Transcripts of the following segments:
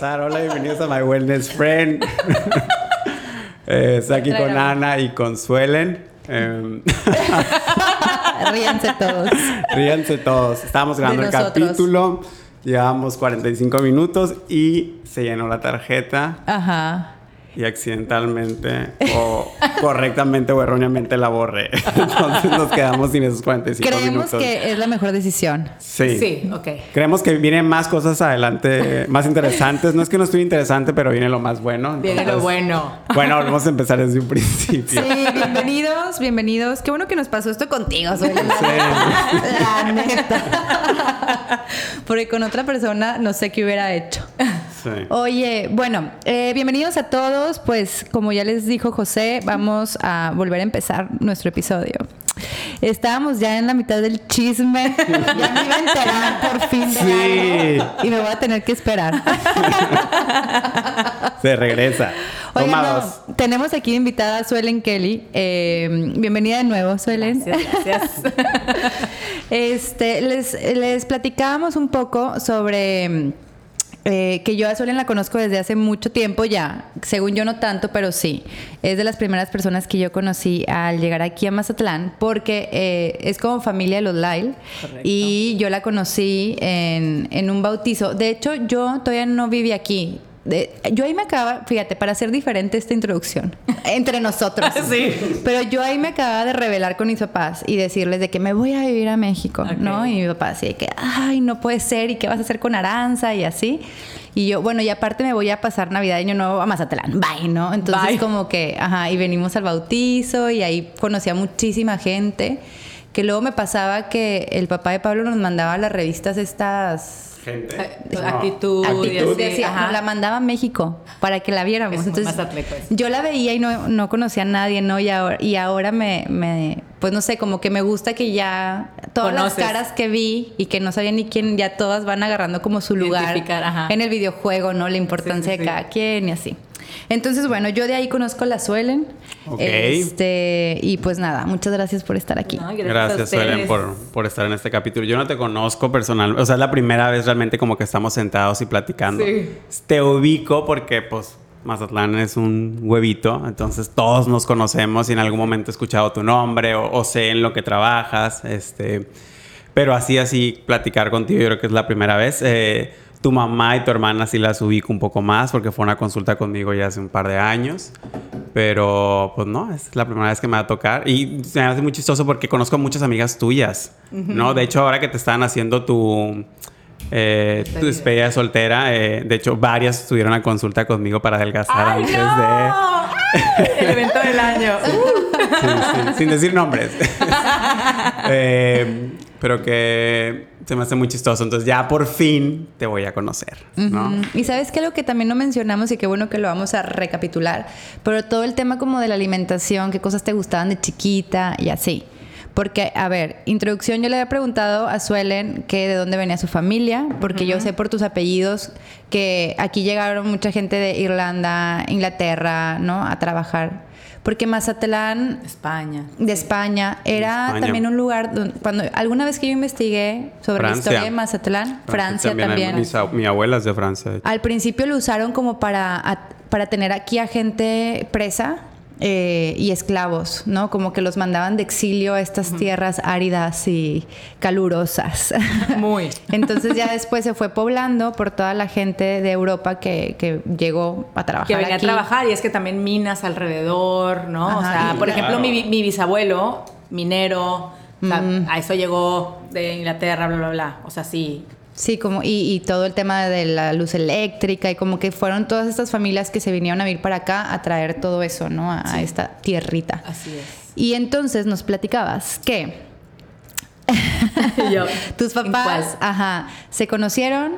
pasar. Hola, bienvenidos a My Wellness Friend. eh, estoy aquí con Ana y con Suelen. Eh, Ríanse todos. ríanse todos. Estábamos grabando el capítulo. Llevamos 45 minutos y se llenó la tarjeta. Ajá y accidentalmente o correctamente o erróneamente la borré. Entonces nos quedamos sin esos 45 minutos. Creemos que es la mejor decisión. Sí. Sí, ok. Creemos que vienen más cosas adelante, más interesantes. No es que no estuve interesante, pero viene lo más bueno. viene lo bueno. Bueno, vamos a empezar desde un principio. Sí, bienvenidos, bienvenidos. Qué bueno que nos pasó esto contigo, soy La neta. Porque con otra persona no sé qué hubiera hecho. Oye, bueno, eh, bienvenidos a todos. Pues como ya les dijo José, vamos a volver a empezar nuestro episodio. Estábamos ya en la mitad del chisme. ya me iba a enterar por fin de algo. Y me voy a tener que esperar. Se regresa. Oigan, tenemos aquí invitada a Suelen Kelly. Eh, bienvenida de nuevo, Suelen. Gracias, este, les, les platicábamos un poco sobre eh, que yo a Solen la conozco desde hace mucho tiempo ya, según yo no tanto, pero sí, es de las primeras personas que yo conocí al llegar aquí a Mazatlán, porque eh, es como familia de los Lyle, y yo la conocí en, en un bautizo. De hecho, yo todavía no viví aquí, yo ahí me acaba, fíjate, para hacer diferente esta introducción entre nosotros. sí. Pero yo ahí me acababa de revelar con mis papás y decirles de que me voy a vivir a México, ¿no? Y mi papá así de que, ay, no puede ser, ¿y qué vas a hacer con Aranza? Y así. Y yo, bueno, y aparte me voy a pasar Navidad y Año Nuevo a Mazatlán. Bye, ¿no? Entonces, como que, ajá, y venimos al bautizo y ahí conocí a muchísima gente. Que luego me pasaba que el papá de Pablo nos mandaba las revistas estas gente. Actitud, la mandaba a México para que la viéramos. Entonces, yo la veía y no, no conocía a nadie, ¿no? Y ahora, y ahora me, me, pues no sé, como que me gusta que ya todas las caras que vi y que no sabía ni quién, ya todas van agarrando como su lugar en el videojuego, ¿no? La importancia de cada quien y así. Entonces, bueno, yo de ahí conozco la Suelen. Este, y pues nada, muchas gracias por estar aquí. gracias, Suelen, por, por, estar en este capítulo. Yo no te conozco personalmente, o sea, es la primera vez realmente como que estamos sentados y platicando. Te ubico porque, pues, Mazatlán es un huevito, entonces todos nos conocemos y en algún momento he escuchado tu nombre o, sé en lo que trabajas, este, pero así, así, platicar contigo yo creo que es la primera vez. Eh, tu mamá y tu hermana sí las ubico un poco más porque fue una consulta conmigo ya hace un par de años. Pero pues no, es la primera vez que me va a tocar. Y se me hace muy chistoso porque conozco muchas amigas tuyas, ¿no? De hecho, ahora que te están haciendo tu, eh, tu despedida soltera, eh, de hecho, varias estuvieron a consulta conmigo para adelgazar antes de... El evento del año. sí, sí, sin decir nombres. eh, pero que se me hace muy chistoso. Entonces ya por fin te voy a conocer, ¿no? Y sabes que algo que también no mencionamos y qué bueno que lo vamos a recapitular, pero todo el tema como de la alimentación, qué cosas te gustaban de chiquita y así. Porque, a ver, introducción, yo le había preguntado a Suelen que de dónde venía su familia, porque yo sé por tus apellidos que aquí llegaron mucha gente de Irlanda, Inglaterra, ¿no? A trabajar porque Mazatlán España de España era también un lugar donde cuando alguna vez que yo investigué sobre la historia de Mazatlán Francia, también, mi abuela es de Francia al principio lo usaron como para para tener aquí a gente presa eh, y esclavos, ¿no? Como que los mandaban de exilio a estas tierras áridas y calurosas. Muy. Entonces ya después se fue poblando por toda la gente de Europa que, que llegó a trabajar. Que venía aquí. a trabajar y es que también minas alrededor, ¿no? o sea, por ejemplo, mi, mi, bisabuelo, minero, a eso llegó de Inglaterra, bla, bla, bla. O sea, sí, Sí, como, y, todo el tema de la luz eléctrica y como que fueron todas estas familias que se vinieron a vivir para acá a traer todo eso, ¿no? A, esta tierrita. Así es. Y entonces nos platicabas que Yo, tus papás, ajá, se conocieron,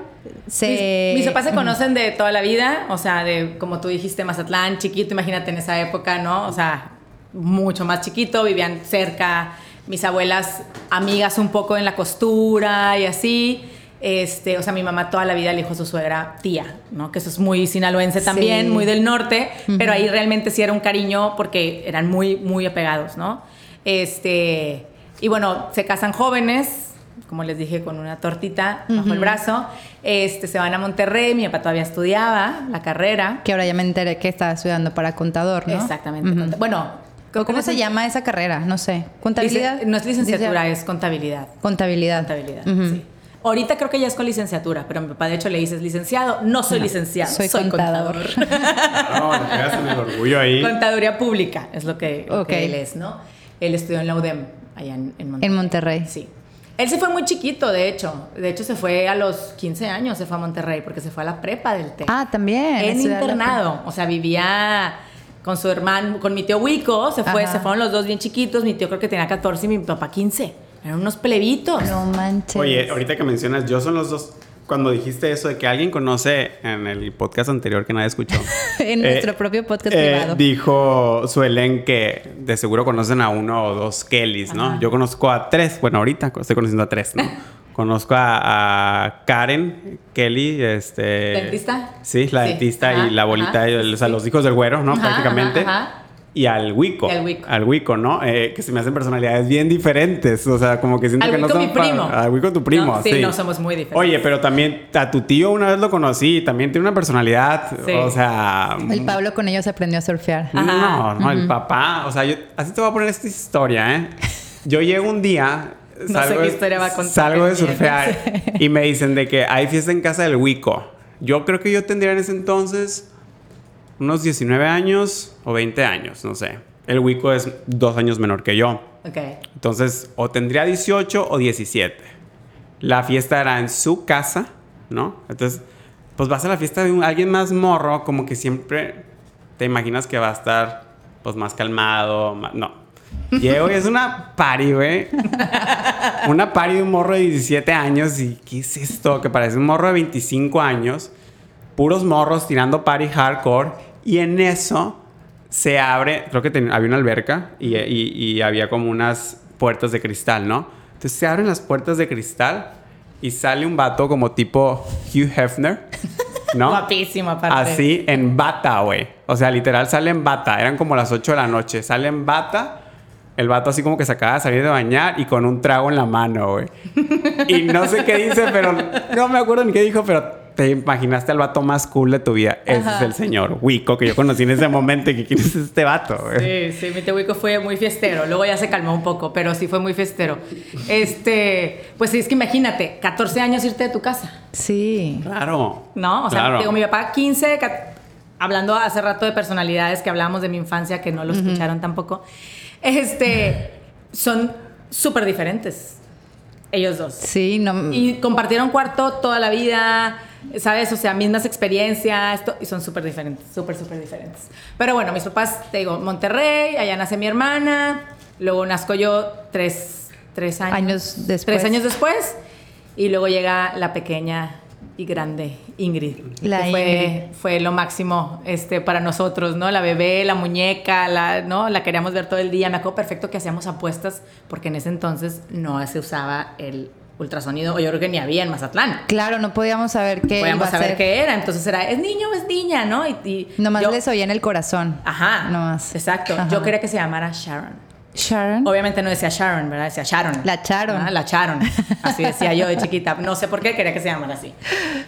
se... Mis, papás se conocen de toda la vida, o sea, de como tú dijiste, Mazatlán, chiquito, imagínate en esa época, ¿no? O sea, mucho más chiquito, vivían cerca, mis abuelas amigas un poco en la costura y así. Este, o sea, mi mamá toda la vida le dijo a su suegra tía, ¿no? Que eso es muy sinaloense también, muy del norte, pero ahí realmente sí era un cariño porque eran muy, muy apegados, ¿no? Este, y bueno, se casan jóvenes, como les dije, con una tortita bajo el brazo. Este, se van a Monterrey, mi papá todavía estudiaba la carrera. Que ahora ya me enteré que estaba estudiando para contador, ¿no? Exactamente. Bueno, ¿cómo, se llama esa carrera? No sé. ¿Contabilidad? no es licenciatura, es contabilidad. Contabilidad. Contabilidad, sí. Ahorita creo que ya es con licenciatura, pero mi papá de hecho le dices licenciado. No soy licenciado, soy, contador. no, le pegas en el orgullo ahí. Contaduría pública es lo que, él es, ¿no? Él estudió en la UDEM, allá en, Monterrey. En Monterrey. Sí. Él se fue muy chiquito, de hecho. De hecho, se fue a los 15 años, se fue a Monterrey, porque se fue a la prepa del TEC. Ah, también. En internado. O sea, vivía con su hermano, con mi tío Wico, se fue, se fueron los dos bien chiquitos. Mi tío creo que tenía 14 y mi papá 15. Eran unos plebitos. No manches. Oye, ahorita que mencionas, yo son los dos. Cuando dijiste eso de que alguien conoce en el podcast anterior que nadie escuchó. en nuestro eh, propio podcast eh, privado. Dijo Suelen que de seguro conocen a uno o dos Kellys, ¿no? Yo conozco a tres. Bueno, ahorita estoy conociendo a tres, ¿no? conozco a, Karen Kelly, este... ¿Dentista? Sí, la dentista y la bolita, o sea, los hijos del güero, ¿no? Prácticamente y al Wico. Al Wico. ¿no? Eh, que se me hacen personalidades bien diferentes. O sea, como que siento que no son. mi primo. Al Wico tu primo, sí, no somos muy diferentes. Oye, pero también a tu tío una vez lo conocí. También tiene una personalidad. O sea. El Pablo con ellos aprendió a surfear. No, no, el papá. O sea, yo, así te voy a poner esta historia, ¿eh? Yo llego un día. Salgo, no sé qué historia va a contar salgo de surfear y me dicen de que hay fiesta en casa del Wico. Yo creo que yo tendría en ese entonces unos 19 años o 20 años, no sé. El Wico es dos años menor que yo. Ok. Entonces, o tendría 18 o 17. La fiesta era en su casa, ¿no? Entonces, pues vas a la fiesta de alguien más morro, como que siempre te imaginas que va a estar, pues, más calmado. no. Llego y es una party, güey. una party de un morro de 17 años. ¿Y qué es esto? Que parece un morro de 25 años. Puros morros tirando party hardcore. Y en eso se abre, creo que había una alberca y, había como unas puertas de cristal, ¿no? Entonces se abren las puertas de cristal y sale un vato como tipo Hugh Hefner, ¿no? Guapísimo, aparte. Así, en bata, güey. O sea, literal sale en bata. Eran como las 8 de la noche. Sale en bata. El vato así como que se acaba de salir de bañar y con un trago en la mano, güey. Y no sé qué dice, pero no me acuerdo ni qué dijo, pero te imaginaste al vato más cool de tu vida. Ese es el señor Wico que yo conocí en ese momento. ¿Y quién es este vato? Sí, sí, mi tío Wico fue muy fiestero. Luego ya se calmó un poco, pero sí fue muy fiestero. Este, pues es que imagínate, 14 años irte de tu casa. Sí. Claro. ¿No? O sea, digo, mi papá 15, hablando hace rato de personalidades que hablábamos de mi infancia, que no lo escucharon tampoco. Este, son súper diferentes. Ellos dos. Sí, no. Y compartieron cuarto toda la vida ¿sabes? O sea, mismas experiencias, y son súper diferentes, súper, súper diferentes. Pero bueno, mis papás, te digo, Monterrey, allá nace mi hermana, luego nazco yo tres, tres años, años después. Tres años después, y luego llega la pequeña y grande Ingrid. La fue, fue lo máximo este, para nosotros, ¿no? La bebé, la muñeca, la, ¿no? La queríamos ver todo el día. Me acuerdo perfecto que hacíamos apuestas porque en ese entonces no se usaba el ultrasonido, o yo creo que ni había en Mazatlán. Claro, no podíamos saber qué Podíamos saber qué era, entonces era, es niño o es niña, ¿no? Y, Nomás les oía en el corazón. Ajá. Nomás. Exacto. Yo quería que se llamara Sharon. Sharon. Obviamente no decía Sharon, ¿verdad? Decía Sharon. La Sharon. La Sharon. Así decía yo de chiquita. No sé por qué quería que se llamara así.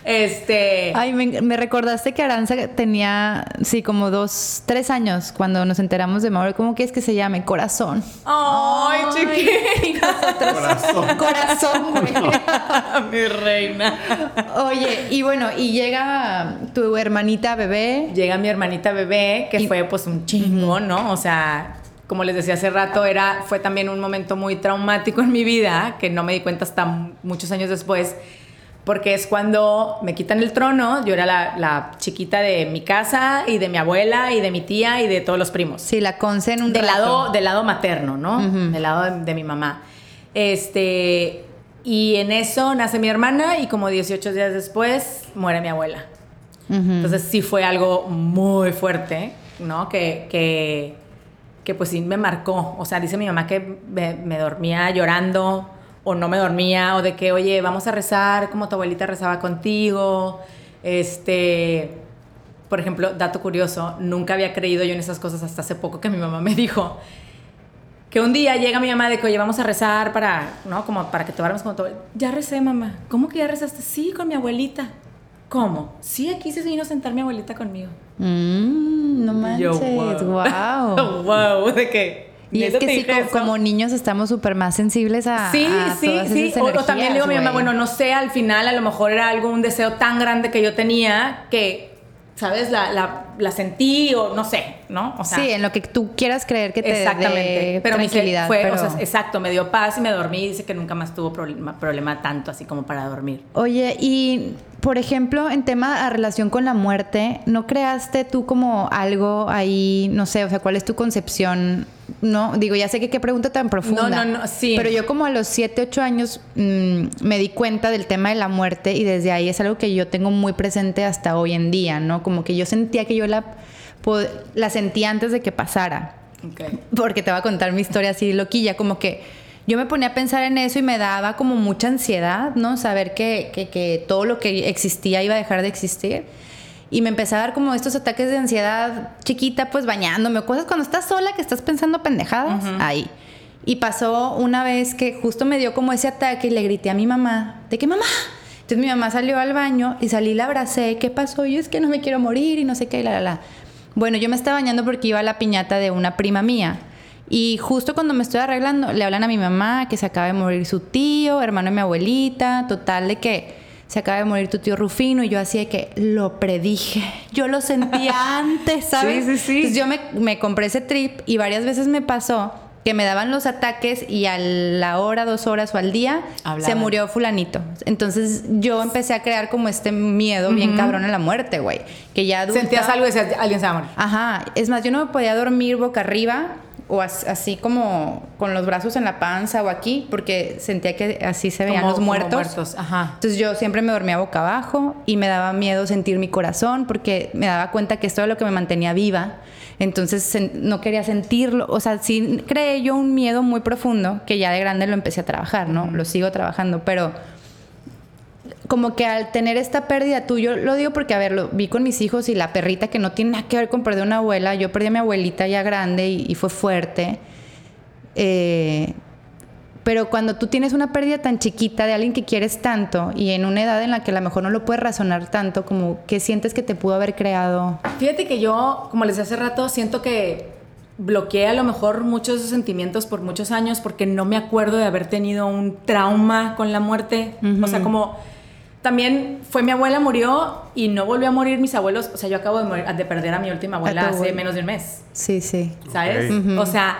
Este. Ay, me, recordaste que Aranza tenía, sí, como dos, tres años cuando nos enteramos de Mauro. ¿Cómo quieres que se llame? Corazón. Ay, chiquita. Corazón. Corazón, Mi reina. Oye, y bueno, y llega tu hermanita bebé. Llega mi hermanita bebé, que fue pues un chingo, ¿no? O sea como les decía hace rato, era, fue también un momento muy traumático en mi vida, que no me di cuenta hasta muchos años después, porque es cuando me quitan el trono, yo era la, chiquita de mi casa y de mi abuela y de mi tía y de todos los primos. Sí, la conce en un del lado Del lado materno, ¿no? Del lado de, mi mamá. Este, y en eso nace mi hermana y como 18 días después muere mi abuela. Entonces sí fue algo muy fuerte, ¿no? que, que que pues sí me marcó. O sea, dice mi mamá que me, dormía llorando o no me dormía o de que, oye, vamos a rezar como tu abuelita rezaba contigo. Este, por ejemplo, dato curioso, nunca había creído yo en esas cosas hasta hace poco que mi mamá me dijo que un día llega mi mamá de que, oye, vamos a rezar para, ¿no? Como para que te vayamos como todo. Ya recé, mamá. ¿Cómo que ya rezaste? Sí, con mi abuelita. ¿Cómo? Sí, aquí se vino a sentar mi abuelita conmigo. Mm, no manches, wow. wow, de qué? Y es que sí, como, niños estamos súper más sensibles a. Sí, sí, sí. O, también digo a mi mamá, bueno, no sé, al final a lo mejor era algo, un deseo tan grande que yo tenía que ¿sabes? La, la, la, sentí o no sé, ¿no? O sea, sí, en lo que tú quieras creer que te exactamente. pero tranquilidad. Fue, O sea, exacto, me dio paz y me dormí. Dice que nunca más tuvo problema, problema tanto así como para dormir. Oye, y por ejemplo, en tema a relación con la muerte, ¿no creaste tú como algo ahí, no sé, o sea, cuál es tu concepción? No, digo, ya sé que qué pregunta tan profunda. No, no, no, sí. Pero yo como a los 7, 8 años mm, me di cuenta del tema de la muerte y desde ahí es algo que yo tengo muy presente hasta hoy en día, ¿no? Como que yo sentía que yo la, la sentía antes de que pasara. Okay. Porque te voy a contar mi historia así loquilla, como que yo me ponía a pensar en eso y me daba como mucha ansiedad, ¿no? Saber que, que, todo lo que existía iba a dejar de existir. Y me empezaba a dar como estos ataques de ansiedad chiquita, pues bañándome, cosas cuando estás sola que estás pensando pendejadas, ahí. Y pasó una vez que justo me dio como ese ataque y le grité a mi mamá, ¿de qué mamá? Entonces mi mamá salió al baño y salí, la abracé, ¿qué pasó? Yo es que no me quiero morir y no sé qué, y la, la, la. Bueno, yo me estaba bañando porque iba a la piñata de una prima mía. Y justo cuando me estoy arreglando, le hablan a mi mamá que se acaba de morir su tío, hermano de mi abuelita, total de que se acaba de morir tu tío Rufino y yo así de que lo predije, yo lo sentía antes, ¿sabes? Sí, sí, sí. Entonces yo me, me compré ese trip y varias veces me pasó que me daban los ataques y a la hora, dos horas o al día se murió fulanito. Entonces yo empecé a crear como este miedo bien cabrón a la muerte, güey. Que ya Sentías algo y decías, alguien se va a morir. Ajá. Es más, yo no me podía dormir boca arriba o así como con los brazos en la panza o aquí, porque sentía que así se veían los muertos. Entonces yo siempre me dormía boca abajo y me daba miedo sentir mi corazón porque me daba cuenta que esto era lo que me mantenía viva. Entonces no quería sentirlo, o sea, sí creé yo un miedo muy profundo que ya de grande lo empecé a trabajar, ¿no? Lo sigo trabajando, pero como que al tener esta pérdida tú, yo lo digo porque, a ver, lo vi con mis hijos y la perrita que no tiene nada que ver con perder una abuela, yo perdí a mi abuelita ya grande y, fue fuerte. Eh, pero cuando tú tienes una pérdida tan chiquita de alguien que quieres tanto y en una edad en la que a lo mejor no lo puedes razonar tanto, como ¿qué sientes que te pudo haber creado? Fíjate que yo, como les decía hace rato, siento que bloqueé a lo mejor muchos esos sentimientos por muchos años porque no me acuerdo de haber tenido un trauma con la muerte. O sea, como también fue mi abuela murió y no volvió a morir mis abuelos. O sea, yo acabo de, de perder a mi última abuela hace menos de un mes. Sí, sí. ¿Sabes? O sea,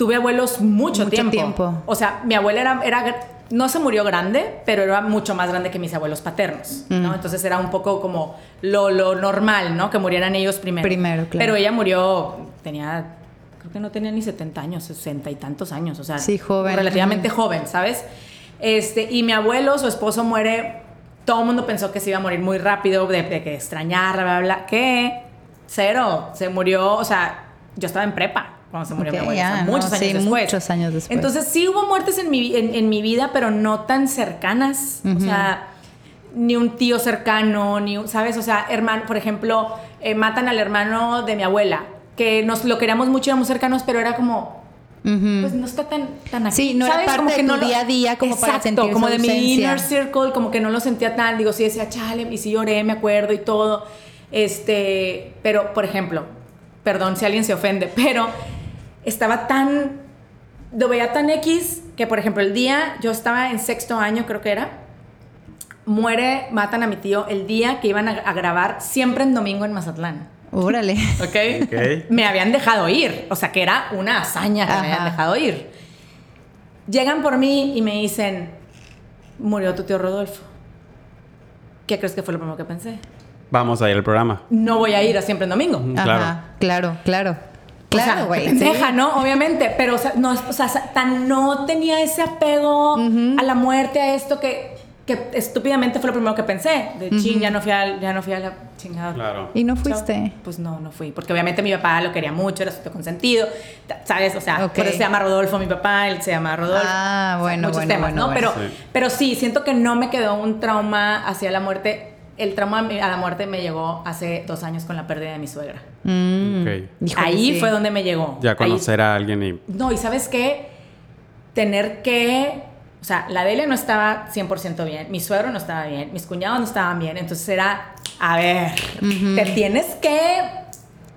tuve abuelos mucho, tiempo. O sea, mi abuela era, era, no se murió grande, pero era mucho más grande que mis abuelos paternos, ¿no? Entonces era un poco como lo, lo, normal, ¿no? Que murieran ellos primero. Primero, claro. Pero ella murió, tenía, creo que no tenía ni 70 años, 60 y tantos años, o sea, sí, joven. relativamente joven, ¿sabes? Este, y mi abuelo, su esposo muere todo el mundo pensó que se iba a morir muy rápido, de, que extrañar, bla, bla, bla. Que cero, se murió, o sea, yo estaba en prepa cuando se murió mi abuela, muchos años después. Muchos años después. Entonces sí hubo muertes en mi, en, mi vida, pero no tan cercanas. O sea, ni un tío cercano, ni, ¿sabes? O sea, hermano, por ejemplo, eh, matan al hermano de mi abuela, que nos lo queríamos mucho, éramos cercanos, pero era como, pues no está tan, tan aquí. Sí, no era parte como que no día a día como para sentir como de mi inner circle, como que no lo sentía tan, digo, sí decía, chale, y sí lloré, me acuerdo y todo. Este, pero, por ejemplo, perdón si alguien se ofende, pero estaba tan, lo veía tan X que, por ejemplo, el día, yo estaba en sexto año, creo que era, muere, matan a mi tío el día que iban a grabar siempre en domingo en Mazatlán. Órale. ¿Okay? Me habían dejado ir. O sea, que era una hazaña que me habían dejado ir. Llegan por mí y me dicen, murió tu tío Rodolfo. ¿Qué crees que fue lo primero que pensé? Vamos a ir al programa. No voy a ir a siempre en domingo. claro. Claro, claro. Claro, güey. Deja, ¿no? Obviamente, pero o sea, no, o sea, tan no tenía ese apego a la muerte, a esto que que estúpidamente fue lo primero que pensé. De ching, ya no fui a, ya no fui a la chingada. Claro. ¿Y no fuiste? Pues no, no fui. Porque obviamente mi papá lo quería mucho, era su consentido. ¿Sabes? O sea, por eso se llama Rodolfo mi papá, él se llama Rodolfo. Ah, bueno, muchos bueno, temas, ¿no? pero, sí. pero sí, siento que no me quedó un trauma hacia la muerte el trauma a la muerte me llegó hace dos años con la pérdida de mi suegra. Mm. Ahí sí. fue donde me llegó. Ya Ahí- conocer a alguien y... no, y sabes qué? Tener que. O sea, la Delia no estaba 100% bien, mi suegro no estaba bien, mis cuñados no estaban bien. Entonces era, a ver, te tienes que.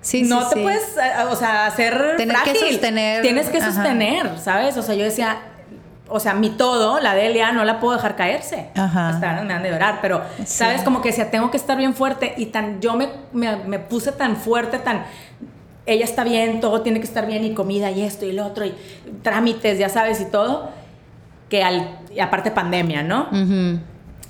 Sí, no sí, te sí. puedes, eh, o sea, hacer. Tener que sostener. Tienes que Ajá. sostener, ¿sabes? O sea, yo decía. O sea, mi todo, la Delia, no la puedo dejar caerse. Ajá. Hasta me han de llorar, pero, Sí. ¿sabes? Como que decía, tengo que estar bien fuerte. Y tan, yo me, me, me puse tan fuerte, tan ella está bien, todo tiene que estar bien y comida y esto y lo otro y trámites, ya sabes, y todo, que al, y aparte pandemia, ¿no?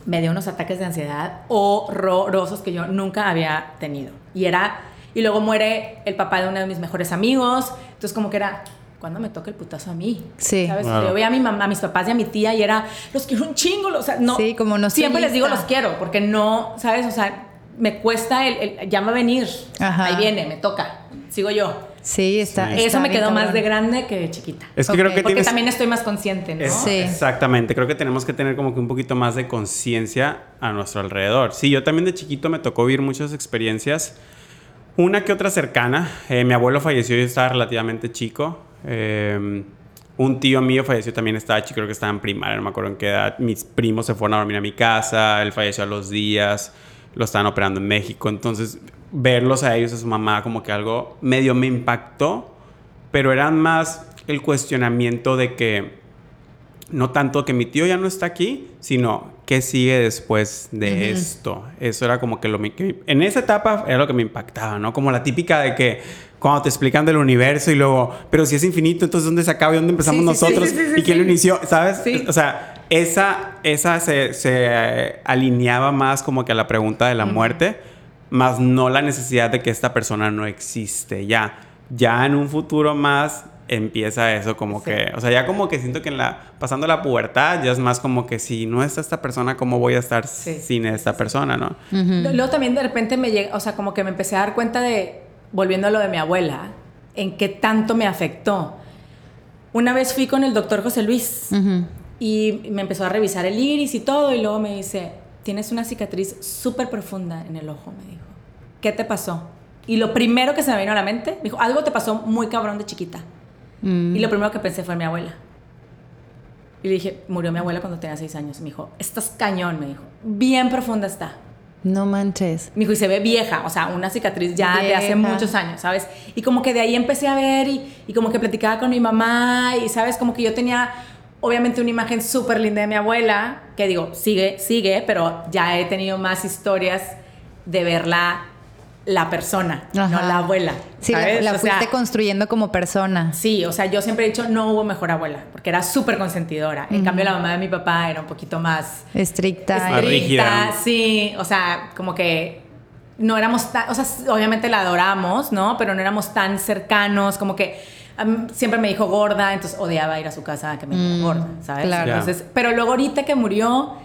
Me dio unos ataques de ansiedad horrorosos que yo nunca había tenido. Y era, y luego muere el papá de uno de mis mejores amigos, entonces como que era, ¿cuándo me toca el putazo a mí? Sí. ¿Sabes? Claro. Yo veía a, mi mamá, a mis papás y a mi tía y era, los quiero un chingo, o sea, no. Sí, como no Siempre les digo los quiero, porque no, ¿sabes? O sea, me cuesta el, el- ya va a venir, Ajá. ahí viene, me toca, sigo yo. Sí, está. Sí. está Eso me bien quedó más cabrón. de grande que de chiquita. Es que creo que Porque tienes... también estoy más consciente, ¿no? Es- Sí. Exactamente, creo que tenemos que tener como que un poquito más de conciencia a nuestro alrededor. Sí, yo también de chiquito me tocó vivir muchas experiencias, una que otra cercana. Eh, mi abuelo falleció y yo estaba relativamente chico. Eh, un tío mío falleció también estaba chico, creo que estaba en primaria, no me acuerdo en qué edad. Mis primos se fueron a dormir a mi casa, él falleció a los días, lo estaban operando en México. Entonces, verlos a ellos, a su mamá, como que algo medio me impactó, pero eran más el cuestionamiento de que no tanto que mi tío ya no está aquí, sino qué sigue después de esto. Eso era como que lo que en esa etapa era lo que me impactaba, ¿no? Como la típica de que cuando te explican del universo y luego, pero si es infinito, entonces ¿dónde se acaba y dónde empezamos Sí, sí, sí, nosotros? sí, sí, ¿Y quién sí. lo inició? ¿Sabes? Sí. O sea, esa, esa se, se, eh, alineaba más como que a la pregunta de la muerte, más no la necesidad de que esta persona no existe ya. Ya en un futuro más empieza eso como Sí. que, o sea, ya como que siento que en la pasando la pubertad ya es más como que si no está esta persona, ¿cómo voy a estar Sí. sin esta persona, no? Luego también de repente me llega, o sea, como que me empecé a dar cuenta de, volviendo a lo de mi abuela, en qué tanto me afectó. Una vez fui con el doctor José Luis y me empezó a revisar el iris y todo y luego me dice, tienes una cicatriz súper profunda en el ojo, me dijo. ¿Qué te pasó? Y lo primero que se me vino a la mente, me dijo, algo te pasó muy cabrón de chiquita. Mm. Y lo primero que pensé fue mi abuela. Y le dije, murió mi abuela cuando tenía seis años. Me dijo, estás cañón, me dijo. Bien profunda está. No manches. Me dijo, y se ve vieja, o sea, una cicatriz ya de hace muchos años, ¿sabes? Y como que de ahí empecé a ver y, y como que platicaba con mi mamá y, ¿sabes? Como que yo tenía, obviamente, una imagen súper linda de mi abuela, que digo, sigue, sigue, pero ya he tenido más historias de verla la persona, no la abuela. Sí, la, ¿sabes? la O sea, fuiste construyendo como persona. Sí, o sea, yo siempre he dicho, no hubo mejor abuela, porque era súper consentidora. En cambio, la mamá de mi papá era un poquito más Estricta. Más estricta, rígida. sí, o sea, como que no éramos tan, o sea, obviamente la adoramos, ¿no? Pero no éramos tan cercanos, como que siempre me dijo gorda, entonces odiaba ir a su casa a que me dijo Mm, gorda, ¿sabes? claro. Entonces, pero luego ahorita que murió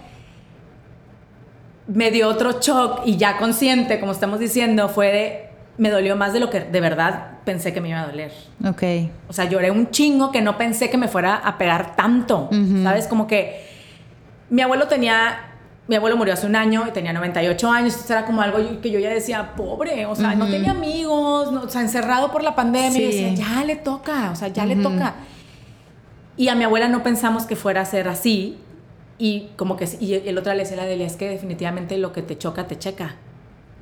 me dio otro shock y ya consciente, como estamos diciendo, fue de me dolió más de lo que de verdad pensé que me iba a doler. Ok. O sea, lloré un chingo que no pensé que me fuera a pegar tanto, Ujú. ¿sabes? Como que mi abuelo tenía, mi abuelo murió hace un año y tenía 98 años, entonces era como algo que yo ya decía, pobre, o sea, no Ujú. tenía amigos, no- o sea, encerrado por la pandemia, y Sí. decía, ya le toca, o sea, ya le Ujú. toca. Y a mi abuela no pensamos que fuera a ser así, y como que, y el otro le decía a la Delia, es que definitivamente lo que te choca, te checa.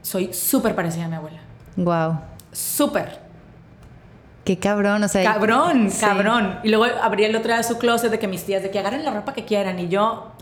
Soy súper parecida a mi abuela, Wow. súper. Qué cabrón, o sea. Cabrón, sí. cabrón. Y luego abrí el otro día su closet de que mis tías, de que agarren la ropa que quieran. Y yo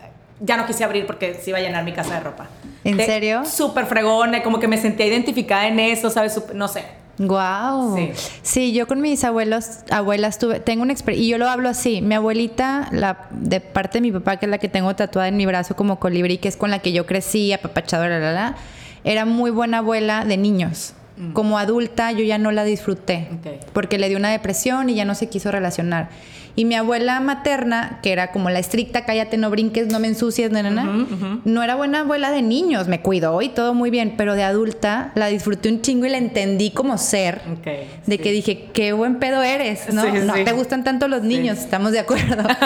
ya no quise abrir porque se iba a llenar mi casa de ropa. ¿En De- serio? Súper fregona, como que me sentía identificada en eso, ¿sabes? No sé. Wow. Sí. Sí. yo con mis abuelos, abuelas tuve, tengo una experiencia, y yo lo hablo así. Mi abuelita, la de parte de mi papá, que es la que tengo tatuada en mi brazo como colibrí, que es con la que yo crecí, apapachadora, la, la, la, era muy buena abuela de niños. Como adulta yo ya no la disfruté porque le dio una depresión y ya no se quiso relacionar. Y mi abuela materna, que era como la estricta, cállate, no brinques, no me ensucies, no, no, no, no era buena abuela de niños, me cuidó y todo muy bien, pero de adulta la disfruté un chingo y la entendí como ser. De sí. que dije, qué buen pedo eres, ¿no? Sí, no sí. te gustan tanto los niños, estamos de acuerdo.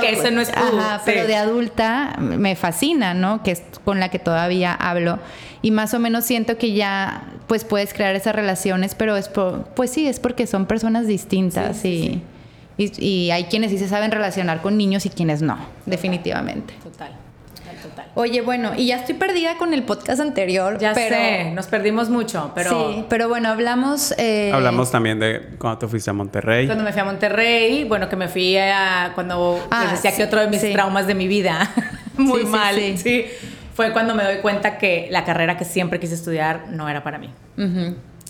Que ese no es tú, Ajá, pero de adulta me fascina, ¿no? Que es con la que todavía hablo. Y más o menos siento que ya, pues puedes crear esas relaciones, pero es por, pues sí, es porque son personas distintas Sí, sí, y, y, y hay quienes sí se saben relacionar con niños y quienes no, definitivamente. Total, total, total. Oye, bueno, y ya estoy perdida con el podcast anterior. Ya pero, sé, nos perdimos mucho, pero Sí, pero bueno, hablamos... eh, Hablamos también de cuando te fuiste a Monterrey. cuando me fui a Monterrey, bueno, que me fui a cuando Ah, les decía sí, que otro de mis sí. traumas de mi vida, muy Sí, sí, mal, sí. Fue cuando me doy cuenta que la carrera que siempre quise estudiar no era para mí.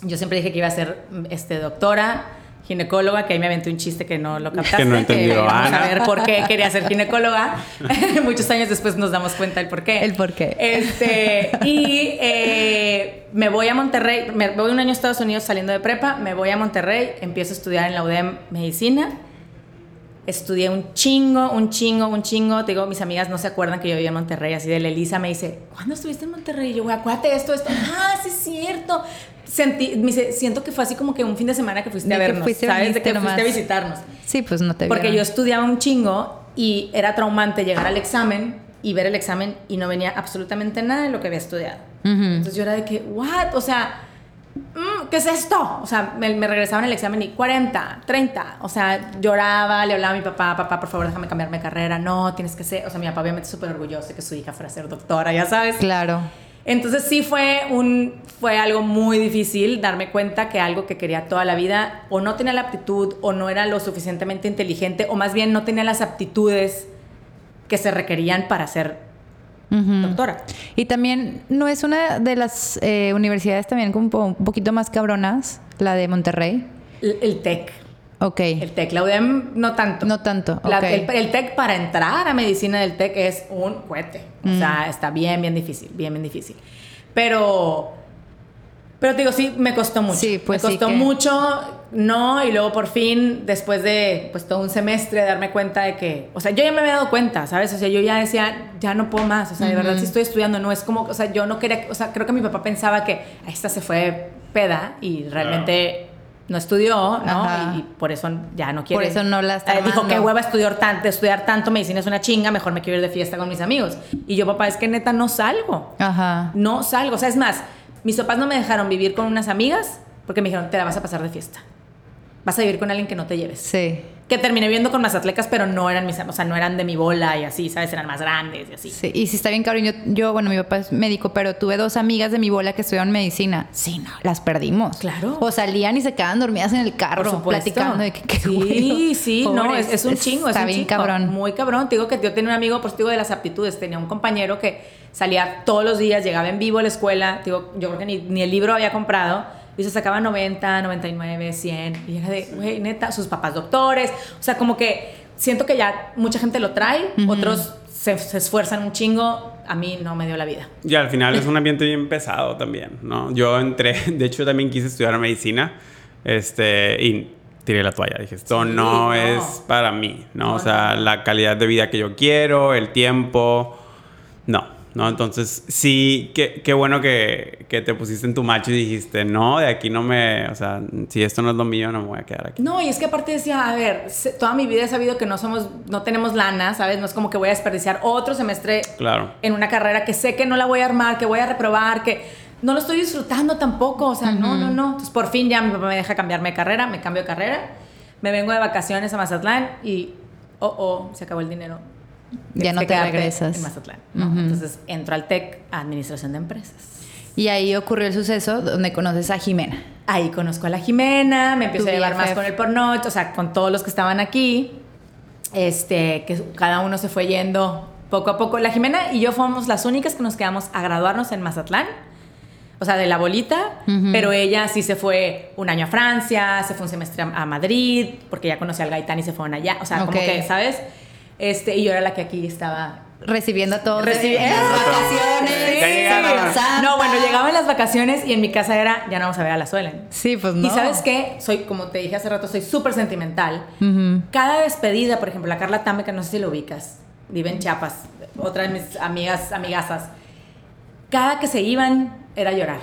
Yo siempre dije que iba a ser este, doctora, ginecóloga, que ahí me aventé un chiste que no lo captaste. Que no entendió vamos a Ana. ver por qué quería ser ginecóloga. Muchos años después nos damos cuenta el por qué. El por qué. Este, y eh, me voy a Monterrey, me voy un año a Estados Unidos saliendo de prepa, me voy a Monterrey, empiezo a estudiar en la UDEM medicina. Estudié un chingo, un chingo, un chingo. Te digo, mis amigas no se acuerdan que yo vivía en Monterrey. Así de la Elisa me dice, ¿cuándo estuviste en Monterrey? Y yo, güey, acuérdate esto, esto. Ah, sí es cierto. Sentí, me dice, siento que fue así como que un fin de semana que fuiste De a vernos, fuiste, ¿sabes? De que fuiste a visitarnos. Sí, pues no te Porque yo estudiaba un chingo y era traumante llegar al examen y ver el examen y no venía absolutamente nada de lo que había estudiado. Ujú. Entonces yo era de que, ¿what? O sea, mm, ¿qué es esto? O sea, me, me regresaban el examen y 40, 30. O sea, lloraba, le hablaba a mi papá, papá, por favor, déjame cambiarme de carrera. No, tienes que ser. O sea, mi papá obviamente súper orgulloso de que su hija fuera a ser doctora, ya sabes. Claro. Entonces sí fue un fue algo muy difícil darme cuenta que algo que quería toda la vida o no tenía la aptitud o no era lo suficientemente inteligente o más bien no tenía las aptitudes que se requerían para ser Doctora. Y también no es una de las eh, universidades también como un poquito más cabronas, la de Monterrey. El, el TEC, Ok. el TEC, la UDEM no tanto. No tanto. La- ok. el, el TEC para entrar a medicina del TEC es un cohete. O Mm. sea, está bien, bien difícil, bien, bien difícil. Pero, pero te digo, sí, me costó mucho. Sí, pues me sí costó que- mucho, no, y luego por fin, después de pues todo un semestre, darme cuenta de que, o sea, yo ya me había dado cuenta, ¿sabes? O sea, yo ya decía, ya no puedo más, o sea, de verdad, si estoy estudiando, no es como, o sea, yo no quería, o sea, creo que mi papá pensaba que "Ah, esta se fue peda y realmente... No estudió, ¿no? Y, y por eso ya no quiere. Por eso no la está Eh, Dijo, qué hueva estudiar tanto, estudiar tanto, medicina es una chinga, mejor me quiero ir de fiesta con mis amigos. Y yo, papá, es que neta no salgo. Ajá. No salgo. O sea, es más, mis papás no me dejaron vivir con unas amigas porque me dijeron, te la vas a pasar de fiesta. Vas a vivir con alguien que no te lleves. Sí. Que terminé viendo con mazatlecas, pero no eran mis, o sea, no eran de mi bola y así, ¿sabes? Eran más grandes y así. Sí, y si está bien cabrón, yo, yo, bueno, mi papá es médico, pero tuve dos amigas de mi bola que estudiaron medicina. Sí, no, las perdimos. Claro. O salían y se quedaban dormidas en el carro, Por supuesto. platicando de que qué Sí, sí, no, es, es un chingo, es Está un bien chingo. cabrón. Muy cabrón. Te digo que yo tenía un amigo, pues te digo de las aptitudes, tenía un compañero que salía todos los días, llegaba en vivo a la escuela, digo, yo creo que ni, ni el libro había comprado, y se sacaba 90, 99, 100, y era de, güey, neta, sus papás doctores, o sea, como que siento que ya mucha gente lo trae, otros se, se esfuerzan un chingo, a mí no me dio la vida. Y al final es un ambiente bien pesado también, ¿no? Yo entré, de hecho también quise estudiar medicina, este, y tiré la toalla. Dije, esto Sí, no, no. es para mí, ¿no? No, o sea, la calidad de vida que yo quiero, el tiempo, no, ¿no? Entonces, sí, qué, qué bueno que, que te pusiste en tu macho y dijiste, no, de aquí no me, o sea, si esto no es lo mío, no me voy a quedar aquí. No, y es que aparte decía, a ver, toda mi vida he sabido que no somos, no tenemos lana, ¿sabes? No es como que voy a desperdiciar otro semestre Claro. en una carrera que sé que no la voy a armar, que voy a reprobar, que no lo estoy disfrutando tampoco, o sea, no, no, no. Entonces por fin ya mi papá me deja cambiarme de carrera, me cambio de carrera, me vengo de vacaciones a Mazatlán y, oh, oh, se acabó el dinero. Ya no te regresas. En Mazatlán. ¿no? Ujú. Entonces entro al TEC, a Administración de Empresas. Y ahí ocurrió el suceso donde conoces a Jimena. Ahí conozco a la Jimena, me empiezo a llevar más con el porno, o sea, con todos los que estaban aquí. Este, que cada uno se fue yendo poco a poco. La Jimena y yo fuimos las únicas que nos quedamos a graduarnos en Mazatlán. O sea, de la bolita, Ujú. pero ella sí se fue un año a Francia, se fue un semestre a Madrid, porque ya conocía al Gaitán y se fueron allá. O sea, como Ok. que, ¿sabes? Este, y yo era la que aquí estaba recibiendo a todos Recibi- en las vacaciones. No, bueno, llegaban las vacaciones y en mi casa era, ya no vamos a ver a la Suelen. Sí, pues no. Y sabes qué, soy, como te dije hace rato, soy súper sentimental. Cada despedida, por ejemplo, la Carla Tame, que no sé si lo ubicas, vive en Chiapas, otra de mis amigas, amigazas, cada que se iban era llorar.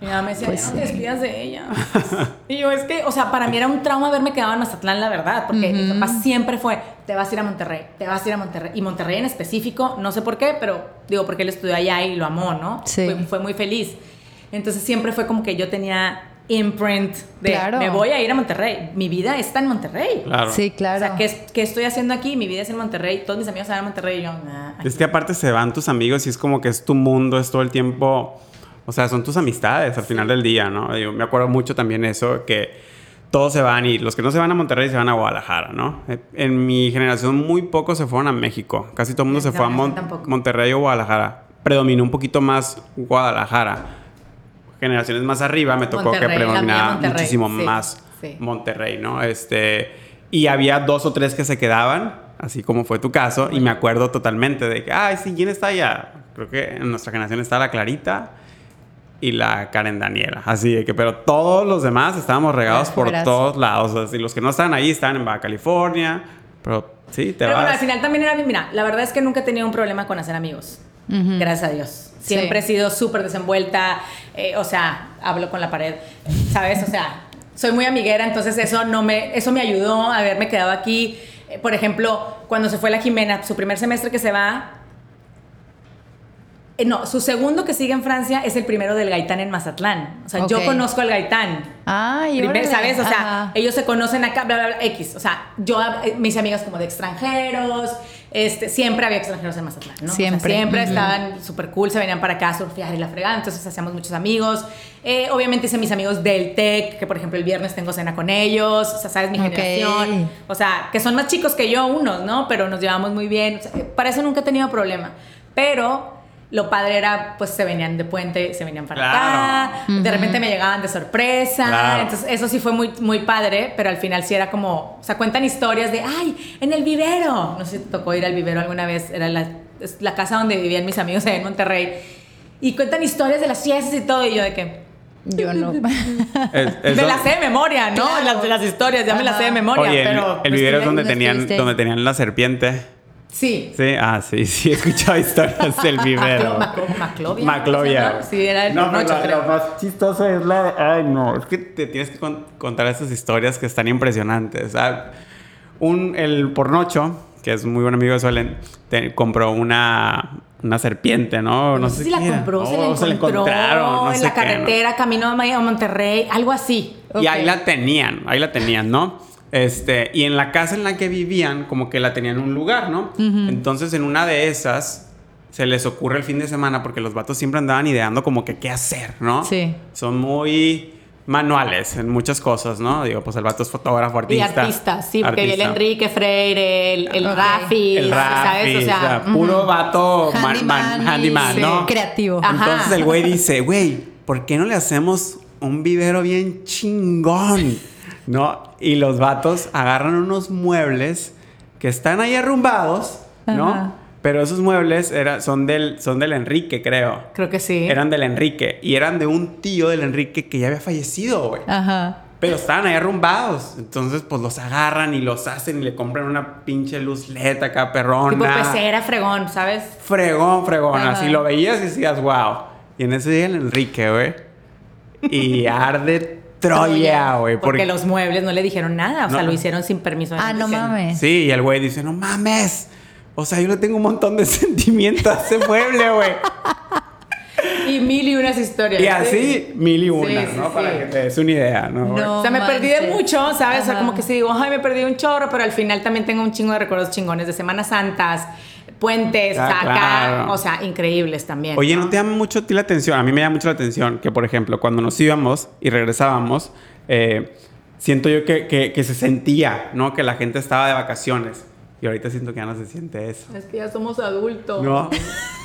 Mi mamá me decía, Pues "Ya no te despidas de ella. y yo, es que, o sea, para mí era un trauma haberme quedado en Mazatlán, la verdad, porque mi papá siempre fue, te vas a ir a Monterrey, te vas a ir a Monterrey. Y Monterrey en específico, no sé por qué, pero digo, porque él estudió allá y lo amó, ¿no? Sí. Fue, fue muy feliz. Entonces siempre fue como que yo tenía imprint de, Claro. me voy a ir a Monterrey. Mi vida está en Monterrey. Claro. Sí, O claro. sea, ¿qué, qué estoy haciendo aquí? Mi vida es en Monterrey. Todos mis amigos van a Monterrey y yo, nah. Es que aparte se van tus amigos y es como que es tu mundo, es todo el tiempo. O sea, son tus amistades al final del día, ¿no? Yo me acuerdo mucho también eso, que todos se van y los que no se van a Monterrey se van a Guadalajara, ¿no? Eh, En mi generación muy pocos se fueron a México. Casi todo el mundo se fue a Mon- tampoco. Monterrey o Guadalajara. Predominó un poquito más Guadalajara. Generaciones más arriba me tocó Monterrey, que predominaba muchísimo sí, más sí. Monterrey, ¿no? Este, y había dos o tres que se quedaban, así como fue tu caso, y me acuerdo totalmente de que, ay, sí, ¿quién está allá? Creo que en nuestra generación está la Clarita y la Karen Daniela, así de que, pero todos los demás estábamos regados por todos lados, o sea, los que no estaban ahí estaban en Baja California, pero sí, te Pero vas. bueno, al final también era bien. Mira, la verdad es que nunca he tenido un problema con hacer amigos. Gracias a Dios. Siempre Sí. he sido súper desenvuelta. eh, o sea, hablo con la pared. ¿Sabes? O sea, soy muy amiguera, entonces eso, no me, eso me ayudó a haberme quedado aquí. Eh, por ejemplo, cuando se fue la Jimena, su primer semestre que se va. Eh, no, su segundo que sigue en Francia es el primero del Gaitán en Mazatlán. O sea, yo conozco al Gaitán. Primer- órale. ¿Sabes? O sea, Ajá. ellos se conocen acá, bla, bla, bla, X. O sea, yo, eh, mis amigas como de extranjeros, este, siempre había extranjeros en Mazatlán, ¿no? O sea, Siempre. siempre estaban súper cool, se venían para acá a surfear y la fregada, entonces hacíamos muchos amigos. Eh, obviamente hice mis amigos del TEC, que por ejemplo el viernes tengo cena con ellos, o sea, ¿sabes? Mi Ok. generación. O sea, que son más chicos que yo, unos, ¿no? Pero nos llevamos muy bien. O sea, para eso nunca he tenido problema. Pero lo padre era, pues se venían de puente, se venían para Claro. acá, de repente me llegaban de sorpresa. Claro. Entonces, eso sí fue muy, muy padre, pero al final sí era como, o sea, cuentan historias de, ay, en el vivero. No sé si te tocó ir al vivero alguna vez, era la, es la casa donde vivían mis amigos allá en Monterrey. Y cuentan historias de las fiestas y todo, y yo de que, Yo no. Es- me las sé de memoria, ¿no? Claro. Las, las historias, ya me las sé de memoria, Oye, el, pero... el pues, vivero es donde tenían, donde tenían la serpiente. Sí. Sí, ah, sí, sí, he escuchado historias del vivero. Maclo- Maclo- Maclovia. Maclovia. ¿no? Sí, era el no, pero la- creo. lo más chistoso es la... Ay, no, es que te tienes que con- contar esas historias que están impresionantes. O sea, un, el pornocho, que es muy buen amigo de Suelen, te- compró una, una serpiente, ¿no? No, sé si la era. compró, se, la encontró encontraron, no en sé la qué, ¿no? carretera, camino a Monterrey, algo así. Y ahí la tenían, ahí la tenían, ¿no? Este, y en la casa en la que vivían, como que la tenían en un lugar, ¿no? Entonces, en una de esas, se les ocurre el fin de semana, porque los vatos siempre andaban ideando como que qué hacer, ¿no? Sí. Son muy manuales en muchas cosas, ¿no? Digo, pues el vato es fotógrafo, Y artista. artista, sí, porque el artista. Enrique Freire, el, el Ok. Rafi, El ¿sabes? Rafi, O sea, puro ujú. vato man- Handyman man- y- handyman, sí, ¿no? creativo. Ajá. Entonces el güey dice, güey, ¿por qué no le hacemos un vivero bien chingón? ¿No? Y los vatos agarran unos muebles que están ahí arrumbados, ¿no? Ajá. Pero esos muebles era, son, del, son del Enrique, creo. Creo que sí. Eran del Enrique. Y eran de un tío del Enrique que ya había fallecido, güey. Ajá. Pero estaban ahí arrumbados. Entonces, pues los agarran y los hacen y le compran una pinche luz LED acá perrona. Tipo pecera, fregón, ¿sabes? Fregón, fregón. Ajá. Así lo veías y decías, wow. Y en ese día el Enrique, güey. Y arde Troya, güey. Porque, los muebles no le dijeron nada, o sea, lo hicieron sin permiso. de Ah, no mames. Sí, y el güey dice, no mames. O sea, yo le tengo un montón de sentimientos a ese mueble, güey. Y mil y unas historias. Y sí. así, mil y una, Sí, sí, ¿no? sí. Para que te des una idea, ¿no? No. O sea, me perdí de mucho, ¿sabes? O sea, como que sí digo, ay, me perdí un chorro, pero al final también tengo un chingo de recuerdos chingones de Semanas Santas, puentes, Ah, o sea, acá, claro. o sea, increíbles también. Oye, ¿no te llama mucho a ti la atención? A mí me llama mucho la atención que, por ejemplo, cuando nos íbamos y regresábamos, eh, siento yo que, que- que se sentía, ¿no? Que la gente estaba de vacaciones. Y ahorita siento que ya no se siente eso. Es que ya somos adultos. No.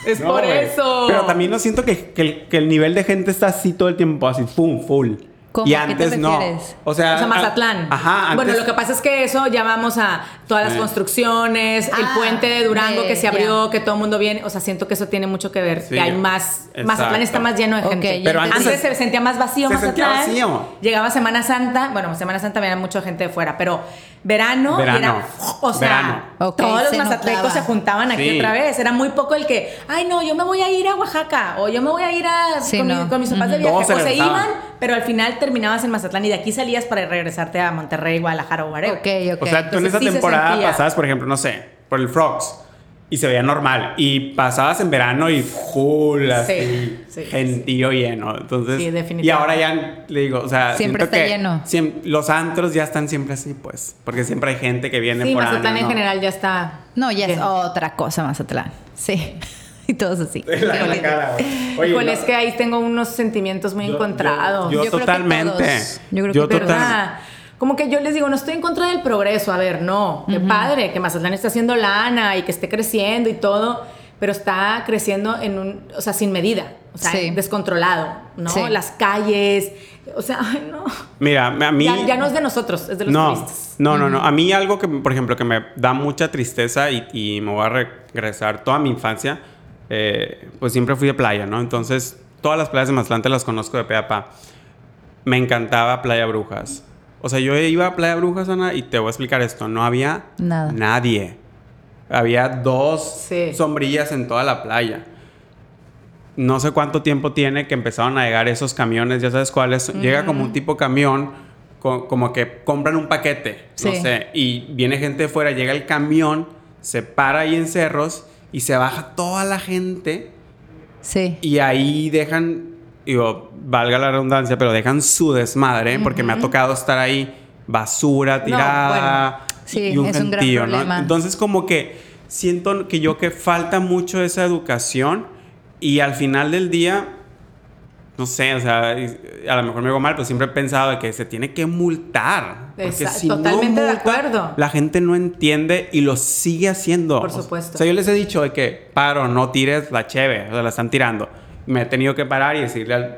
Es No, por güey. eso. Pero también no siento que, que el, nivel de gente está así todo el tiempo, así, pum, full. ¿Cómo? Y ¿A qué te antes no. O sea, O sea, a- Mazatlán. Ajá, antes, Bueno, lo que pasa es que eso ya vamos a todas las Eh. construcciones, el Ah, puente de Durango que se abrió, que todo el mundo viene. O sea, siento que eso tiene mucho que ver. Sí, que hay más. exacto. Mazatlán está más lleno de gente. ya Pero antes, antes- se sentía más vacío se sentía Mazatlán. vacío. Llegaba Semana Santa. Bueno, Semana Santa venía mucha gente de fuera, pero verano, Verano. era. O sea, Verano. Todos los se mazatlecos notaba. se juntaban aquí Sí. otra vez. Era muy poco el que, ay, no, yo me voy a ir a Oaxaca o yo me voy a ir a, Sí, con, mi- no. con mis papás de viaje. Todos o se iban, pero al final terminabas en Mazatlán y de aquí salías para regresarte a Monterrey, Guadalajara o whatever. Ok, ok. O sea, tú en esa sí temporada pasabas, por ejemplo, no sé, por el Frogs y se veía normal. Y pasabas en verano y full, así, sí, gentío lleno. Entonces, Sí, y definitivamente. ahora ya le digo, o sea, Siempre está que lleno. los antros ya están siempre así, pues, porque siempre hay gente que viene Sí, por Mazatlán en ¿no? general ya está. No, ya es otra cosa, Mazatlán. Sí. y todos así. La, la cara. Oye, Híjole, no, es que ahí tengo unos sentimientos muy Yo- encontrados. yo- Yo creo que totalmente. todos. Yo creo Yo que total- ¿verdad? Como que yo les digo, no estoy en contra del progreso. A ver, no. Qué padre que Mazatlán esté haciendo lana y que esté creciendo y todo, pero está creciendo en un, o sea, sin medida, o sea, Sí. descontrolado, ¿no? Sí. Las calles, o sea, ay, no. Mira, a mí... Ya, ya no es de nosotros, es de los no, turistas. No, no, no. A mí algo que, por ejemplo, que me da mucha tristeza y, y me voy a regresar toda mi infancia, eh, pues siempre fui de playa, ¿no? Entonces, todas las playas de Mazatlán te las conozco de pe a pa. Me encantaba Playa Brujas. O sea, yo iba a Playa Brujas, Ana, y te voy a explicar esto. No había Nada. nadie. Había dos Sí. sombrillas en toda la playa. No sé cuánto tiempo tiene que empezaron a llegar esos camiones, ya sabes cuáles. Llega como un tipo camión, co- como que compran un paquete, no Sí. sé, y viene gente de fuera, llega el camión, se para ahí en cerros y se baja toda la gente Sí. y ahí dejan, digo, valga la redundancia, pero dejan su desmadre, porque me ha tocado estar ahí, basura tirada Sí, y un es un gran gentío, ¿no? Entonces como que siento que yo que falta mucho esa educación y al final del día, no sé, o sea, a lo mejor me hago mal, pero siempre he pensado de que se tiene que multar. Porque si no totalmente de multa, acuerdo. La gente no entiende y lo sigue haciendo. Por supuesto. O sea, yo les he dicho de que paro, no tires la cheve, o sea, la están tirando. Me he tenido que parar y decirle al,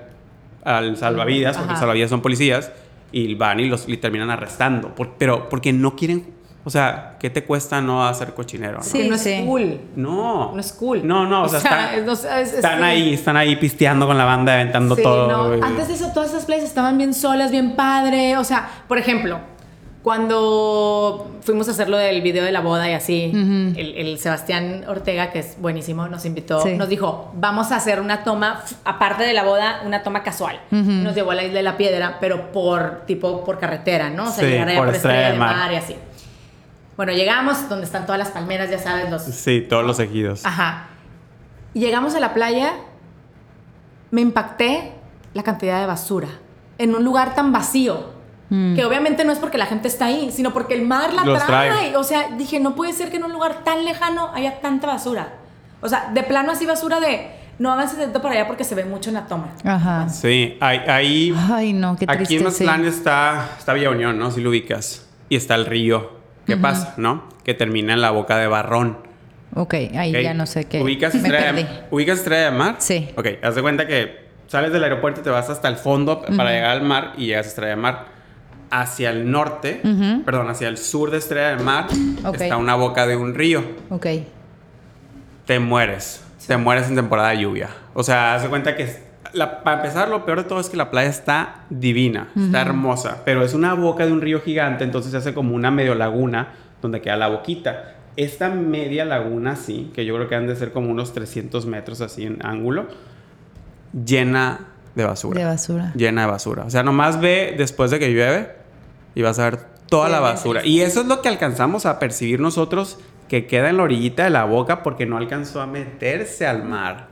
al salvavidas, porque Ajá. salvavidas son policías, y van y los y terminan arrestando. Por- pero porque no quieren, o sea, ¿qué te cuesta no hacer cochinero? no? Sí, no sí. es cool. No. No es cool. No, no, o, O sea, sea, están, es- no sé, es- es- están sí. ahí, están ahí pisteando con la banda, aventando Sí, todo. no. Antes de eso, todas esas playas estaban bien solas, bien padre. O sea, por ejemplo, cuando fuimos a hacer lo del video de la boda y así, el, el Sebastián Ortega, que es buenísimo, nos invitó, Sí. nos dijo, vamos a hacer una toma, aparte de la boda, una toma casual. Nos llevó a la isla de la piedra, pero por tipo por carretera, ¿no? O sea, Sí, llegar allá por por, Estrella del Mar. mar. y así. Bueno, llegamos donde están todas las palmeras, ya sabes, los, Sí, todos los ejidos. Ajá. Y llegamos a la playa, me impacté la cantidad de basura en un lugar tan vacío. Que obviamente no es porque la gente está ahí, sino porque el mar la Los trae. trae. O sea, dije, no puede ser que en un lugar tan lejano haya tanta basura. O sea, de plano así basura de no avance tanto para allá porque se ve mucho en la toma. Ajá. Sí, ahí, ahí Ay, no, qué triste. Aquí en sí. Mazatlán está, está Villa Unión, ¿no? Si lo ubicas. Y está el río. ¿Qué pasa, no? Que termina en la boca de Barrón. Ok, ahí ya no sé qué. ¿Ubicas Estrella, de, ¿Ubicas Estrella de Mar? Sí. Ok, haz de cuenta que sales del aeropuerto y te vas hasta el fondo para llegar al mar y llegas a Estrella de Mar. Hacia el norte, perdón, hacia el sur de Estrella de Mar Ok. está una boca de un río. Ok. Te mueres. Te mueres en temporada de lluvia. O sea, haz de cuenta que... la- para empezar, lo peor de todo es que la playa está divina, está hermosa, pero es una boca de un río gigante, entonces se hace como una medio laguna donde queda la boquita. Esta media laguna así, que yo creo que han de ser como unos 300 metros así en ángulo, llena de basura. De basura. Llena de basura. O sea, nomás ve después de que llueve y vas a ver toda Sí, la basura. Y eso es lo que alcanzamos a percibir nosotros que queda en la orillita de la boca porque no alcanzó a meterse al mar.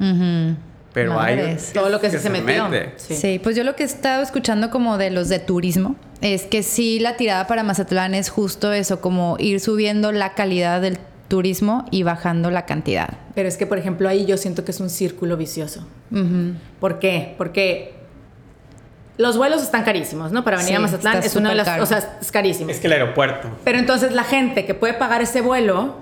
Pero hay. Todo lo que, se, metió. mete. Sí. Sí. pues yo lo que he estado escuchando como de los de turismo es que sí la tirada para Mazatlán es justo eso, como ir subiendo la calidad del turismo y bajando la cantidad. Pero es que, por ejemplo, ahí yo siento que es un círculo vicioso. ¿Por qué? Porque los vuelos están carísimos, ¿no? Para venir Sí, a Mazatlán es una de las caro. cosas, es carísimo. Es que el aeropuerto. Pero entonces la gente que puede pagar ese vuelo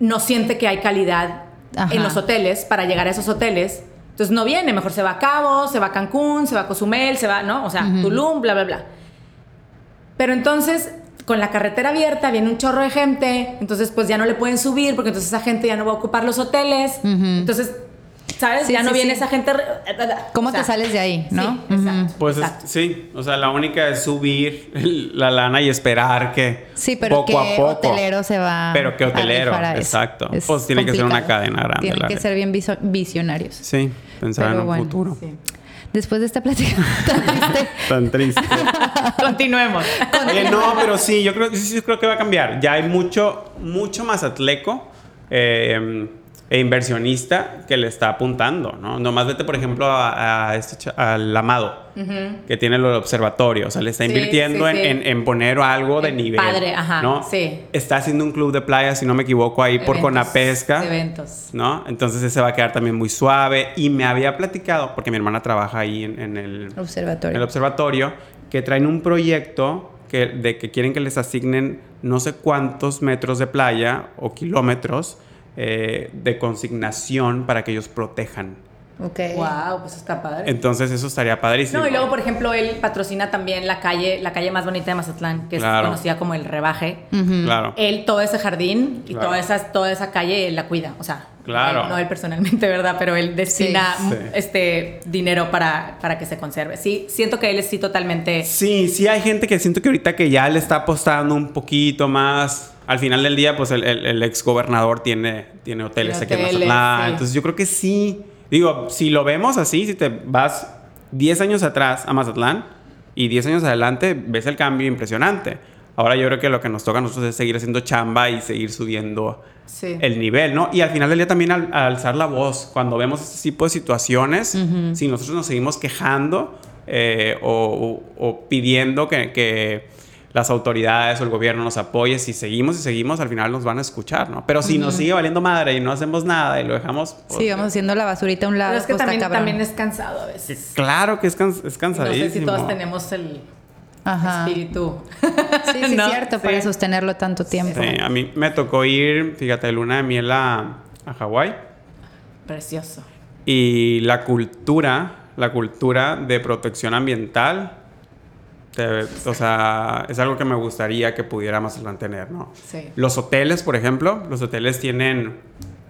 no siente que hay calidad Ajá. en los hoteles para llegar a esos hoteles Entonces no viene, mejor se va a Cabo, se va a Cancún, se va a Cozumel, se va, ¿no? O sea, Tulum, bla, bla, bla. Pero entonces, con la carretera abierta, viene un chorro de gente, entonces pues ya no le pueden subir porque entonces esa gente ya no va a ocupar los hoteles. Entonces, ¿sabes? Sí, ya no sí, viene esa gente. ¿Cómo o sea, te sales de ahí, no? Sí, exacto. Pues es- sí, o sea, la única es subir la lana y esperar que Sí, pero poco ¿qué a poco. hotelero se va Pero ¿qué a hotelero? a? Exacto. Es Pues tiene que ser una cadena grande, Tienen que ser bien visionarios. Sí, pensar Pero en un bueno. futuro. Sí. Después de esta plática tan triste, Tan triste. Continuemos. Oye, no, pero sí, yo creo, sí, sí creo que va a cambiar. Ya hay mucho, mucho más atleco eh, e inversionista que le está apuntando, ¿no? Nomás vete, por ejemplo, a, a este al Amado, que tiene el observatorio. O sea, le está invirtiendo sí, en, sí. en- en poner algo de En nivel. padre, ajá, ¿no? sí. Está haciendo un club de playa, si no me equivoco, ahí por Eventos, Conapesca. Eventos. ¿no? Entonces ese va a quedar también muy suave. Y me había platicado, porque mi hermana trabaja ahí en, en el, observatorio. el observatorio, que traen un proyecto que, de que quieren que les asignen no sé cuántos metros de playa o kilómetros eh, de consignación para que ellos protejan. Ok. Wow, pues está padre. Entonces eso estaría padrísimo. No, y luego, por ejemplo, él patrocina también la calle, la calle más bonita de Mazatlán, que Claro. es conocida como el Rebaje. Claro. Él, todo ese jardín y Claro. toda, esa, toda esa calle, él la cuida. O sea, Claro. él- no él personalmente, ¿verdad? Pero él destina Sí. Este dinero para, para que se conserve. Sí, siento que él es sí totalmente... Sí, sí hay gente que siento que ahorita que ya le está apostando un poquito más. Al final del día, pues el, el, el ex gobernador tiene, tiene hoteles aquí en Mazatlán. sí. Entonces yo creo que sí. Digo, si lo vemos así, si te vas 10 años atrás a Mazatlán y 10 años adelante, ves el cambio impresionante. Ahora yo creo que lo que nos toca a nosotros es seguir haciendo chamba y seguir subiendo Sí. el nivel, ¿no? Y al final del día también al, al alzar la voz, cuando vemos este tipo de situaciones, si nosotros nos seguimos quejando eh, o, o- o pidiendo que, que las autoridades o el gobierno nos apoye, si seguimos y seguimos, al final nos van a escuchar, ¿no? Pero si nos sigue valiendo madre y no hacemos nada y lo dejamos... pues, Sí, vamos haciendo la basurita a un lado. Pero es que pues, también, también es cansado a veces. Claro que es, cans- es No cansadísimo. sé si todos tenemos el Ajá. espíritu. Sí, sí, ¿No? cierto, Sí. para sostenerlo tanto tiempo. Sí, a mí me tocó ir, fíjate, luna de miel a, a Hawái. Precioso. Y la cultura, la cultura de protección ambiental, te- o sea, es algo que me gustaría que pudiéramos mantener, ¿no? Sí. Los hoteles, por ejemplo, los hoteles tienen,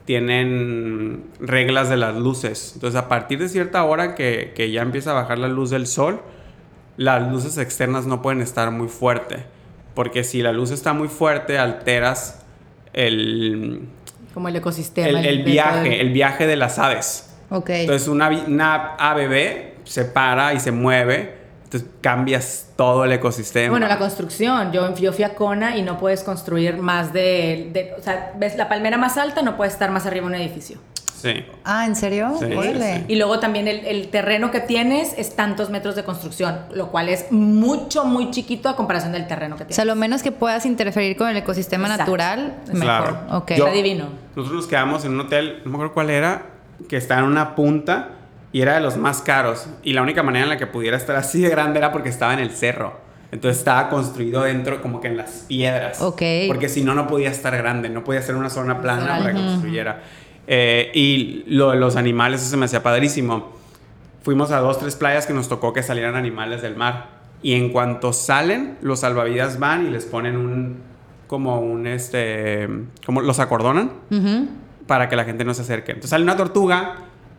tienen reglas de las luces. Entonces, a partir de cierta hora que, que ya empieza a bajar la luz del sol, las luces externas no pueden estar muy fuerte. Porque si la luz está muy fuerte, alteras el, Como el ecosistema. el, viaje, el viaje de las aves. Ok. Entonces una, una ave ve, se para y se mueve, entonces cambias todo el ecosistema. Bueno, la construcción. Yo, yo fui a Kona y no puedes construir más de, de- O sea, ves la palmera más alta, no puede estar más arriba de un edificio. Sí. Ah, ¿en serio? Sí, sí, Órale. sí. Y luego también el, el terreno que tienes es tantos metros de construcción, lo cual es mucho, muy chiquito a comparación del terreno que O tienes. sea, lo menos que puedas interferir con el ecosistema Exacto. natural, mejor. Claro. Ok. Yo- Está divino. Nosotros nos quedamos en un hotel, no me acuerdo cuál era, que está en una punta y era de los más caros. Y la única manera en la que pudiera estar así de grande era porque estaba en el cerro. Entonces estaba construido dentro como que en las piedras. Ok. Porque si no, no podía estar grande, no podía ser una zona plana para que construyera. Eh, y lo de los animales, eso se me hacía padrísimo. Fuimos a dos, tres playas que nos tocó que salieran animales del mar. Y en cuanto salen, los salvavidas van y les ponen un, como un, este, como los acordonan para que la gente no se acerque. Entonces sale una tortuga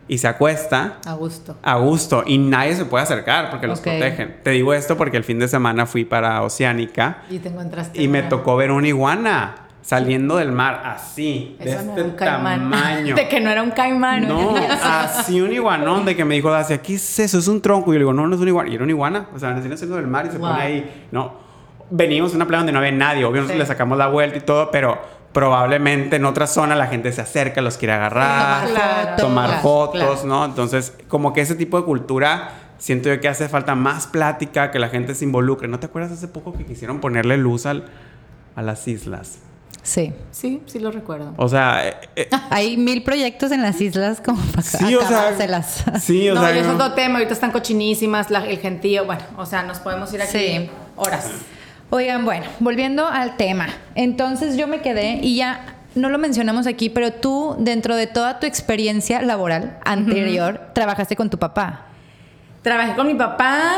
y se acuesta A gusto. a gusto y nadie se puede acercar porque los Ok. protegen. Te digo esto porque el fin de semana fui para Oceánica Y te encontraste. y me tocó ver una iguana saliendo del mar así, de Eso no este era un tamaño. De que no era un caimán. No, así un iguanón de que me dijo Dacia, ¿qué es eso? Es un tronco. Y yo le digo, no, no es un iguana. Y era una iguana. O sea, viene saliendo del mar y se Wow. pone ahí. No. Venimos a una playa donde no había nadie. Obvio, Sí. le sacamos la vuelta y todo, pero probablemente en otra zona la gente se acerca, los quiere agarrar, Tomar fotos. tomar Claro, fotos, claro. ¿no? Entonces, como que ese tipo de cultura, siento yo que hace falta más plática, que la gente se involucre. ¿No te acuerdas hace poco que quisieron ponerle luz al, a las islas? Sí. Sí, sí lo recuerdo. O sea, eh, eh, Hay mil proyectos en las islas como para sí, o sea, acabárselas. sí, o no, sea, es otro tema. Ahorita están cochinísimas, la- el gentío. Bueno, o sea, nos podemos ir aquí Sí. horas. Oigan, bueno, volviendo al tema. Entonces yo me quedé y ya no lo mencionamos aquí, pero tú, dentro de toda tu experiencia laboral anterior, trabajaste con tu papá. Trabajé con mi papá,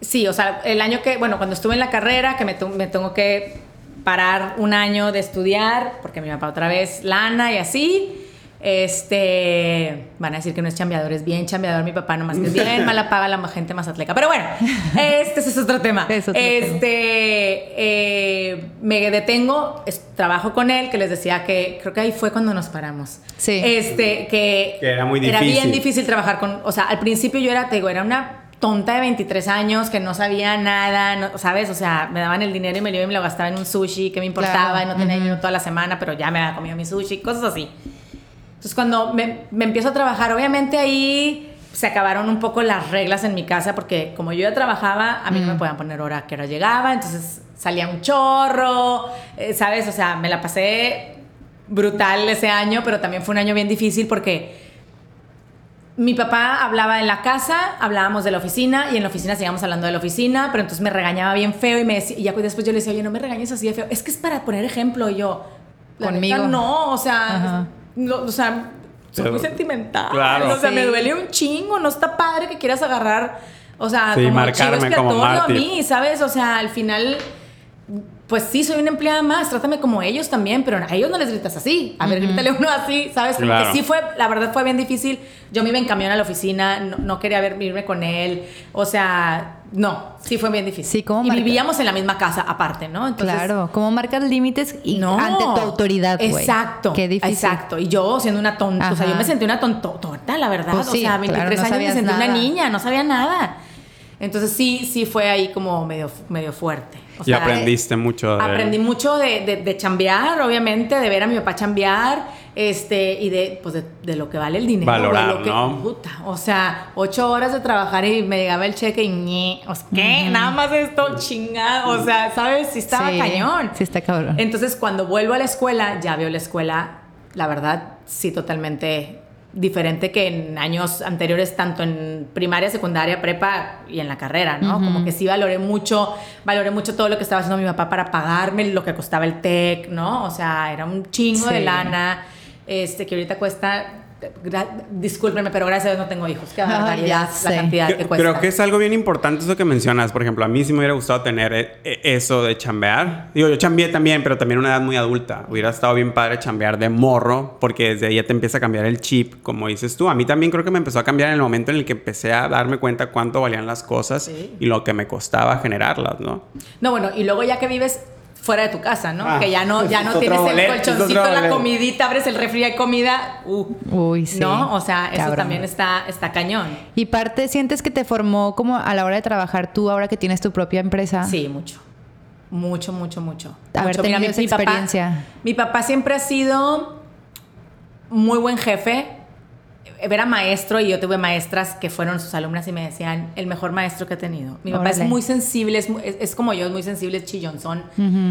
sí, o sea, el año que, bueno, cuando estuve en la carrera, que me, me tengo que parar un año de estudiar, porque mi papá otra vez lana y así. Este, van a decir que no es chambeador, es bien chambeador mi papá, nomás que es bien mala paga la gente más atleca. Pero bueno, este ese es otro tema. este, eh, me detengo, trabajo con él, que les decía que creo que ahí fue cuando nos paramos. Sí. Este, que, era muy difícil. Era bien difícil trabajar con, o sea, al principio yo era, te digo, era una tonta de 23 años que no sabía nada, ¿sabes? O sea, me daban el dinero y me lo iba y me lo gastaba en un sushi que me importaba y no tenía dinero toda la semana, pero ya me había comido mi sushi, cosas así. Entonces, cuando me, me, empiezo a trabajar, obviamente ahí se acabaron un poco las reglas en mi casa, porque como yo ya trabajaba, a mí no me podían poner hora que hora llegaba, entonces salía un chorro, eh, ¿sabes? O sea, me la pasé brutal ese año, pero también fue un año bien difícil porque mi papá hablaba en la casa, hablábamos de la oficina y en la oficina seguíamos hablando de la oficina, pero entonces me regañaba bien feo y me decía, y ya después yo le decía, oye, no me regañes así de feo, es que es para poner ejemplo y yo. Conmigo. no, o sea, o sea, soy muy sentimental. Claro. O sea, me duele un chingo. No está padre que quieras agarrar, o sea, como marcarme como a mí, ¿sabes? O sea, al final pues sí, soy una empleada más, trátame como ellos también, pero a ellos no les gritas así. A ver, grítale uno así, ¿sabes? Como que sí fue, la verdad fue bien difícil. Yo me iba en camión a la oficina, no, quería ver, irme con él. O sea, no, sí fue bien difícil. Sí, ¿cómo Y vivíamos en la misma casa aparte, ¿no? claro, ¿cómo marcas límites ante tu autoridad, güey? Exacto. Qué difícil. Exacto. Y yo siendo una tonta, o sea, yo me sentí una tontota, la verdad. Pues o sea, 23 años me sentí una niña, no sabía nada. Entonces sí, sí fue ahí como medio, medio fuerte y aprendiste mucho. De... Aprendí mucho de, de, de, chambear, obviamente, de ver a mi papá chambear, este, y de, pues de, lo que vale el dinero. Valorar, ¿no? Puta, o sea, ocho horas de trabajar y me llegaba el cheque y ñe, o sea, ¿qué? Nada más esto, chingado, o sea, ¿sabes? Sí estaba cañón. Sí está cabrón. Entonces, cuando vuelvo a la escuela, ya veo la escuela, la verdad, sí totalmente diferente que en años anteriores, tanto en primaria, secundaria, prepa y en la carrera, ¿no? Como que sí valoré mucho, valoré mucho todo lo que estaba haciendo mi papá para pagarme lo que costaba el TEC, ¿no? O sea, era un chingo de lana, este, que ahorita cuesta discúlpenme, pero gracias a Dios no tengo hijos. Qué barbaridad la cantidad que, cuesta. Creo que es algo bien importante eso que mencionas. Por ejemplo, a mí sí me hubiera gustado tener eh, eh, eso de chambear. Digo, yo chambeé también, pero también una edad muy adulta. Hubiera estado bien padre chambear de morro, porque desde ahí ya te empieza a cambiar el chip, como dices tú. A mí también creo que me empezó a cambiar en el momento en el que empecé a darme cuenta cuánto valían las cosas y lo que me costaba generarlas, ¿no? No, bueno, y luego ya que vives fuera de tu casa, ¿no? Ah, que ya no, ya no tienes el colchoncito, la comidita, abres el refri y comida. Uh, Uy, sí. ¿No? O sea, eso también está, está cañón. Y parte, ¿sientes que te formó como a la hora de trabajar tú ahora que tienes tu propia empresa? Sí, mucho. Mucho, mucho, mucho. A ver, tenido esa experiencia. mi papá siempre ha sido muy buen jefe era maestro y yo tuve maestras que fueron sus alumnas y me decían el mejor maestro que he tenido. Mi papá es muy sensible, es, es, como yo, es muy sensible, es chillonzón,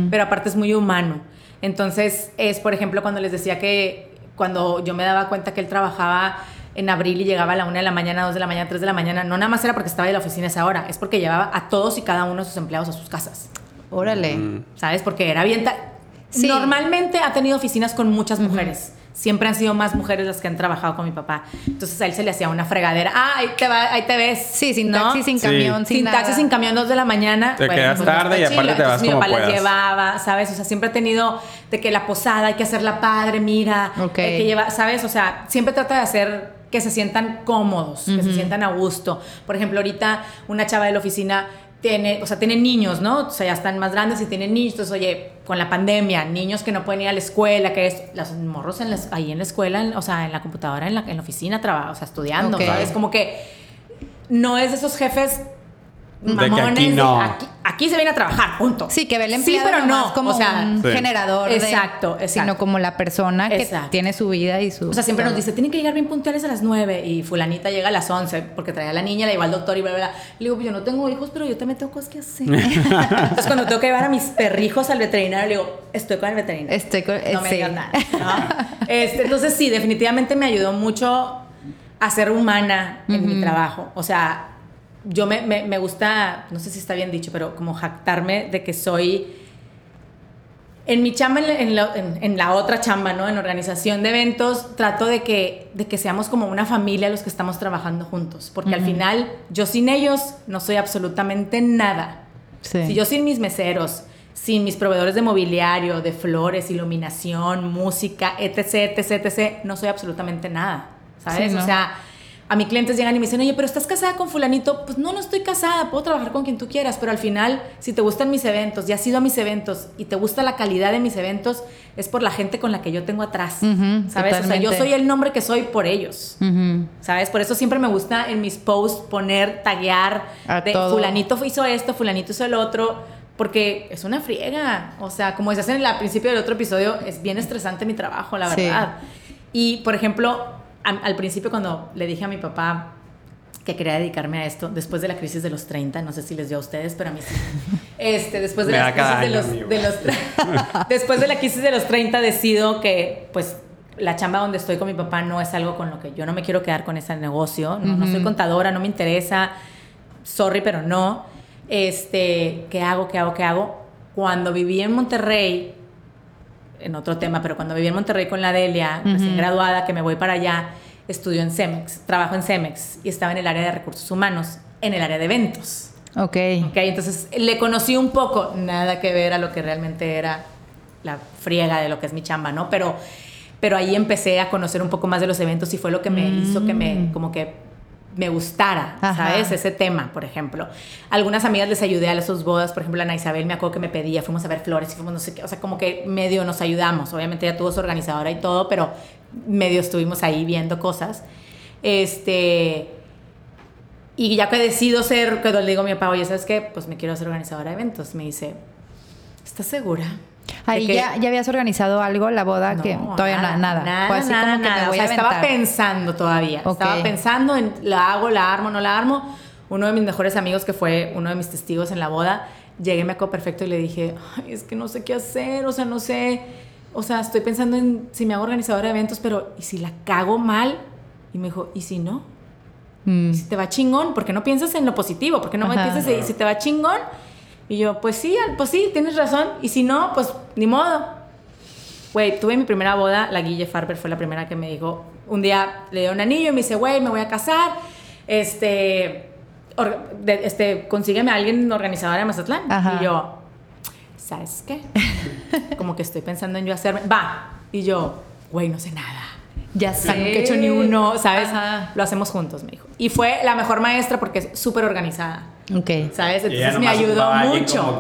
pero aparte es muy humano. Entonces es, por ejemplo, cuando les decía que cuando yo me daba cuenta que él trabajaba en abril y llegaba a la una de la mañana, dos de la mañana, tres de la mañana, no nada más era porque estaba en la oficina esa hora, es porque llevaba a todos y cada uno de sus empleados a sus casas. Órale. ¿Sabes? Porque era bien... Normalmente ha tenido oficinas con muchas mujeres siempre han sido más mujeres las que han trabajado con mi papá. Entonces a él se le hacía una fregadera. Ah, ahí te, va, ahí te ves. Sí, sin taxi, sin camión, sin, sin taxi, sin camión, dos de la mañana. Te quedas pues, tarde y aparte te vas Mi papá las llevaba, ¿sabes? O sea, siempre ha tenido de que la posada hay que hacerla padre, mira. que lleva, ¿sabes? O sea, siempre trata de hacer que se sientan cómodos, que se sientan a gusto. Por ejemplo, ahorita una chava de la oficina tiene, o sea, tienen niños, ¿no? O sea, ya están más grandes y tienen niños. Entonces, oye, con la pandemia, niños que no pueden ir a la escuela, que es, los morros en ahí en la escuela, o sea, en la computadora, en la, en la oficina, trabaja, o sea, estudiando, ¿sabes? Como que no es de esos jefes mamones. aquí, no. aquí, se viene a trabajar, punto. Sí, que ve el empleado sí, pero no como o sea, un generador. Exacto, exacto, Sino como la persona que tiene su vida y su... O sea, siempre nos dice, tienen que llegar bien puntuales a las 9 y fulanita llega a las 11 porque trae a la niña, la lleva al doctor y bla, bla, bla. Le digo, yo no tengo hijos, pero yo también tengo cosas que hacer. Entonces, cuando tengo que llevar a mis perrijos al veterinario, le digo, estoy con el veterinario. Estoy con... No me digas nada. Este, entonces, sí, definitivamente me ayudó mucho a ser humana en mi trabajo. O sea, yo me, me, gusta, no sé si está bien dicho, pero como jactarme de que soy En mi chamba, en la, en, la, otra chamba, ¿no? En organización de eventos, trato de que, de que seamos como una familia los que estamos trabajando juntos. Porque al final, yo sin ellos no soy absolutamente nada. Si yo sin mis meseros, sin mis proveedores de mobiliario, de flores, iluminación, música, etc., etc., etc., no soy absolutamente nada. ¿Sabes? O sea a mis clientes llegan y me dicen, oye, pero estás casada con fulanito. Pues no, no estoy casada, puedo trabajar con quien tú quieras, pero al final, si te gustan mis eventos, ya has ido a mis eventos y te gusta la calidad de mis eventos, es por la gente con la que yo tengo atrás, ¿sabes? O sea, yo soy el nombre que soy por ellos, ¿sabes? Por eso siempre me gusta en mis posts poner, taguear, de fulanito hizo esto, fulanito hizo el otro, porque es una friega. O sea, como decías en el principio del otro episodio, es bien estresante mi trabajo, la verdad. Y, por ejemplo, al principio cuando le dije a mi papá que quería dedicarme a esto, después de la crisis de los 30, no sé si les dio a ustedes, pero a mí sí. Este, después de la crisis de los, de los después de la crisis de los 30 decido que pues la chamba donde estoy con mi papá no es algo con lo que yo no me quiero quedar con ese negocio, no, no soy contadora, no me interesa, sorry, pero no. Este, ¿qué hago? ¿Qué hago? ¿Qué hago? Cuando viví en Monterrey, en otro tema, pero cuando viví en Monterrey con la Delia, recién graduada, que me voy para allá, estudio en Cemex, trabajo en Cemex y estaba en el área de recursos humanos, en el área de eventos. Ok. Ok, entonces le conocí un poco, nada que ver a lo que realmente era la friega de lo que es mi chamba, ¿no? Pero, pero ahí empecé a conocer un poco más de los eventos y fue lo que me hizo que me, mm. como que me gustara, ¿sabes? Ese tema, por ejemplo. Algunas amigas les ayudé a sus bodas, por ejemplo, Ana Isabel me acuerdo que me pedía, fuimos a ver flores, fuimos no sé qué, o sea, como que medio nos ayudamos. Obviamente ya tuvo su organizadora y todo, pero medio estuvimos ahí viendo cosas. Este. Y ya que decido ser, que le digo a mi papá, oye, ¿sabes qué? Pues me quiero ser organizadora de eventos. Me dice, ¿estás segura? Ahí ya, ya habías organizado algo, la boda, que todavía nada. Nada, nada, nada. o sea, estaba pensando todavía. Estaba pensando en la hago, la armo, no la armo. Uno de mis mejores amigos, que fue uno de mis testigos en la boda, llegué, me acuerdo perfecto y le dije, Ay, es que no sé qué hacer, o sea, no sé. O sea, estoy pensando en si me hago organizadora de eventos, pero ¿y si la cago mal? Y me dijo, ¿y si no? Mm. ¿Y si te va chingón? Porque no piensas en lo positivo, porque no me piensas en si te va chingón y yo, pues sí, pues sí, tienes razón. Y si no, pues ni modo. Güey, tuve mi primera boda, la Guille Farber fue la primera que me dijo, un día le dio un anillo y me dice, güey, me voy a casar, este, este, consígueme a alguien organizador de Mazatlán. Y yo, ¿sabes qué? Como que estoy pensando en yo hacerme, va. Y yo, güey, no sé nada. Ya sé. no he hecho ni uno, ¿sabes? Lo hacemos juntos, me dijo. Y fue la mejor maestra porque es súper organizada. Ok. ¿Sabes? Entonces me ayudó mucho.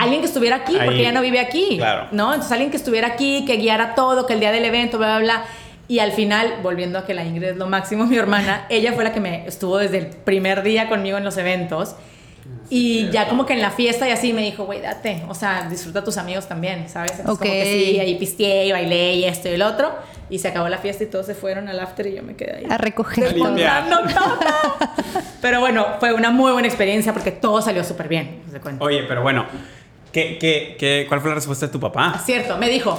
Alguien que estuviera aquí, porque ella no vive aquí. Claro. ¿No? Entonces alguien que estuviera aquí, que guiara todo, que el día del evento, bla, bla, bla. Y al final, volviendo a que la Ingrid es lo máximo, mi hermana, ella fue la que me estuvo desde el primer día conmigo en los eventos. Y ya como que en la fiesta y así me dijo, güey, date, o sea, disfruta a tus amigos también, ¿sabes? Entonces como que sí, ahí pisteé y bailé y esto y el otro. Y se acabó la fiesta y todos se fueron al after y yo me quedé ahí. A recoger todo. Pero bueno, fue una muy buena experiencia porque todo salió súper bien. Oye, pero bueno, ¿qué, qué, qué, cuál fue la respuesta de tu papá? Cierto, me dijo,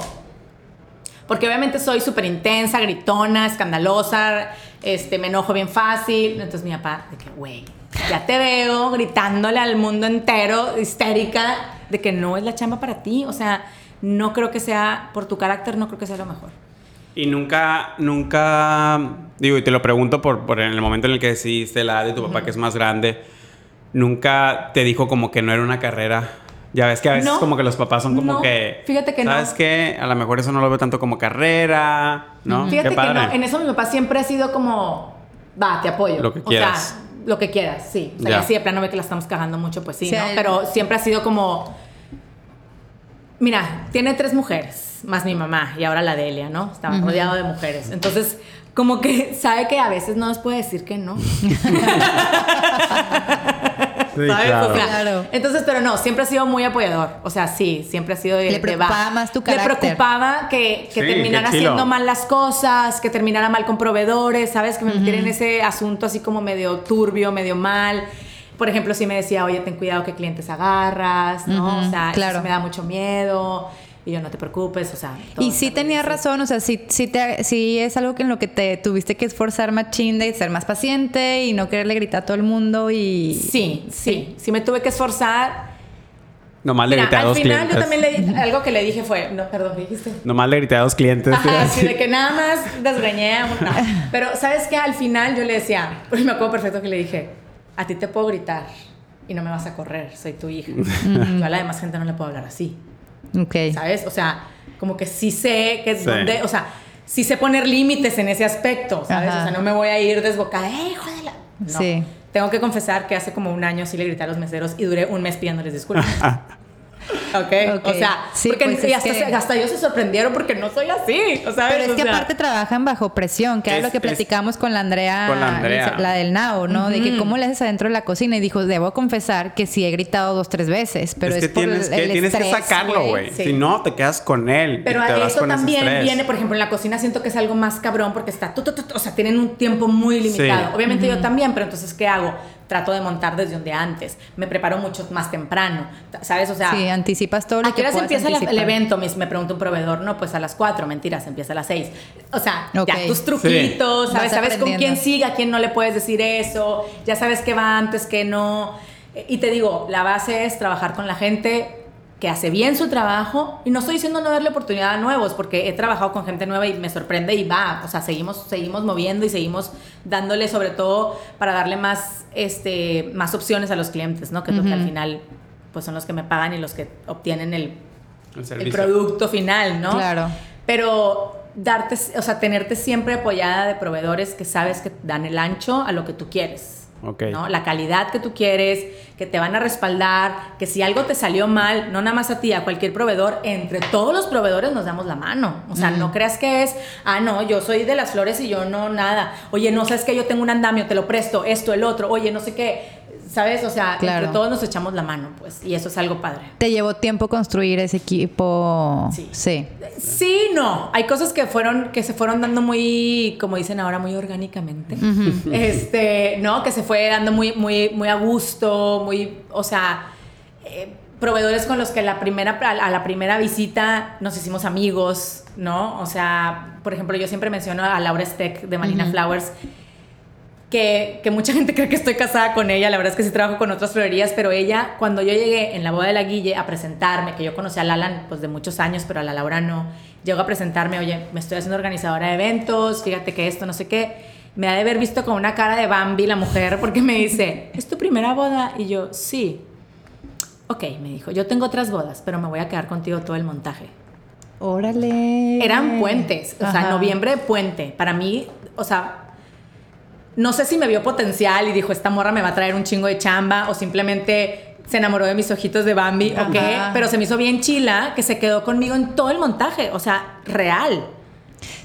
porque obviamente soy súper intensa, gritona, escandalosa, este, me enojo bien fácil. Entonces mi papá, de que, güey, ya te veo gritándole al mundo entero, histérica, de que no es la chamba para ti. O sea, no creo que sea, por tu carácter, no creo que sea lo mejor. Y nunca, nunca, digo, y te lo pregunto por, por en el momento en el que decidiste la edad de tu papá, que es más grande, nunca te dijo como que no era una carrera. Ya ves que a veces como que los papás son como que... Fíjate que ¿Sabes qué? A lo mejor eso no lo veo tanto como carrera, ¿no? Fíjate que no. En eso mi papá siempre ha sido como... Va, te apoyo. Lo que quieras. O sea, lo que quieras, sí. O sea, ya. sí, de plano ve que la estamos cagando mucho, pues sí, ¿no? Pero siempre ha sido como... Mira, tiene tres mujeres más mi mamá y ahora la Delia, ¿no? Estaba rodeado de mujeres. Entonces, como que sabe que a veces no nos puede decir que no. Sí, Claro. entonces, pero no, siempre ha sido muy apoyador. O sea, sí, siempre ha sido de, Le preocupaba más tu carácter. Le preocupaba que, que terminara haciendo mal las cosas, que terminara mal con proveedores, ¿sabes? Que me metiera en ese asunto así como medio turbio, medio mal. Por ejemplo, si me decía, oye, ten cuidado qué clientes agarras, ¿no? o sea, eso me da mucho miedo. Y yo, no te preocupes, o sea. Y sí tenía razón, o sea, sí, sí, te, sí es algo que en lo que te tuviste que esforzar más chinda y ser más paciente y no quererle gritar a todo el mundo y... Sí, sí, sí, me tuve que esforzar. Nomás le Mira, grité a al dos final clientes. yo también le di- algo que le dije fue, no, perdón, ¿qué dijiste? Nomás le grité a dos clientes. Ajá, así de que nada más desgreñé a una. Pero, ¿sabes qué? Al final yo le decía, pues me acuerdo perfecto que le dije, a ti te puedo gritar y no me vas a correr, soy tu hija. Yo a la demás gente no le puedo hablar así, Ok. ¿sabes? O sea, como que sí sé que es Sí. donde, o sea, sí sé poner límites en ese aspecto, ¿sabes? Ajá. O sea, no me voy a ir desbocada, ¡eh, hijo de la... No. Sí. Tengo que confesar que hace como un año sí le grité a los meseros y duré un mes pidiéndoles disculpas. ¿Ok? Ok. O sea, Sí, porque pues y hasta, que- hasta ellos se sorprendieron porque no soy así. O sea, Pero es o que sea, aparte trabajan bajo presión, que era Es- lo que es- platicamos con la Andrea, Con la Andrea. la del Nao, ¿no? De que cómo le haces adentro de la cocina. Y dijo, debo confesar que sí he gritado dos, tres veces, pero es, es que por tienes, el, que, el tienes que sacarlo, güey. sí. Si no, te quedas con él. Pero y te a vas eso con también viene, por ejemplo, en la cocina siento que es algo más cabrón porque está, tu, tu, tu, tu, o sea, tienen un tiempo muy limitado. Sí. Obviamente yo también, pero entonces, ¿qué hago? Trato de montar desde un día antes. Me preparo mucho más temprano, ¿sabes? O sea, Sí, anticipas todo lo ¿A qué horas empieza el evento? Me, me pregunta un proveedor. No, pues a las 4, mentiras, empieza a las 6. O sea, ya tus truquitos, Sí. ¿sabes? Vas Sabes con quién sigue, a quién no le puedes decir eso, ya sabes qué va antes, qué no. Y te digo, la base es trabajar con la gente que hace bien su trabajo y no estoy diciendo no darle oportunidad a nuevos porque he trabajado con gente nueva y me sorprende y va, o sea, seguimos seguimos moviendo y seguimos dándole sobre todo para darle más este más opciones a los clientes, ¿no? Que lo que al final pues son los que me pagan y los que obtienen el El el producto final, ¿no? Claro. Pero darte, o sea, tenerte siempre apoyada de proveedores que sabes que dan el ancho a lo que tú quieres. Ok. ¿no? La calidad que tú quieres, que te van a respaldar, que si algo te salió mal, no nada más a ti, a cualquier proveedor, entre todos los proveedores nos damos la mano. O sea, no creas que es, ah, no, yo soy de las flores y yo no nada. Oye, no sabes que yo tengo un andamio, te lo presto, esto, el otro, oye, no sé qué. ¿Sabes? O sea, Claro. entre todos nos echamos la mano, pues, y eso es algo padre. Te llevó tiempo construir ese equipo. Sí. Sí. Sí, no. Hay cosas que fueron, que se fueron dando muy, como dicen ahora, muy orgánicamente. Este, ¿no? Que se fue dando muy, muy, muy a gusto, muy, o sea, eh, proveedores con los que la primera, a la primera visita nos hicimos amigos, ¿no? O sea, por ejemplo, yo siempre menciono a Laura Steck de Marina Flowers. Que, que mucha gente cree que estoy casada con ella, la verdad es que sí trabajo con otras florerías, pero ella, cuando yo llegué en la boda de la Guille a presentarme, que yo conocí a Lalan pues de muchos años, pero a la Laura no, llegó a presentarme, oye, me estoy haciendo organizadora de eventos, fíjate que esto, no sé qué, me ha de haber visto con una cara de Bambi la mujer, porque me dice, ¿es tu primera boda? Y yo, sí. Ok, me dijo, yo tengo otras bodas, pero me voy a quedar contigo todo el montaje. Órale. Eran puentes, o sea, Ajá. noviembre puente. Para mí, o sea, no sé si me vio potencial y dijo, esta morra me va a traer un chingo de chamba o simplemente se enamoró de mis ojitos de Bambi, ¿ok? Ajá. Pero se me hizo bien chila que se quedó conmigo en todo el montaje, o sea, real.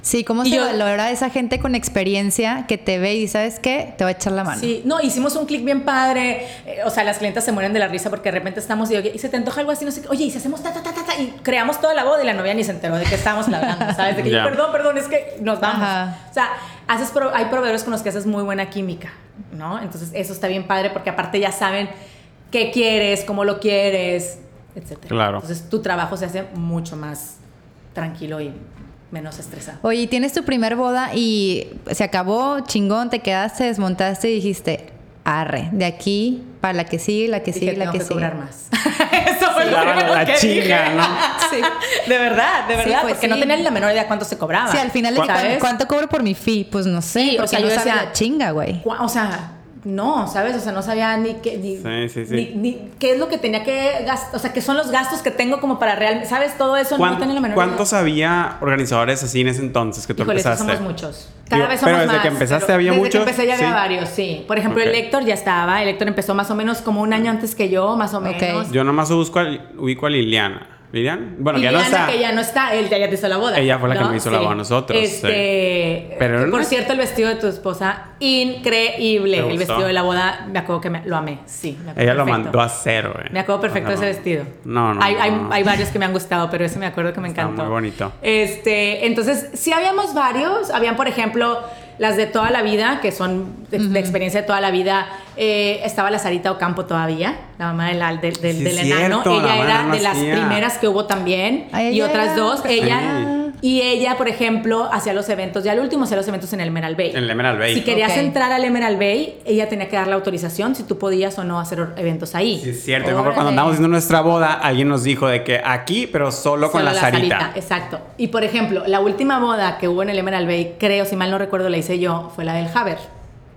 Sí, ¿cómo Y se yo- valora esa gente con experiencia que te ve y sabes qué? Te va a echar la mano. Sí, no, hicimos un clic bien padre. eh, o sea, las clientas se mueren de la risa porque de repente estamos y, oye, y se te antoja algo así, no sé qué. Oye, y si hacemos ta, ta, ta, ta, ta, y creamos toda la boda y la novia ni se enteró de qué estábamos hablando, ¿sabes? De que yo, Ya. perdón, perdón, es que nos vamos. Ajá. O sea, haces pro- hay proveedores con los que haces muy buena química, ¿no? Entonces, eso está bien padre porque aparte ya saben qué quieres, cómo lo quieres, etcétera. Claro. Entonces, tu trabajo se hace mucho más tranquilo y menos estresado. Oye, tienes tu primer boda y se acabó, chingón, te quedaste, desmontaste y dijiste, arre, de aquí para la que sigue, la que Dije, sigue, la tengo que que sigue. cobrar más. Eso fue lo La- primero la que chinga, dije. ¿no? Sí. De verdad, de Sí, verdad, pues porque no sí. tenía ni la menor idea cuánto se cobraba. Sí, al final cuánto, cuánto cobro por mi fee, pues no sé, Sí, o porque sea, no yo decía- la chinga, güey. O sea, no, ¿sabes? O sea, no sabía ni qué, ni, Sí, sí, sí. ni- ni qué es lo que tenía que gastar, o sea, qué son los gastos que tengo como para real, ¿sabes? Todo eso no ¿Cuán- tenía la menor ¿Cuántos idea. había organizadores así en ese entonces que tú Híjole, empezaste? somos muchos. Cada Digo, vez somos pero desde más. que empezaste pero había desde muchos, que empecé ya había sí. varios, sí. Por ejemplo, Ok. el Héctor ya estaba. El Héctor empezó más o menos como un año antes que yo, más o menos. Yo nomás busco al- ubico a Liliana. ¿Lilian? Bueno, ya no Liliana, está. que ya no está, él ya, ya te hizo la boda. Ella fue la que ¿no? me hizo la boda a nosotros, Este, sí. Pero que, por no- cierto, el vestido de tu esposa, increíble. ¿Te El vestido de la boda, me acuerdo que me- lo amé. Sí, me acuerdo Ella lo perfecto. mandó a cero, eh. Me acuerdo perfecto O sea, ese no. vestido. No, no. Hay, no, hay, no. hay varios que me han gustado, pero ese me acuerdo que me Está encantó. muy bonito. Este, entonces, sí habíamos varios. Habían, por ejemplo, las de toda la vida, que son de, de experiencia de toda la vida. Eh, estaba la Sarita Ocampo todavía, la mamá del, del, del, Sí, del enano. ella era de las primeras que hubo también. Ay, y otras dos. Ella, Sí. Y ella, por ejemplo, hacía los eventos, ya el último hacía los eventos en el Emerald Bay. En el Emerald Bay. Si querías Ok. entrar al Emerald Bay, ella tenía que dar la autorización si tú podías o no hacer eventos ahí. Sí, es cierto. Cuando andábamos haciendo nuestra boda, alguien nos dijo de que aquí, pero solo con Solo la, Sarita. Exacto. Y por ejemplo, la última boda que hubo en el Emerald Bay, creo, si mal no recuerdo, la hice yo, fue la del Haber.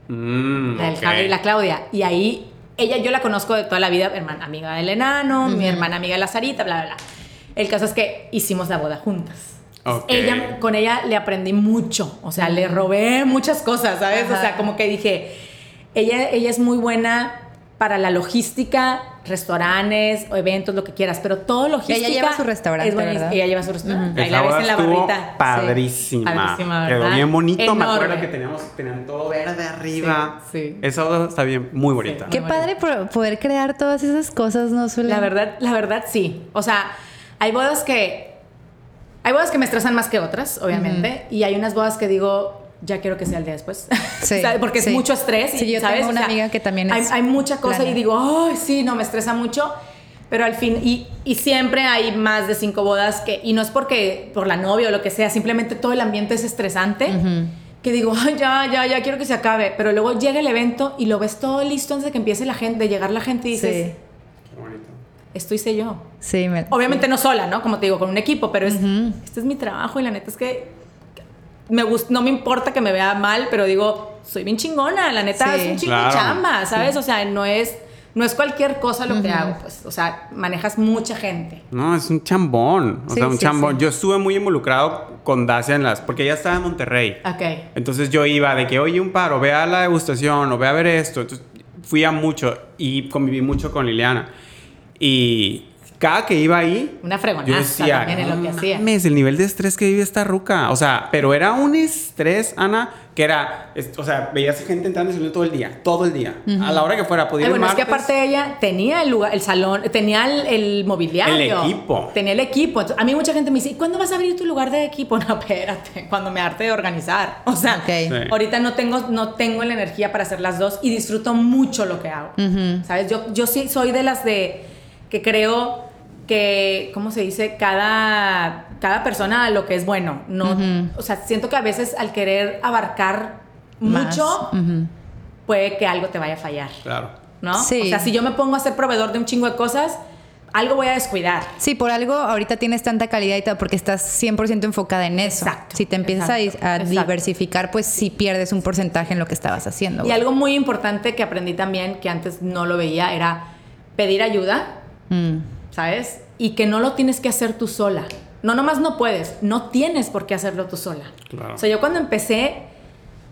Mm, La del. Javier y la Claudia. Y ahí, ella yo la conozco de toda la vida, hermana, amiga del enano, mi hermana amiga de la Sarita, bla, bla, bla. El caso es que hicimos la boda juntas. Ella, con ella le aprendí mucho, o sea, le robé muchas cosas, ¿sabes? O sea, como que dije, ella, ella es muy buena para la logística, restaurantes o eventos, lo que quieras, pero todo logística. lleva su restaurante, es buenísimo. ¿verdad? Ella lleva su restaurante. Ahí Esa la ves boda en la barbita. Padrísima. Sí, padrísima, Quedó ¿verdad? bien bonito. Me Enorme. acuerdo que teníamos, tenían todo verde arriba. Sí, sí. Esa boda está bien, muy bonita. Sí. Qué Muy padre por- poder crear todas esas cosas, ¿no? Suele... La verdad, la verdad sí. O sea, hay bodas que. Hay bodas que me estresan más que otras, obviamente. Y hay unas bodas que digo, ya quiero que sea el día después. Sí. Porque sí. es mucho estrés. Sí, y, yo ¿sabes? tengo una O sea, amiga que también hay, es hay mucha cosa y digo, ay, sí, no, me estresa mucho. Pero al fin, y, y siempre hay más de cinco bodas que, y no es porque por la novia o lo que sea, simplemente todo el ambiente es estresante. Que digo, ay, ya, ya, ya quiero que se acabe. Pero luego llega el evento y lo ves todo listo antes de que empiece la gente, de llegar la gente y dices, Sí. Esto hice yo. sí. Me... Obviamente no sola, ¿no? Como te digo, con un equipo, pero es, este es mi trabajo y la neta es que me gust- no me importa que me vea mal, pero digo, soy bien chingona, la neta Sí. es un chingo Claro. de chamba, ¿sabes? O sea, no es, no es cualquier cosa lo que hago, pues, o sea, manejas mucha gente. No, es un chambón. O Sí, sea, un sí, chambón. sí. Yo estuve muy involucrado con Dacia en las. Porque ella estaba en Monterrey. Ok. Entonces yo iba de que, oye, un paro, ve a la degustación o ve a ver esto. Entonces fui a mucho y conviví mucho con Liliana. Y cada que iba ahí, Una fregonaza yo decía, también en lo que "No hacía". mames, el nivel de estrés que vive esta ruca. O sea, pero era un estrés, Ana, que era, es- o sea, veías gente entrando y saliendo todo el día, todo el día. A la hora que fuera, podía Ay, ir bueno, es que martes. aparte ella tenía el lugar, el salón, tenía el, el mobiliario. El equipo. Tenía el equipo. Entonces, a mí mucha gente me dice, ¿y cuándo vas a abrir tu lugar de equipo? No, espérate, cuando me arte de organizar. O sea. Sí. ahorita no tengo, no tengo la energía para hacer las dos y disfruto mucho lo que hago. ¿Sabes? Yo, yo sí soy de las de que creo que, ¿cómo se dice? Cada, cada persona lo que es bueno. No, O sea, siento que a veces al querer abarcar Más. mucho, Ujú. puede que algo te vaya a fallar. Claro. ¿no? Sí. O sea, si yo me pongo a ser proveedor de un chingo de cosas, algo voy a descuidar. Sí, por algo ahorita tienes tanta calidad y todo, porque estás 100% enfocada en eso. Exacto, Si te empiezas a exacto, a, exacto. diversificar, pues sí pierdes un porcentaje en lo que estabas haciendo. Y güey. algo muy importante que aprendí también, que antes no lo veía, era pedir ayuda, Mm. ¿sabes? Y que no lo tienes que hacer tú sola. No, nomás no puedes, no tienes por qué hacerlo tú sola. Claro. O sea, yo cuando empecé,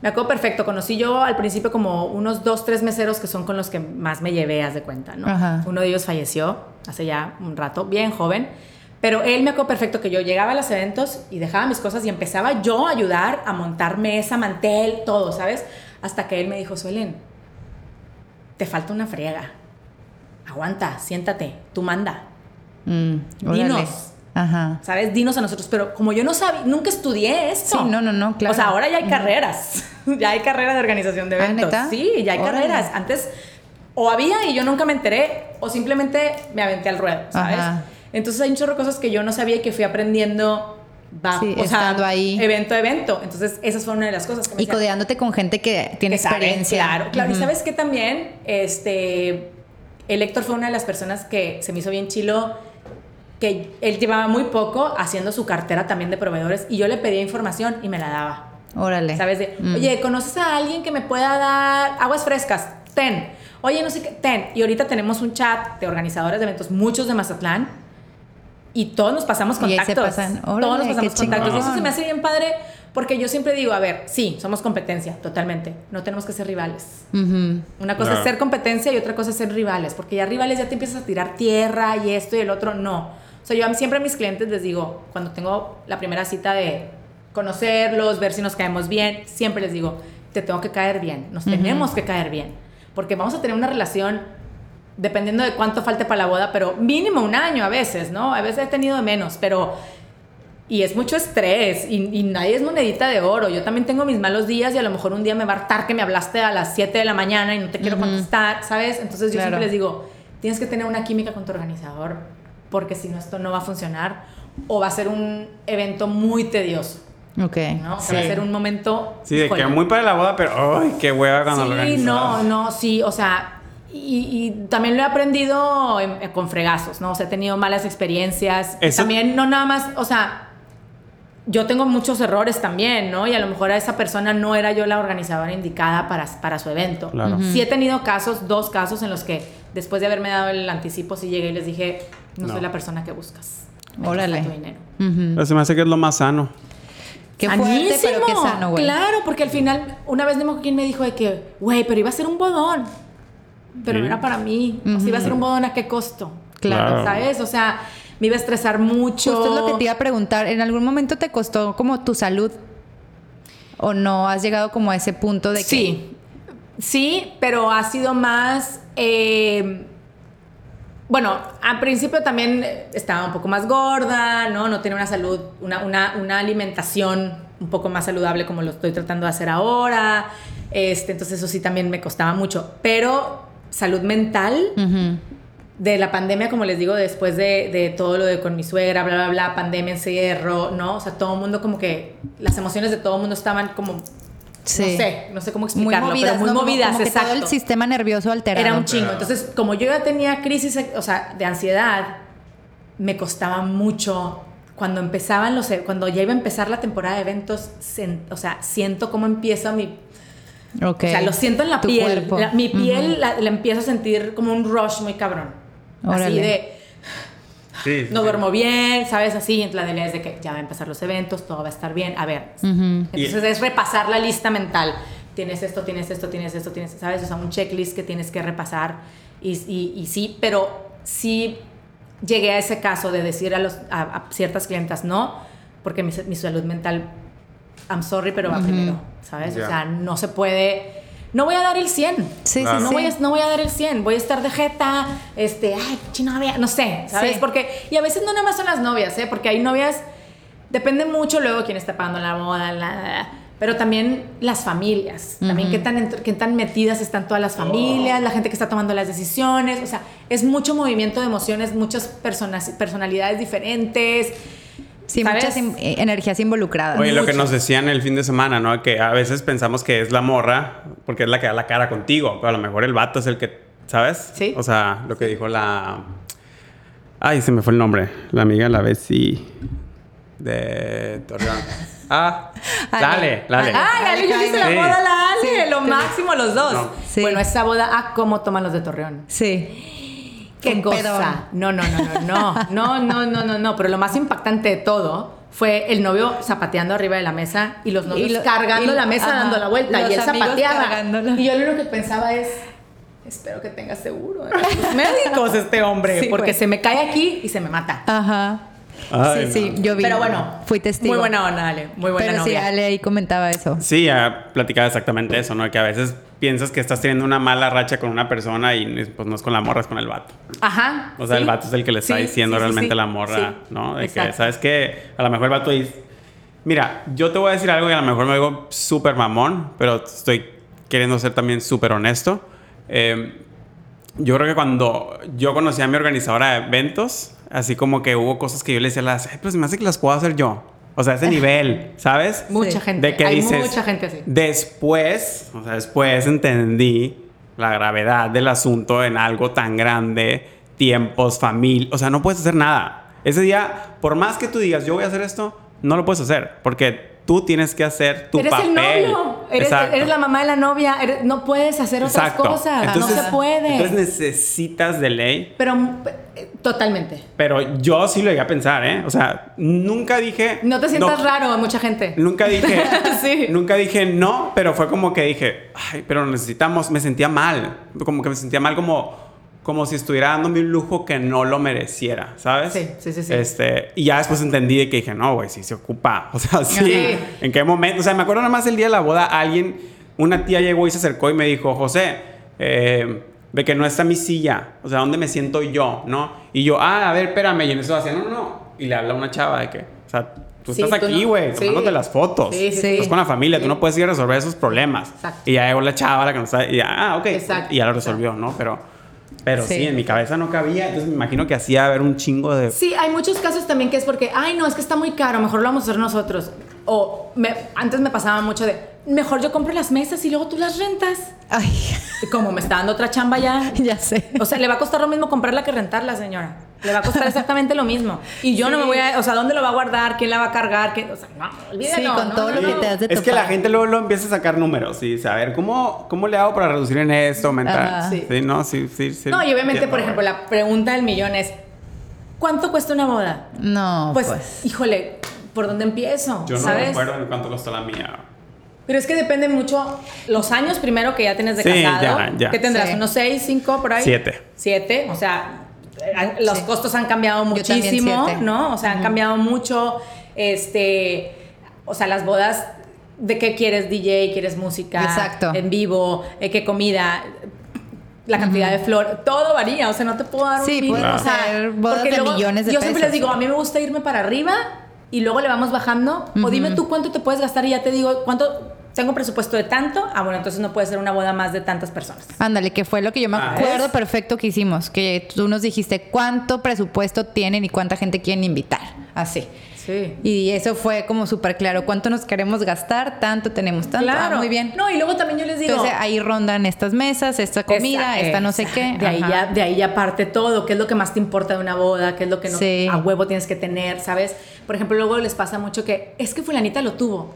me acuerdo perfecto, conocí yo al principio como unos dos, tres meseros que son con los que más me llevé, haz de cuenta, ¿no? Ajá. Uno de ellos falleció hace ya un rato, bien joven, pero él me acuerdo perfecto que yo llegaba a los eventos y dejaba mis cosas y empezaba yo a ayudar a montar mesa, mantel, todo, ¿sabes? Hasta que él me dijo, Suelen, te falta una friega. Aguanta, siéntate, tú manda. Mm. Dinos. Ajá. ¿Sabes? Dinos a nosotros. Pero como yo no sabía, nunca estudié esto. Sí, no, no, no, claro. O sea, ahora ya hay carreras. ya hay carreras de organización de Ah, eventos. ¿neta? Sí, ya hay Órale. carreras. Antes o había y yo nunca me enteré, o simplemente me aventé al ruedo, ¿sabes? Ajá. Entonces hay un chorro de cosas que yo no sabía y que fui aprendiendo. Va, Sí, o sea, estando ahí. evento a evento. Entonces, esas fueron una de las cosas que me Y decían, codeándote con gente que tiene que sabe, experiencia. Claro, claro. Y sabes que también, este, el Héctor fue una de las personas que se me hizo bien chilo, que él llevaba muy poco haciendo su cartera también de proveedores y yo le pedía información y me la daba. Órale. ¿Sabes? De, Mm. oye, ¿conoces a alguien que me pueda dar aguas frescas? Ten. Oye, no sé qué, ten. Y ahorita tenemos un chat de organizadores de eventos, muchos de Mazatlán, y todos nos pasamos Y ahí se contactos. pasan. todos Órale, nos pasamos contactos. Y eso se me hace bien padre, porque yo siempre digo, a ver, sí, somos competencia, totalmente. No tenemos que ser rivales. Ujú. Una cosa Claro. es ser competencia y otra cosa es ser rivales, porque ya rivales ya te empiezas a tirar tierra y esto y el otro, no. O sea, yo siempre a mis clientes les digo, cuando tengo la primera cita de conocerlos, ver si nos caemos bien, siempre les digo, te tengo que caer bien, nos tenemos que caer bien, porque vamos a tener una relación dependiendo de cuánto falte para la boda, pero mínimo un año a veces, ¿no? A veces he tenido de menos, pero... Y es mucho estrés y, y nadie es monedita de oro. Yo también tengo mis malos días y a lo mejor un día me va a hartar que me hablaste a las 7 de la mañana y no te quiero contestar, ¿sabes? Entonces yo Claro. siempre les digo, tienes que tener una química con tu organizador porque si no esto no va a funcionar. o va a ser un evento muy tedioso. Ok. ¿no? O sea, va a ser un momento. Sí, de que muy para la boda, pero ¡ay, qué hueva cuando lo Sí, no, no, sí, o sea, y, y también lo he aprendido en- en- con fregazos, ¿no? O sea, he tenido malas experiencias. Eso- También, no nada más, o sea, yo tengo muchos errores también, ¿no? Y a lo mejor a esa persona no era yo la organizadora indicada para, para su evento. Claro. Sí he tenido casos, dos casos en los que después de haberme dado el anticipo, sí llegué y les dije, no, No. soy la persona que buscas. Me Órale. tu dinero. Ujú. Pero se me hace que es lo más sano. Qué fuerte, pero qué sano, güey. Claro, porque al final, una vez no me acuerdo quién me dijo de que, güey, pero iba a ser un bodón. Pero Sí. no era para mí. O sea, iba a ser un bodón a qué costo. Claro. Claro. ¿Sabes? O sea, me iba a estresar mucho. Justo es lo que te iba a preguntar. ¿En algún momento te costó como tu salud? ¿O no has llegado como a ese punto de que... Sí, sí, pero ha sido más... eh, bueno, al principio también estaba un poco más gorda, ¿no? No tenía una salud, una, una, una alimentación un poco más saludable como lo estoy tratando de hacer ahora. Este, entonces eso sí también me costaba mucho. Pero salud mental Ujú. De la pandemia, como les digo, después de, de todo lo de con mi suegra, bla, bla, bla, pandemia, encierro, ¿no? O sea, todo el mundo como que, las emociones de todo el mundo estaban como, Sí. no sé, no sé cómo Muy explicarlo, movidas, pero muy ¿no? Como- movidas, como que exacto. todo el sistema nervioso alterado. Era un chingo. Entonces, como yo ya tenía crisis, o sea, de ansiedad, me costaba mucho. Cuando empezaban los, e- cuando ya iba a empezar la temporada de eventos, sen- o sea, siento cómo empieza mi, Ok. o sea, lo siento en la Tu piel. La- mi piel la, la empiezo a sentir como un rush muy cabrón. Así de, Sí. no duermo bien, ¿sabes? Así, entonces la idea es de que ya van a empezar los eventos, todo va a estar bien. A ver, Ujú. entonces es repasar la lista mental. Tienes esto, tienes esto, tienes esto, tienes, ¿sabes? O sea, un checklist que tienes que repasar. Y, y- y sí, pero sí llegué a ese caso de decir a, los, a, a ciertas clientas no, porque mi, mi salud mental, I'm sorry, pero va primero, ¿sabes? Ya. O sea, no se puede... No voy a dar el 100. Sí, Claro. sí, No, sí. voy a, no voy a dar el 100, voy a estar de jeta, este, ay, chino, novia, no sé, ¿sabes? Sí. Porque, y a veces no nada más son las novias, ¿eh? Porque hay novias, depende mucho luego quién está pagando la boda, la- la- pero también las familias, también qué, tan, qué tan metidas están todas las familias, la gente que está tomando las decisiones, o sea, es mucho movimiento de emociones, muchas personas, personalidades diferentes. Sí, ¿sabes? muchas in- eh, energías involucradas. Oye, lo que nos decían el fin de semana, ¿no? Que a veces pensamos que es la morra porque es la que da la cara contigo, pero a lo mejor el vato es el que, ¿sabes? Sí. O sea, lo que dijo la... Ay, se me fue el nombre. La amiga, la Bessie de Torreón. Ah, Ale. dale, dale. Ay, Ale, yo hice la boda a la Ale, Sí, lo máximo los dos. No. Sí. Bueno, esa boda, ah, cómo toman los de Torreón. Sí. Qué Un cosa. pedón. No, no, no, no, no, no, no, no, no, no. Pero lo más impactante de todo fue el novio zapateando arriba de la mesa y los novios Y lo- cargando y- la mesa ajá. dando la vuelta Los y él zapateaba. cargándolo. Y yo lo único que pensaba es, espero que tenga seguro de los médicos este hombre, Sí, porque güey. se me cae aquí y se me mata. Ajá. Ay, sí, no. sí, yo vi. Pero bueno, Fui testigo. Muy buena onda, Ale, muy buena Pero sí, novia. Ale ahí comentaba eso. Sí, ya platicaba exactamente eso, ¿no? Que a veces piensas que estás teniendo una mala racha con una persona y pues no es con la morra, es con el vato. Ajá. O sea, sí. el vato es el que le está Sí, diciendo sí, realmente la morra, ¿no? De que, exacto. ¿sabes qué? A lo mejor el vato dice... Mira, yo te voy a decir algo y a lo mejor me digo súper mamón, pero estoy queriendo ser también súper honesto. Eh, yo creo que cuando yo conocí a mi organizadora de eventos, así como que hubo cosas que yo le decía a las, "Ay, pues me hace que las puedo hacer yo. O sea, ese nivel, ¿sabes? Mucha Sí. gente. De que Hay dices, mucha gente así. Después, o sea, después entendí la gravedad del asunto en algo tan grande, tiempos, familia, o sea, no puedes hacer nada. Ese día, por más que tú digas, yo voy a hacer esto, no lo puedes hacer, porque tú tienes que hacer tu eres papel. el novio, eres, la mamá de la novia, eres- no puedes hacer otras Exacto. cosas, Entonces- no se puede. Entonces necesitas de ley Pero eh, totalmente. pero yo sí lo llegué a pensar, ¿eh? O sea, nunca dije. No te sientas raro a mucha gente. Nunca dije. Sí. Nunca dije no, pero fue como que dije, ay, pero necesitamos. Me sentía mal. Como que me sentía mal, como, como si estuviera dándome un lujo que no lo mereciera, ¿sabes? Sí, sí, sí, sí. Este, y ya después entendí de que dije, no, güey, sí se ocupa. O sea, sí. Sí. ¿En qué momento? O sea, me acuerdo nada más el día de la boda, alguien, una tía llegó y se acercó y me dijo, José, eh, de que no está mi silla. O sea, ¿dónde me siento yo? ¿No? Y yo, ah, a ver, espérame. Y en eso hacía, no, no, no. Y le habla una chava de que, o sea, tú Sí, estás tú aquí, no- güey, sí. tomándote las fotos. Sí, sí. Estás con la familia, tú no puedes ir a resolver esos problemas. Exacto. Y ya llegó la chava, la que no está, y ya, ah, ok. Exacto, Y ya lo resolvió, ¿no? Pero Pero sí. en mi cabeza no cabía, entonces me imagino que hacía haber un chingo de... Sí, hay muchos casos también que es porque, ay, no, es que está muy caro, mejor lo vamos a hacer nosotros. O me- antes me pasaba mucho de, mejor yo compro las mesas y luego tú las rentas. Ay, como me está dando otra chamba ya, ya sé. o sea, le va a costar lo mismo comprarla que rentarla, señora. Le va a costar exactamente lo mismo. Y yo no me voy a, o sea, ¿dónde lo va a guardar? ¿Quién la va a cargar? ¿Quién? O sea, no, olvídalo. Sí, con no, todo no, lo que no. te das de Es que la gente luego, luego empieza a sacar números y dice, a ver, ¿cómo, ¿cómo le hago para reducir en esto, aumentar? Sí. Sí. no, sí, sí, sí. No, y obviamente, entiendo. por ejemplo, la pregunta del millón es, ¿cuánto cuesta una boda? No, Pues, pues. híjole, ¿por dónde empiezo? Yo no ¿Sabes? recuerdo en cuánto costó la mía. Pero es que depende mucho los años primero que ya tienes de Sí, casado. ya, ya. ¿Qué tendrás? Sí. ¿Unos seis, cinco por ahí? Siete. Siete, o sea, los Sí. costos han cambiado muchísimo. ¿no? O sea, han cambiado mucho. Este, o sea, las bodas, ¿de qué quieres DJ? ¿Quieres música? Exacto. En vivo, eh, ¿qué comida? La cantidad de flor, todo varía, o sea, no te puedo dar Sí, un mínimo, pueden o sea, bodas de luego millones de Yo siempre pesos. les digo, a mí me gusta irme para arriba y luego le vamos bajando, o dime tú cuánto te puedes gastar y ya te digo cuánto tengo presupuesto de tanto, ah, bueno, entonces no puede ser una boda más de tantas personas. Ándale, que fue lo que yo me Ah, acuerdo perfecto que hicimos, que tú nos dijiste cuánto presupuesto tienen y cuánta gente quieren invitar, así. Sí. Y eso fue como súper claro, cuánto nos queremos gastar, tanto tenemos, tanto, ah, Claro. muy bien. No, y luego también yo les digo. Entonces ahí rondan estas mesas, esta comida, Esa- esta no sé qué. De ahí, ya, de ahí ya parte todo. ¿Qué es lo que más te importa de una boda? ¿Qué es lo que no, Sí. a huevo tienes que tener? ¿Sabes? Por ejemplo, luego les pasa mucho que es que Fulanita lo tuvo.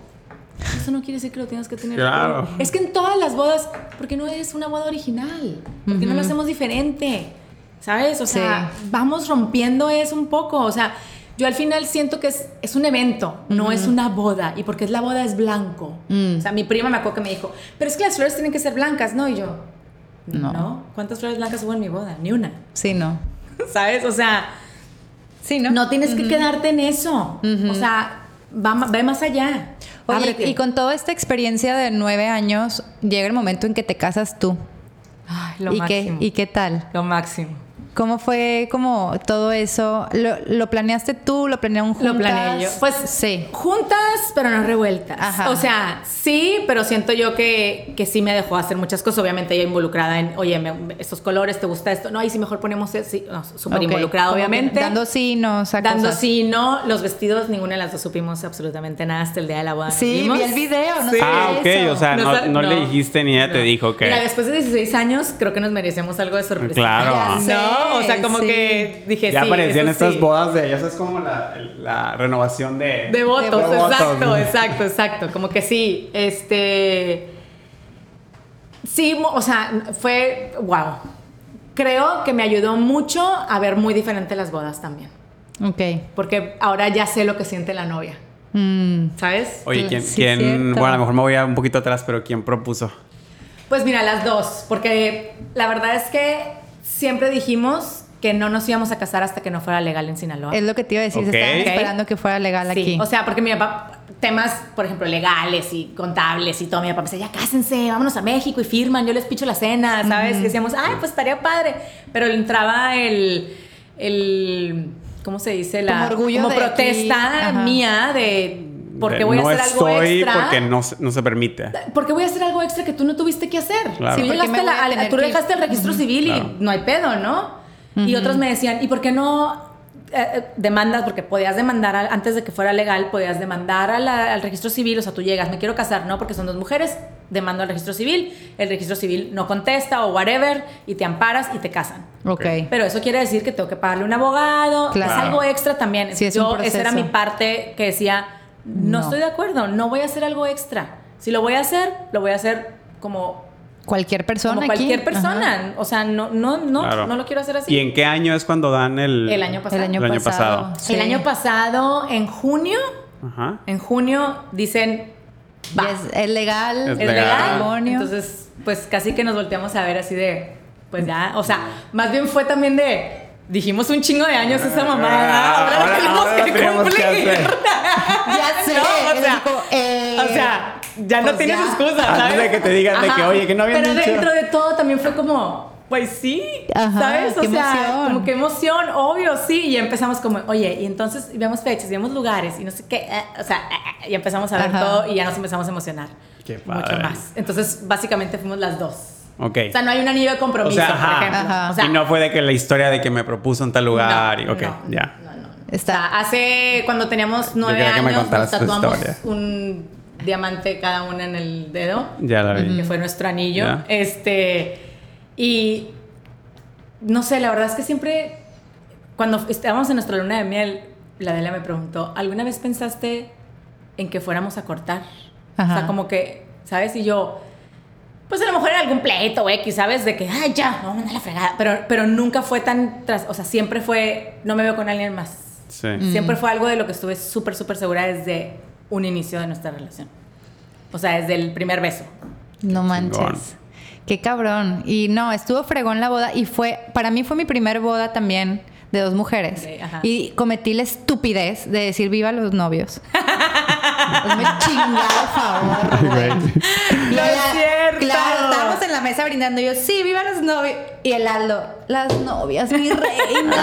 Eso no quiere decir que lo tienes que tener. Claro. Es que en todas las bodas, porque no es una boda original? porque no lo hacemos diferente? ¿Sabes? O sea, vamos rompiendo eso un poco. O sea, yo al final siento que es, es un evento, no es una boda. Y porque es la boda es blanco. Mm. O sea, mi prima me acuerdo que me dijo, pero es que las flores tienen que ser blancas, ¿no? Y yo, No. no. ¿Cuántas flores blancas hubo en mi boda? Ni una. Sí, no. ¿Sabes? O sea, Sí, ¿no? no, tienes que quedarte en eso. O sea, va, ve más allá. Oye, y con toda esta experiencia de nueve años, llega el momento en que te casas tú. Ay, lo ¿Y máximo. qué, ¿Y qué tal? Lo máximo. ¿Cómo fue como todo eso? ¿Lo, lo planeaste tú? ¿Lo planearon juntas? Lo planeé yo. Pues sí. juntas, pero no revueltas. Ajá. O sea, sí, pero siento yo que, que sí me dejó hacer muchas cosas. Obviamente ella involucrada en, oye, me- estos colores, ¿te gusta esto? No, ahí sí mejor ponemos eso. Sí, no, súper involucrada, obviamente. Dando signos a Dando cosas. sí, no. Los vestidos, ninguna de las dos supimos absolutamente nada hasta el día de la boda. Sí, vimos. vi el video, no Sí. sé Ah, ok, eso. o sea, No no, no le no. dijiste ni ella te dijo que... Mira, después de 16 años, creo que nos merecemos algo de sorpresa. Claro. Ya sé, No, o sea, como sí. que dije, ya sí. aparecían estas sí. bodas de ellas, es como la, la renovación de... De votos, De votos. exacto, exacto, exacto. Como que sí, este. Sí, o sea, fue. ¡Wow! Creo que me ayudó mucho a ver muy diferente las bodas también. Ok. Porque ahora ya sé lo que siente la novia, Mm. ¿sabes? Oye, ¿quién, Sí, quién- bueno, a lo mejor me voy a un poquito atrás, pero ¿quién propuso? Pues mira, las dos. Porque la verdad es que siempre dijimos que no nos íbamos a casar hasta que no fuera legal en Sinaloa. Es lo que te iba a decir. Se estaban esperando que fuera legal Sí, aquí. o sea, porque mi papá, temas, por ejemplo, legales y contables y todo, mi papá me decía, ya cásense, vámonos a México y firman, yo les picho la cena, ¿sabes? Y decíamos, ay, pues estaría padre. Pero le entraba el, el ¿cómo se dice? La, Como orgullo de protesta mía de, ¿por qué De voy a no hacer algo estoy extra? porque no, se- no se permite. ¿Por qué voy a hacer algo extra que tú no tuviste que hacer? Claro. Si ¿Por qué llegaste me a la- voy a tú que- dejaste el registro civil y Claro. no hay pedo, ¿no? Y otros me decían, ¿y por qué no eh, eh, demandas? Porque podías demandar, al- antes de que fuera legal, podías demandar a la- al registro civil, o sea, tú llegas, me quiero casar, ¿no? Porque son dos mujeres, demando al registro civil, el registro civil no contesta o whatever, y te amparas y te casan. ok. Pero eso quiere decir que tengo que pagarle un abogado, Claro. es algo extra también. Sí, es Yo, un esa era mi parte que decía, no, No. estoy de acuerdo, no voy a hacer algo extra. Si lo voy a hacer, lo voy a hacer como, Cualquier persona como aquí. cualquier Ajá. persona. O sea, no, no, no, Claro. no lo quiero hacer así. ¿Y en qué año es cuando dan el...? El año pasado. El año, El año pasado. pasado. sí. El año pasado, en junio, Ajá. en junio dicen, va, Es, es legal. Es es legal. legal. Matrimonio. Entonces, pues casi que nos volteamos a ver así de, pues ya, o sea, más bien fue también de, dijimos un chingo de años esa mamada, Ah, ahora, ahora- tenemos ahora que tenemos que cumplir. hacer. Ya sé. No, o sea, como, eh, o sea, ya no pues tienes ya. excusa, Antes ¿sabes? de que te digan de que, oye, que no habían Pero dicho. dentro de todo también fue como, pues sí, Ajá, ¿sabes? O qué sea, emoción. como que emoción, obvio, sí. Y empezamos como, oye, y entonces vemos fechas, vemos lugares y no sé qué, eh, o sea, eh, y empezamos a ver Ajá. todo y ya nos empezamos a emocionar. Qué Mucho padre. más. Entonces, básicamente fuimos las dos. Ok. O sea, no hay un anillo de compromiso, O sea, ajá. por ejemplo. Ajá. O sea, y no fue de que la historia de que me propuso en tal lugar. y, ok, no, ya. no, no. Está- O sea, hace cuando teníamos nueve quería que me años nos tu tatuamos historia. un diamante cada una en el dedo, Ya la vi. que fue nuestro anillo. Ya. Este y no sé, la verdad es que siempre cuando estábamos en nuestra luna de miel, la Delia me preguntó, ¿alguna vez pensaste en que fuéramos a cortar? O Ajá. sea, como que, ¿sabes? Y yo pues a lo mejor en algún pleito X, ¿sabes? De que, ay, ya, vamos a mandar la fregada. Pero, pero nunca fue tan, tras, o sea, siempre fue, no me veo con alguien más. Sí. Siempre fue algo de lo que estuve súper, súper segura desde un inicio de nuestra relación. O sea, desde el primer beso. No manches. Chingón. Qué cabrón. Y no, estuvo fregón la boda y fue, para mí fue mi primer boda también de dos mujeres. Ok, ajá. y cometí la estupidez de decir viva los novios. Hazme chingado favor, güey. Y No es ella- cierto. Claro, estábamos en la mesa brindando y yo, sí, viva los novios. Y el Aldo, las novias, mi reina.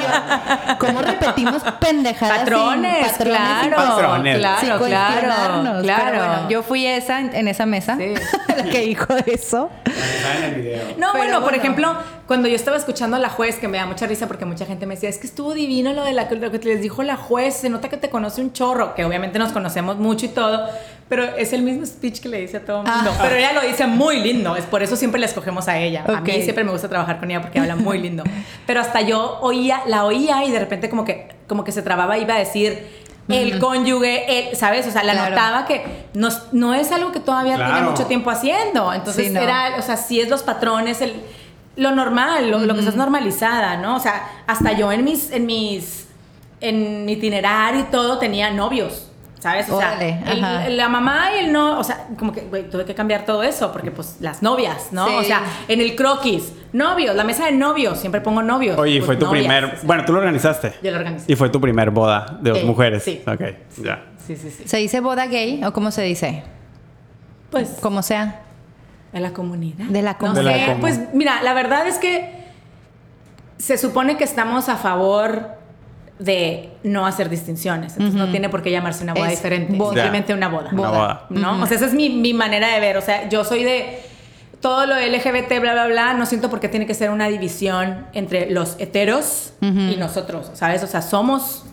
Yo, ¿cómo repetimos pendejadas? sin Patrones, claro. Patrones. Claro, sin claro, claro. Bueno, yo fui esa en, en esa mesa, Sí. la que dijo eso. Está en el video. No, Pero bueno, por ejemplo, cuando yo estaba escuchando a la juez, que me da mucha risa porque mucha gente me decía, es que estuvo divino lo de la, lo que les dijo la juez, se nota que te conoce un chorro, que obviamente nos conocemos mucho y todo, pero es el mismo speech que le dice a todo el mundo. Ah. Pero ella lo dice muy lindo, es por eso siempre la escogemos a ella. A mí siempre me gusta trabajar con ella porque habla muy lindo. Pero hasta yo oía, la oía y de repente como que, como que se trababa, iba a decir el cónyuge, el, ¿sabes? O sea, la Claro. notaba que no, no es algo que todavía tiene Claro. mucho tiempo haciendo. Entonces Sí, no. era, o sea, sí es los patrones, el, lo normal, lo, lo que estás normalizada, ¿no? O sea, hasta yo en mis, en mis, en mi itinerario y todo tenía novios. ¿Sabes? O Órale, sea, el- la mamá y el no, o sea, como que, güey, tuve que cambiar todo eso, porque pues las novias, ¿no? Sí. O sea, en el croquis, novios, la mesa de novios, siempre pongo novios. Oye, y pues, fue tu novias, primer. o sea, Bueno, tú lo organizaste. Yo lo organicé. Y fue tu primer boda de dos Eh, mujeres. sí. Ok, ya. Sí, sí, sí. ¿Se dice boda gay o cómo se dice? Pues, Como sea. de la comunidad. De la comunidad. Sé, pues mira, la verdad es que se supone que estamos a favor de no hacer distinciones. Entonces no tiene por qué llamarse una boda Es diferente. boda. Simplemente una boda. Una boda. ¿No? O sea, esa es mi, mi manera de ver. O sea, yo soy de todo lo LGBT, bla, bla, bla. No siento por qué tiene que ser una división entre los heteros y nosotros, ¿sabes? O sea, somos.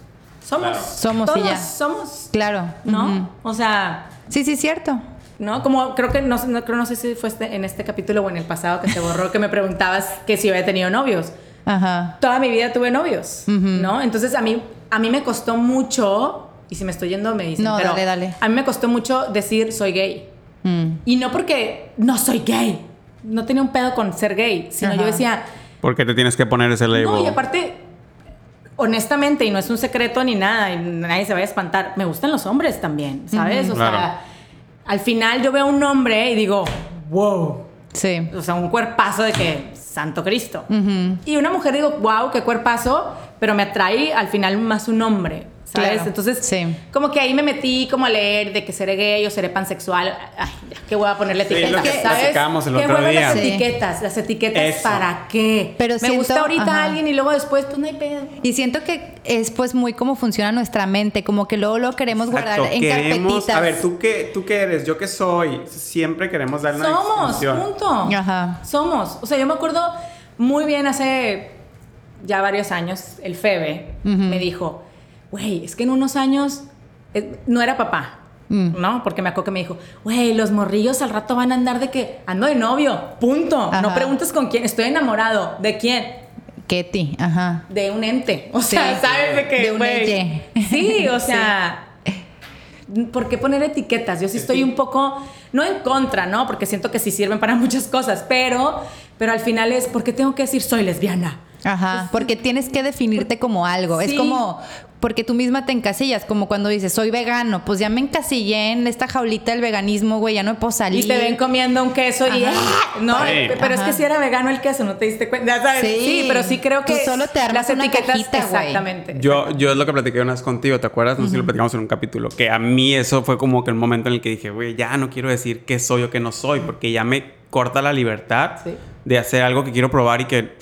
Somos. Claro. Somos y todos ya. Somos. Claro. ¿No? O sea. Sí, sí, cierto. ¿no? Como creo que no, no, creo, no sé si fue este- en este capítulo o en el pasado que se borró que me preguntabas que si había tenido novios. Ajá. Toda mi vida tuve novios, ¿no? Entonces a mí, a mí me costó mucho, y si me estoy yendo me dicen, No, pero dale, dale. a mí me costó mucho decir soy gay. Mm. Y no porque no soy gay, no tenía un pedo con ser gay, sino Ajá. yo decía, ¿Por qué te tienes que poner ese label? no, y aparte, honestamente, y no es un secreto ni nada, y nadie se vaya a espantar, me gustan los hombres también, ¿sabes? O Claro. sea, al final yo veo a un hombre y digo, wow, Sí. o sea, un cuerpazo de que, santo Cristo. Y una mujer digo, wow, qué cuerpazo, pero me atrae al final más un hombre, ¿sabes? Claro, Entonces, sí. como que ahí me metí como a leer de que seré gay o seré pansexual. Ay, ya, qué voy a ponerle Sí, etiquetas, que ¿sabes? el qué otro día. las Sí. etiquetas, las etiquetas Eso. para qué. Pero me siento- gusta ahorita ajá. alguien y luego después, pues no hay pedo. Y siento que es pues muy como funciona nuestra mente, como que luego lo queremos Exacto, guardar en queremos, carpetitas. a ver, ¿tú qué, ¿tú qué eres? ¿Yo qué soy? Siempre queremos darle una Somos, punto. Ajá. Somos. O sea, yo me acuerdo muy bien hace ya varios años, el Febe me dijo, güey, es que en unos años eh, no era papá. Mm. ¿No? Porque me acuerdo que me dijo, güey, los morrillos al rato van a andar de que ando de novio, punto. No preguntes con quién, estoy enamorado. ¿De quién? Ketty, ajá. De un ente. O sea, Sí. ¿sabes de qué? De un eye. Sí, o sea. ¿Por qué poner etiquetas? Yo sí estoy un poco, no en contra, ¿no? Porque siento que sí sirven para muchas cosas, pero, pero al final es, ¿por qué tengo que decir soy lesbiana? Ajá, porque tienes que definirte como algo. Es como porque tú misma te encasillas, como cuando dices, soy vegano, pues ya me encasillé en esta jaulita del veganismo, güey, ya no puedo salir. Y te ven comiendo un queso y. ¡ah! ¿no? Sí. Pero es que si era vegano el queso, no te diste cuenta, ya ¿sabes? Sí. Sí, pero sí creo Tú que solo te armas las una etiquetas, cajita, exactamente. Yo, yo es lo que platiqué una vez contigo, ¿te acuerdas? No sé si lo platicamos en un capítulo. Que a mí eso fue como que el momento en el que dije, güey, ya no quiero decir qué soy o qué no soy, porque ya me corta la libertad Sí. de hacer algo que quiero probar y que.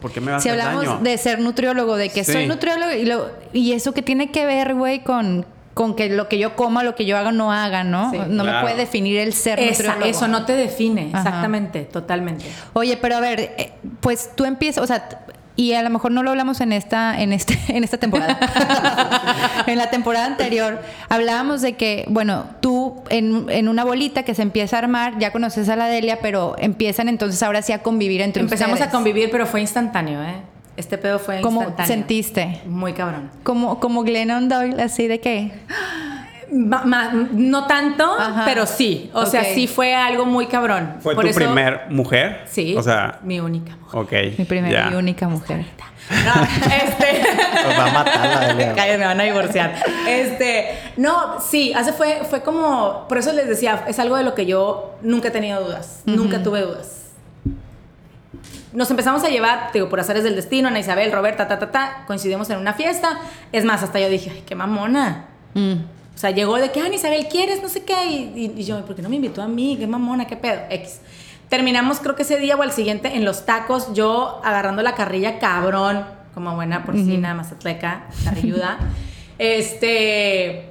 ¿Por qué me va a Si hacer hablamos daño? de ser nutriólogo, de que Sí. soy nutriólogo y, lo, y eso que tiene que ver, güey, con con que lo que yo coma, lo que yo haga, no haga, ¿no? Sí. no me puede definir el ser Esa- nutriólogo. eso no te define, Ajá. exactamente, totalmente. Oye, pero a ver, eh, pues tú empiezas, o sea, y a lo mejor no lo hablamos en esta, en este, en esta temporada. en la temporada anterior hablábamos de que, bueno, tú en, en una bolita que se empieza a armar, ya conoces a la Delia, pero empiezan entonces ahora sí a convivir entre Empezamos ustedes. a convivir, pero fue instantáneo, ¿eh? Este pedo fue ¿Cómo instantáneo. sentiste? Muy cabrón. Como, como Glennon Doyle, así de qué. Ma- ma- no tanto, Ajá. pero sí. O sea, sí fue algo muy cabrón. ¿Fue Por tu eso- primer mujer? Sí. O sea, mi única mujer. ok. Mi primera ya. y única mujer. No, este. Nos va a matar la Delia. Cállate, me van a divorciar. Este, no, sí, hace fue, fue como, por eso les decía, es algo de lo que yo nunca he tenido dudas, nunca tuve dudas. Nos empezamos a llevar, digo, por azares del destino, Ana Isabel, Roberta, ta, ta, ta, coincidimos en una fiesta. Es más, hasta yo dije, ay, qué mamona. Mm. O sea, llegó de que, Ana Isabel, ¿quieres? No sé qué. Y, y- y yo, ¿por qué no me invitó a mí? Qué mamona, qué pedo. X. Terminamos, creo que ese día o al siguiente, en los tacos, yo agarrando la carrilla cabrón, como buena porcina, mazatleca, carrilluda. este.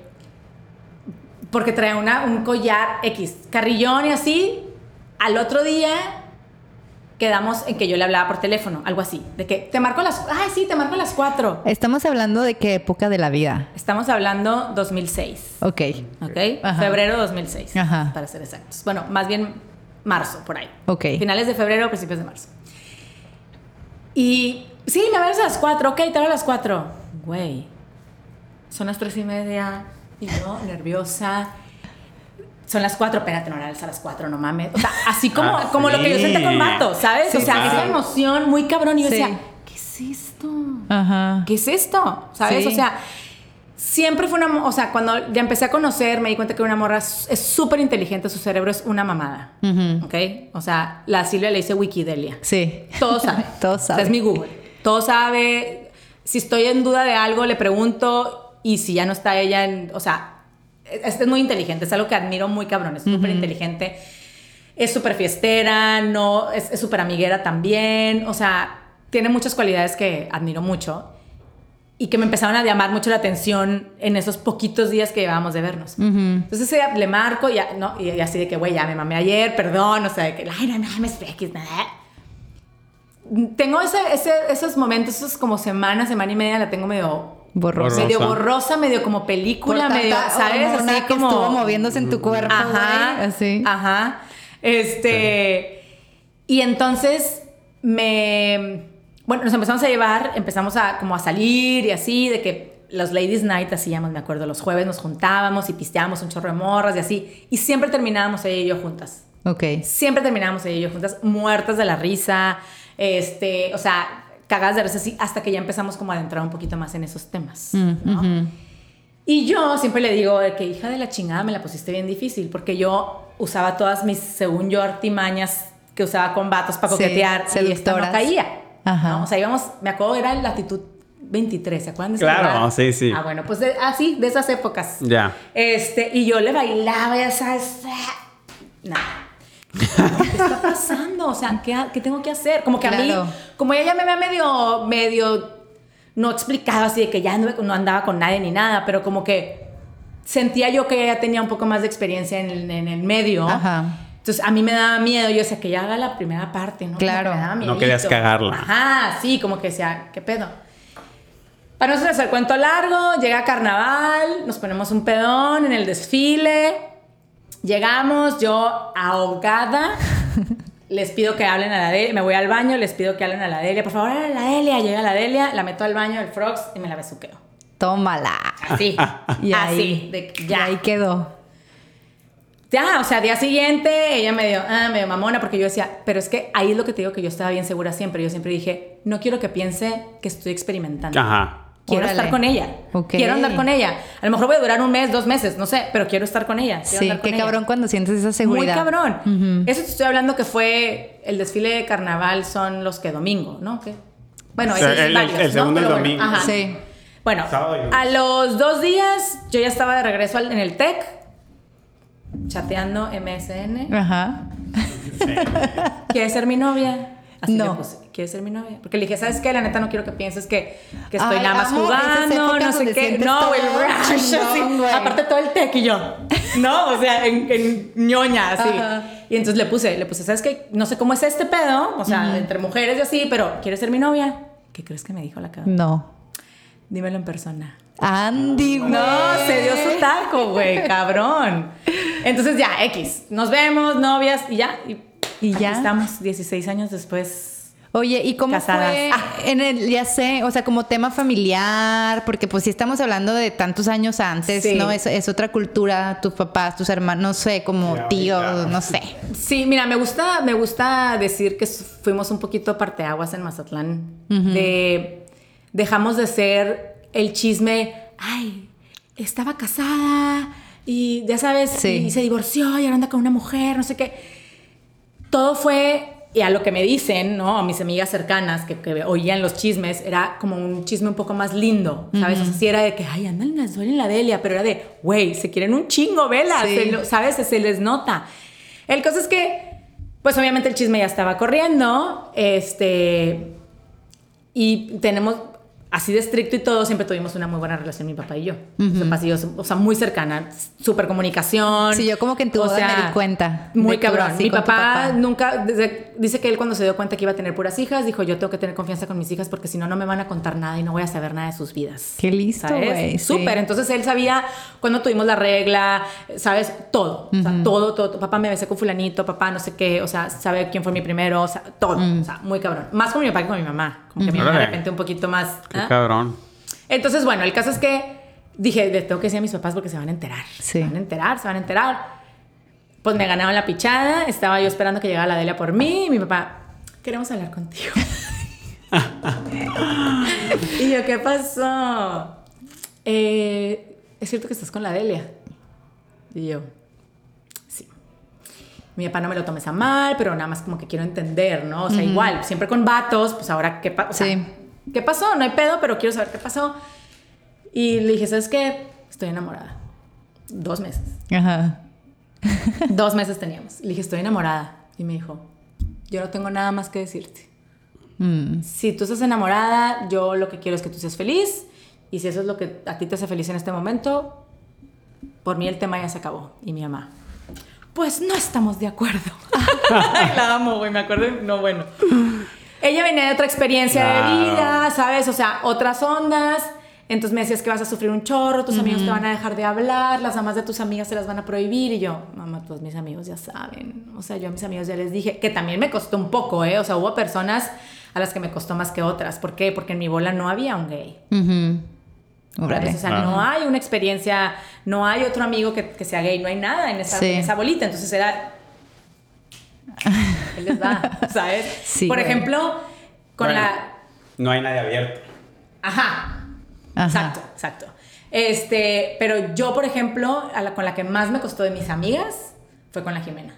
Porque traía una, un collar X, carrillón y así. Al otro día quedamos en que yo le hablaba por teléfono, algo así. De que te marco las. Ay, sí, te marco las 4. Estamos hablando de qué época de la vida. Estamos hablando 2006. Ok. ¿Ok? Ajá. Febrero 2006, Ajá. para ser exactos. Bueno, más bien marzo, por ahí. Ok. Finales de febrero, principios de marzo. Y sí, me hablas a las 4, ok, te hablo a las 4. Güey, son las 3 y media y yo nerviosa. Son las 4, espérate, no era a las 4, no mames. O sea, así como, Ah, como lo que yo sentí con vato, ¿sabes? Sí, o sea, sí, esa emoción muy cabrón. Y yo Sí. decía, ¿qué es esto? Ajá. ¿qué es esto? ¿Sabes? Sí. O sea, siempre fue una, o sea, cuando ya empecé a conocer, me di cuenta que una morra es súper inteligente, su cerebro es una mamada, Ujú. ¿ok? O sea, la Silvia le dice Wikidelia. Sí. Todo sabe. Todo O sea, sabe. es mi Google. Todo sabe. Si estoy en duda de algo, le pregunto y si ya no está ella, en, o sea, es, es muy inteligente, es algo que admiro muy cabrón, es súper inteligente. Es súper fiestera, no, es súper amiguera también, o sea, tiene muchas cualidades que admiro mucho y que me empezaron a llamar mucho la atención en esos poquitos días que llevábamos de vernos. Entonces ese día le marco y, no, y así de que, güey, ya me mamé ayer, perdón, o sea, de que, ay, no mames, X, nada. Tengo ese, ese- esos momentos, esos como semana, semana y media, la tengo medio Borroso. medio Borrosa. borrosa, medio como película, Por medio, tanta ¿sabes? Así que como estuvo moviéndose en tu cuerpo, Ajá, güey, así. Ajá. Este. Y entonces me. Bueno, nos empezamos a llevar, empezamos a como a salir y así, de que los Ladies Night hacíamos, me acuerdo, los jueves nos juntábamos y pisteábamos un chorro de morras y así. Y siempre terminábamos ella y yo juntas. Ok. Siempre terminábamos ella y yo juntas, muertas de la risa, este, o sea, cagadas de risa así, hasta que ya empezamos como a adentrar un poquito más en esos temas, Mm, ¿no? Y yo siempre le digo que hija de la chingada me la pusiste bien difícil porque yo usaba todas mis, según yo, artimañas que usaba con vatos para Sí, coquetear y esta no caía. Ajá. ¿no? O sea, íbamos, me acuerdo, era la latitud 23, ¿se acuerdan de ese Claro, lugar? sí, sí. Ah, bueno, pues de, así, de esas épocas. Ya. Este, y yo le bailaba, ya sabes, nada. ¿Qué está pasando? O sea, ¿qué, qué tengo que hacer? Como que a mí, como ella ya me había medio, medio, no explicado así de que ya no, no andaba con nadie ni nada, pero como que sentía yo que ella tenía un poco más de experiencia en el, en el medio. Ajá. Entonces a mí me daba miedo, yo decía que ya haga la primera parte, ¿no? Claro. que me daba No querías cagarla. Ajá, sí, como que decía, ¿qué pedo? Para no hacer el cuento largo, llega carnaval, nos ponemos un pedón en el desfile, llegamos, yo ahogada, les pido que hablen a la Delia, me voy al baño, les pido que hablen a la Delia, por favor, a la Delia, llega la Delia, la meto al baño del Frogs y me la besuqueo. Tómala. Así, Y ahí, así, de que y ya. ahí quedó. Ya, o sea, día siguiente ella me dio, ah, medio mamona, porque yo decía, pero es que ahí es lo que te digo que yo estaba bien segura siempre. Yo siempre dije, no quiero que piense que estoy experimentando. Ajá. Quiero Órale. estar con ella. Quiero andar con ella. A lo mejor voy a durar un mes, dos meses, no sé, pero quiero estar con ella. quiero Sí, andar con qué ella. cabrón cuando sientes esa seguridad. Muy cabrón. Eso te estoy hablando que fue el desfile de carnaval son los que domingo, ¿no? ¿Qué? Bueno, O sea, el- varios, el ¿no? segundo el bueno, domingo. ajá. Sí. Bueno, a los dos días yo ya estaba de regreso al- en el TEC, chateando MSN. Ajá. ¿Quieres ser mi novia? Así No. le puse. ¿Quieres ser mi novia? Porque le dije, ¿sabes qué? La neta no quiero que pienses que, que estoy Ay, nada más jugando, no sé qué. No, el rush, así. güey. Aparte todo el tech y yo, ¿no? O sea, en, en ñoña, así. Ajá. Y entonces le puse, le puse, ¿sabes qué? No sé cómo es este pedo, o sea, entre mujeres y así, pero ¿quieres ser mi novia? ¿Qué crees que me dijo la cara? No. Dímelo en persona. Andy, güey. No, se dio su taco, güey, cabrón. Entonces ya, X. Nos vemos, novias, y ya. Y, ¿Y aquí ya? Estamos 16 años después. Oye, ¿y cómo Casadas. fue Ah. en el, ya sé, o sea, como tema familiar? Porque pues si estamos hablando de tantos años antes, Sí. ¿no? Es, es otra cultura, tus papás, tus hermanos, no sé, como Ya, tíos, no sé. Sí, mira, me gusta, me gusta decir que fuimos un poquito parteaguas en Mazatlán. De dejamos de ser el chisme, ay, estaba casada y ya sabes, Sí. y se divorció y ahora anda con una mujer, no sé qué. Todo fue, y a lo que me dicen, ¿no? A mis amigas cercanas que, que oían los chismes, era como un chisme un poco más lindo, ¿sabes? O sea, sí era de que, ay, andan en la en la Delia, pero era de, güey, se quieren un chingo, vela, Sí. ¿sabes? Se les nota. El caso es que, pues obviamente el chisme ya estaba corriendo, este, y tenemos, así de estricto y todo, siempre tuvimos una muy buena relación mi papá y yo. Papá y yo, o sea, muy cercana, súper comunicación. Sí, yo como que en tu o boda sea, me di cuenta. Muy cabrón. Mi papá, nunca, desde- dice que él cuando se dio cuenta que iba a tener puras hijas, dijo, yo tengo que tener confianza con mis hijas porque si no, no me van a contar nada y no voy a saber nada de sus vidas. Qué listo, güey, sí. Súper. Entonces él sabía cuando tuvimos la regla, ¿sabes? Todo. O sea, todo, todo. Papá me besé con fulanito, papá no sé qué, o sea, sabe quién fue mi primero, o sea, todo. O sea, muy cabrón. Más con mi papá que con mi mamá. Como que mi mamá de repente un poquito más... Qué ¿ah? cabrón. Entonces, bueno, el caso es que dije, le tengo que decir a mis papás porque se van a enterar. Sí. Se van a enterar, se van a enterar. Pues me ganaron la pichada, estaba yo esperando que llegara la Delia por mí y mi papá, queremos hablar contigo. y yo, ¿qué pasó? "Eh, ¿Es cierto que estás con la Delia? Y yo. Mi papá no me lo tomes a mal, pero nada más como que quiero entender, ¿no? O sea, igual, siempre con vatos, pues ahora, ¿qué, pa- o sea, Sí. ¿qué pasó? No hay pedo, pero quiero saber qué pasó. Y le dije, ¿sabes qué? Estoy enamorada. Dos meses. Ajá. Dos meses teníamos. Le dije, estoy enamorada. Y me dijo, yo no tengo nada más que decirte. Mm. Si tú estás enamorada, yo lo que quiero es que tú seas feliz. Y si eso es lo que a ti te hace feliz en este momento, por mí el tema ya se acabó. Y mi mamá, pues no estamos de acuerdo. Ay, la amo, güey, me acuerdo. No, bueno. Ella venía de otra experiencia de vida, ¿sabes? O sea, otras ondas. Entonces me decías que vas a sufrir un chorro, tus amigos te van a dejar de hablar, las mamás de tus amigas se las van a prohibir. Y yo, mamá, todos mis amigos ya saben. O sea, yo a mis amigos ya les dije, que también me costó un poco, ¿eh? O sea, hubo personas a las que me costó más que otras. ¿Por qué? Porque en mi bola no había un gay. Ujú. Órale. ¿sabes? O sea, no hay una experiencia, no hay otro amigo que, que sea gay, no hay nada en esa, Sí. en esa bolita. Entonces era. Él les va, ¿sabes? Sí, Por güey. ejemplo, con Bueno, la. No hay nadie abierto. Ajá. Ajá. Exacto, exacto. Este, pero yo, por ejemplo, a la, con la que más me costó de mis amigas fue con la Jimena.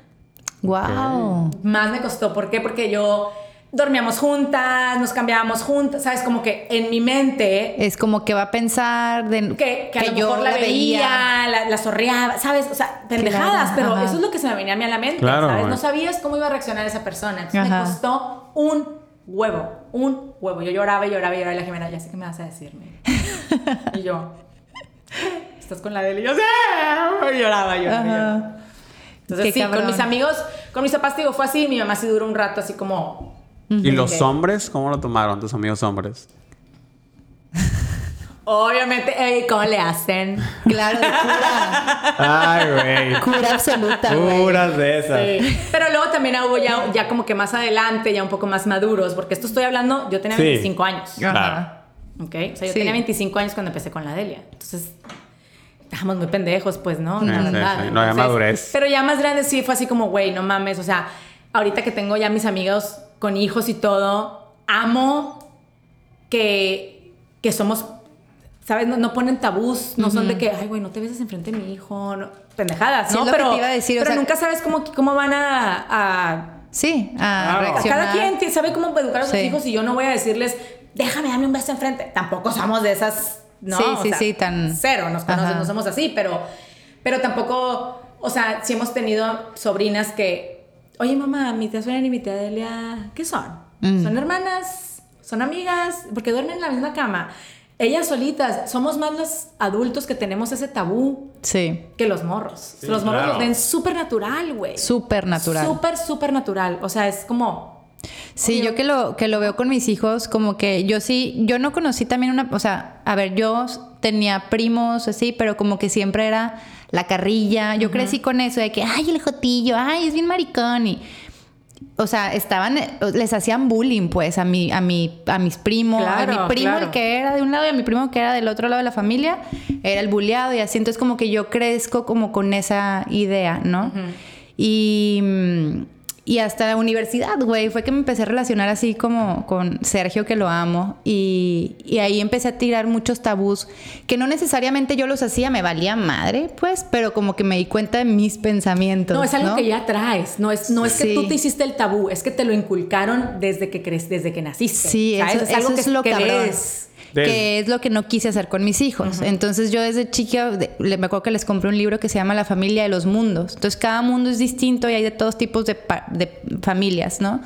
Wow. Más me costó, ¿por qué? Porque yo dormíamos juntas, nos cambiábamos juntas, ¿sabes? Como que en mi mente Es como que va a pensar de que, que a lo mejor la veía, la, la sorreaba, ¿sabes? O sea, pendejadas, Claro, pero ajá. eso es lo que se me venía a mí a la mente, Claro, ¿sabes? No sabías cómo iba a reaccionar esa persona. Entonces Ajá. me costó un huevo, un huevo. Yo lloraba y lloraba y lloraba y la Jimena, ya sé qué me vas a decirme. y yo, ¿estás con la de él? Y yo, sí, lloraba, lloraba, lloraba. Entonces Qué sí, cabrón. con mis amigos, con mis papás, digo, fue así. Mi mamá sí duró un rato así como... ¿Y los hombres? ¿Cómo lo tomaron tus amigos hombres? Obviamente, ey, ¿cómo le hacen? Claro, de cura. Ay, güey. Cura absoluta. Puras de esas. Sí. Pero luego también hubo ya, ya como que más adelante, ya un poco más maduros, porque esto estoy hablando, yo tenía Sí. 25 años, Claro. ¿ok? O sea, yo Sí. tenía 25 años cuando empecé con la Delia. Entonces, estábamos muy pendejos, pues, ¿no? Sí, La sí, verdad. sí. No había madurez. Pero ya más grande sí fue así como, güey, no mames, o sea, ahorita que tengo ya mis amigos con hijos y todo, amo que, que somos... ¿Sabes? No, no ponen tabús, no son de que, ay, güey, no te beses enfrente de mi hijo, no- pendejadas, Sí, ¿no? pero te iba a decir, o pero sea- nunca sabes cómo, cómo van a- a Sí, a cada quien sabe cómo educar a sus Sí. hijos y yo no voy a decirles, déjame darme un beso enfrente. Tampoco somos de esas, ¿no? Sí, O sí, sea, sí, tan- Cero, nos conocen, Ajá. no somos así, pero, pero tampoco, o sea, sí hemos tenido sobrinas que, oye mamá, mi tía Sonia y mi tía Delia, ¿qué son? Mm. Son hermanas, son amigas, porque duermen en la misma cama. Ellas solitas, somos más los adultos que tenemos ese tabú Sí. que los morros. Sí, los morros claro. lo ven súper natural, güey. Súper natural. Súper, súper natural. O sea, es como... Sí, Obvio. yo que lo, que lo veo con mis hijos, como que yo sí, yo no conocí también una, o sea, a ver, yo tenía primos así, pero como que siempre era la carrilla. Yo crecí con eso de que, ay, el jotillo, ay, es bien maricón. Y, o sea, estaban, les hacían bullying, pues, a mi, a mi, a mis primos, a mi primo, claro. el que era de un lado y a mi primo que era del otro lado de la familia, era el bulleado y así. Entonces, como que yo crezco como con esa idea, ¿no? Y, mm, y hasta la universidad, güey, fue que me empecé a relacionar así como con Sergio, que lo amo. Y, y ahí empecé a tirar muchos tabús que no necesariamente yo los hacía, me valía madre, pues, pero como que me di cuenta de mis pensamientos. No, es algo ¿no? que ya traes. No es, no es que Sí. tú te hiciste el tabú, es que te lo inculcaron desde que crees, desde que naciste. Sí, ¿sabes? eso, es algo eso que, es lo que cabrón. ves. Que es lo que no quise hacer con mis hijos. Entonces yo desde chica, le- me acuerdo que les compré un libro que se llama La familia de los mundos. Entonces cada mundo es distinto y hay de todos tipos de familias, ¿no?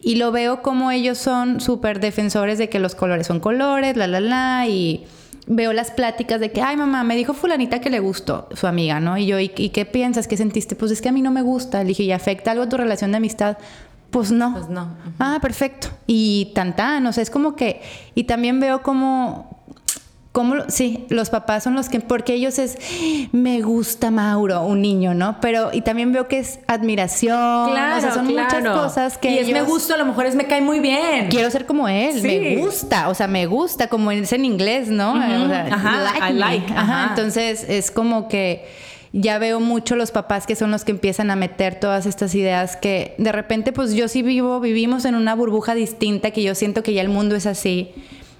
Y lo veo como ellos son súper defensores de que los colores son colores, la, la, la, y veo las pláticas de que, ay mamá, me dijo fulanita que le gustó su amiga, ¿no? Y yo, ¿y, y qué piensas? ¿Qué sentiste? Pues es que a mí no me gusta. Le dije, ¿y afecta algo a tu relación de amistad? Pues no. Pues no. Ah, perfecto. Y tan tan, o sea, es como que, y también veo como, como, sí, los papás son los que, porque ellos es, me gusta Mauro, un niño, ¿no? Pero, y también veo que es admiración, Claro, o sea, son muchas cosas que Y es me gusta, a lo mejor es me cae muy bien. Quiero ser como él, Sí. me gusta, o sea, me gusta, como es en inglés, ¿no? O sea, ajá, I me. like, Ajá, ajá. entonces es como que ya veo mucho los papás que son los que empiezan a meter todas estas ideas que de repente pues yo sí vivo, vivimos en una burbuja distinta que yo siento que ya el mundo es así.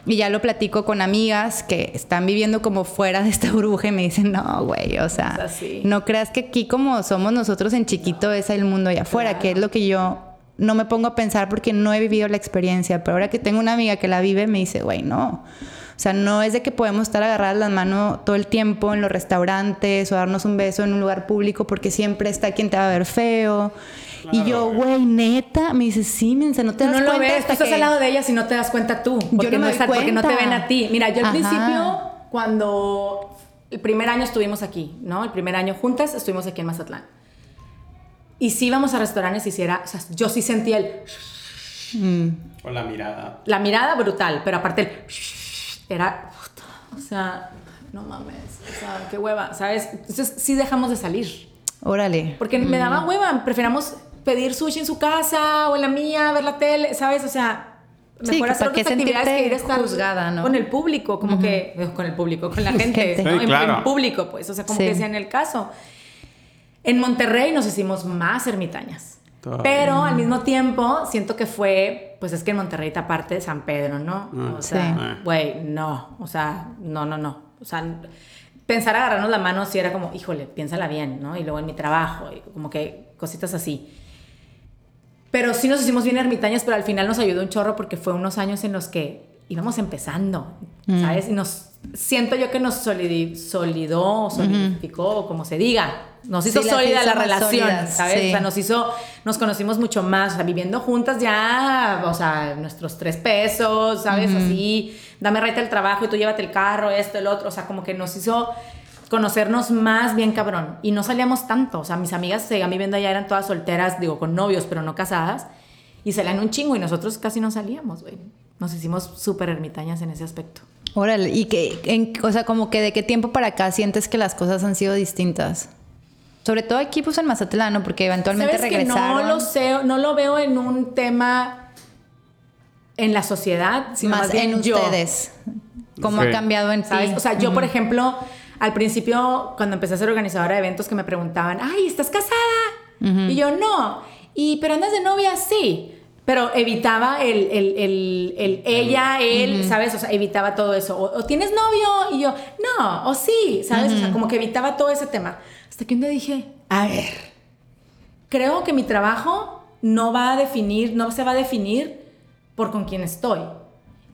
Y ya lo platico con amigas que están viviendo como fuera de esta burbuja y me dicen, no, güey, o sea, no creas que aquí como somos nosotros en chiquito es el mundo allá afuera, que es lo que yo no me pongo a pensar porque no he vivido la experiencia, pero ahora que tengo una amiga que la vive me dice, güey, no. O sea, no es de que podemos estar agarradas las manos todo el tiempo en los restaurantes o darnos un beso en un lugar público porque siempre está quien te va a ver feo. y yo, güey, neta, me dice, sí, mensa, no te Tú das no lo cuenta ves, tú estás que- al lado de ellas y no te das cuenta tú. Porque, no no, me doy porque no te ven a ti. Mira, yo al Ajá. principio, cuando el primer año estuvimos aquí, ¿no? El primer año juntas estuvimos aquí en Mazatlán. Y sí íbamos a restaurantes y si era, o sea, yo sí sentía el, Con la mirada. la mirada brutal, pero aparte el, era, o sea, no mames, o sea, qué hueva, ¿sabes? Entonces sí dejamos de salir. Órale. Porque me daba hueva, preferamos pedir sushi en su casa o en la mía, ver la tele, ¿sabes? O sea, Sí, mejor que hacer otras actividades que ir a estar juzgada, ¿no? con el público, como que, eh, con el público, con la gente. Sí, En- en, público, pues, o sea, como Sí. que sea en el caso. En Monterrey nos hicimos más ermitañas. Todavía. Pero al mismo tiempo siento que fue, pues es que en Monterrey está parte de San Pedro, ¿no? Ah, o sea, güey, no, o sea, no, no, no. O sea, pensar agarrarnos la mano sí era como, híjole, piénsala bien, ¿no? Y luego en mi trabajo, y como que cositas así. Pero sí nos hicimos bien ermitañas, pero al final nos ayudó un chorro porque fue unos años en los que íbamos empezando, ¿sabes? Y nos, siento yo que nos solidó, solidificó, o como se diga. Nos hizo Sí, sólida la relación, sólidas, ¿sabes? sí. O sea, nos hizo, nos conocimos mucho más, o sea, viviendo juntas ya, o sea, nuestros tres pesos, ¿sabes? Así, dame reta el trabajo y tú llévate el carro, esto, el otro, o sea, como que nos hizo conocernos más bien cabrón. Y no salíamos tanto, o sea, mis amigas seguían viviendo allá, eran todas solteras, digo, con novios, pero no casadas, y salían un chingo y nosotros casi no salíamos, güey. Nos hicimos súper ermitañas en ese aspecto. Órale, y que, en- o sea, como que de qué tiempo para acá sientes que las cosas han sido distintas. Sobre todo aquí, pues en Mazatlán, ¿no? Porque eventualmente ¿Sabes que regresaron. no lo sé, no lo veo en un tema en la sociedad, sino más, más, bien en yo. ustedes. ¿Cómo Sí. ha cambiado en ¿Sabes? ti? O sea, yo, por ejemplo, al principio, cuando empecé a ser organizadora de eventos, que me preguntaban, ay, ¿estás casada? Y yo, no. ¿Y pero andas de novia? Sí. Pero evitaba el, el, el, el ella, él, ¿sabes? O sea, evitaba todo eso. O, o tienes novio? Y yo, no. O sí, ¿sabes? O sea, como que evitaba todo ese tema. Hasta que un día dije, a ver, creo que mi trabajo no va a definir, no se va a definir por con quién estoy.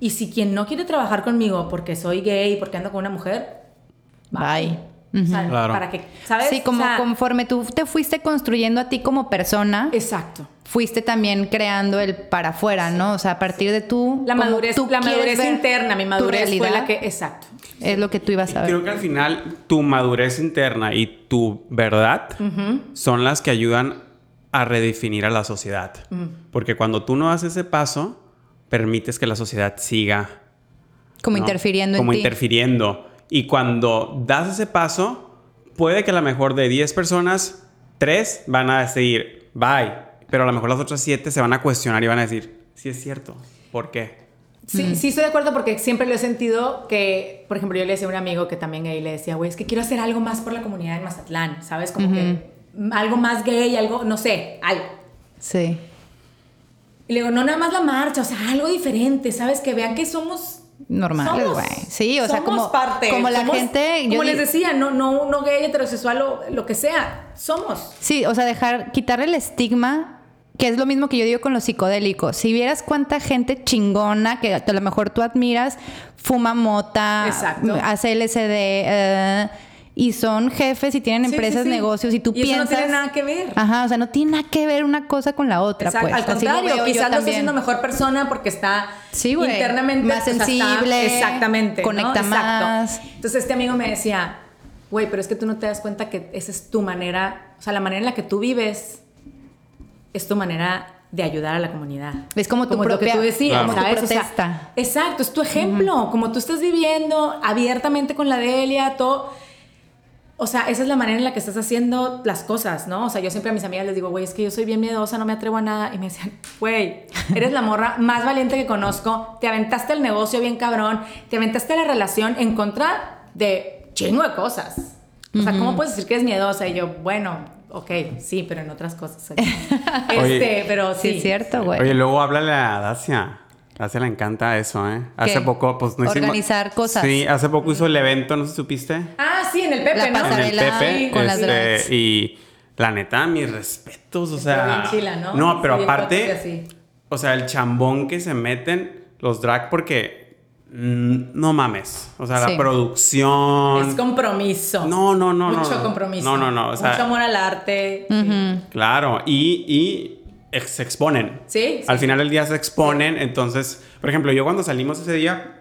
Y si quien no quiere trabajar conmigo porque soy gay, porque ando con una mujer, Bye. O sea, Claro. para que, ¿sabes? Sí, como O sea, conforme tú te fuiste construyendo a ti como persona, Exacto. fuiste también creando el para afuera, ¿no? O sea, a partir de tú. La madurez, tú la quieres madurez ver interna, mi madurez fue la que, exacto. Es lo que tú ibas a ver. Creo que al final tu madurez interna y tu verdad son las que ayudan a redefinir a la sociedad. Porque cuando tú no haces ese paso, permites que la sociedad siga Como ¿no? interfiriendo Como en ti. Y cuando das ese paso, puede que a lo mejor de 10 personas, 3 van a decir, bye. Pero a lo mejor las otras 7 se van a cuestionar y van a decir, sí es cierto. ¿Por qué? Sí, sí estoy de acuerdo porque siempre lo he sentido que, por ejemplo, yo le decía a un amigo que también gay, le decía, güey, es que quiero hacer algo más por la comunidad en Mazatlán, ¿sabes? Como que mm, algo más gay, algo, no sé, algo. Sí. Y le digo, no nada más la marcha, o sea, algo diferente, ¿sabes? Que vean que somos... Normales, güey. Sí, o sea, somos como- parte. como la somos- gente- Como les decía, no, no, no gay, heterosexual, o lo que sea, somos. Sí, o sea, dejar, quitarle el estigma, que es lo mismo que yo digo con los psicodélicos. Si vieras cuánta gente chingona que a lo mejor tú admiras, fuma mota, Exacto. hace LSD, eh, y son jefes y tienen Sí, empresas, sí, sí. negocios, y tú Y eso no piensas. tiene nada que ver. Ajá, o sea, no tiene nada que ver una cosa con la otra. Exacto, pues. Al contrario, quizás lo está haciendo mejor persona porque está internamente Más está- sensible, exactamente. ¿no? conecta Exacto. más. Entonces este amigo me decía, güey, pero es que tú no te das cuenta que esa es tu manera, o sea, la manera en la que tú vives es tu manera de ayudar a la comunidad. Es como tu lo que tú decías, Claro. como tu ¿sabes? O sea, protesta. exacto, es tu ejemplo, como tú estás viviendo abiertamente con la Delia, todo. O sea, esa es la manera en la que estás haciendo las cosas, ¿no? O sea, yo siempre a mis amigas les digo, güey, es que yo soy bien miedosa, no me atrevo a nada. Y me decían, güey, eres la morra más valiente que conozco, te aventaste el negocio bien cabrón, te aventaste la relación en contra de chingo de cosas. O sea, ¿cómo puedes decir que eres miedosa? Y yo, bueno, ok, sí, pero en otras cosas. este, Oye. pero Sí, sí. es cierto, güey. Oye, luego háblale a Dacia. Dacia le encanta eso, ¿eh? Hace ¿Qué? poco, pues no hicimos... Organizar cosas. Sí, hace poco hizo el evento, no sé si supiste. Ah, sí, en el Pepe, La ¿no? En el Pepe. con las este, drags. y la neta, mis respetos, o sea... bien chila, ¿no? No, pero Sí, aparte... O sea, el chambón que se meten los drag porque... mm, no mames. O sea, Sí. la producción... Es compromiso. No, no, no, no, Mucho no. compromiso. No, no, no, o sea- Mucho amor al arte. sí. Claro, y, y ex- se exponen. Sí, sí, Al final del día se exponen, entonces, por ejemplo, yo cuando salimos ese día,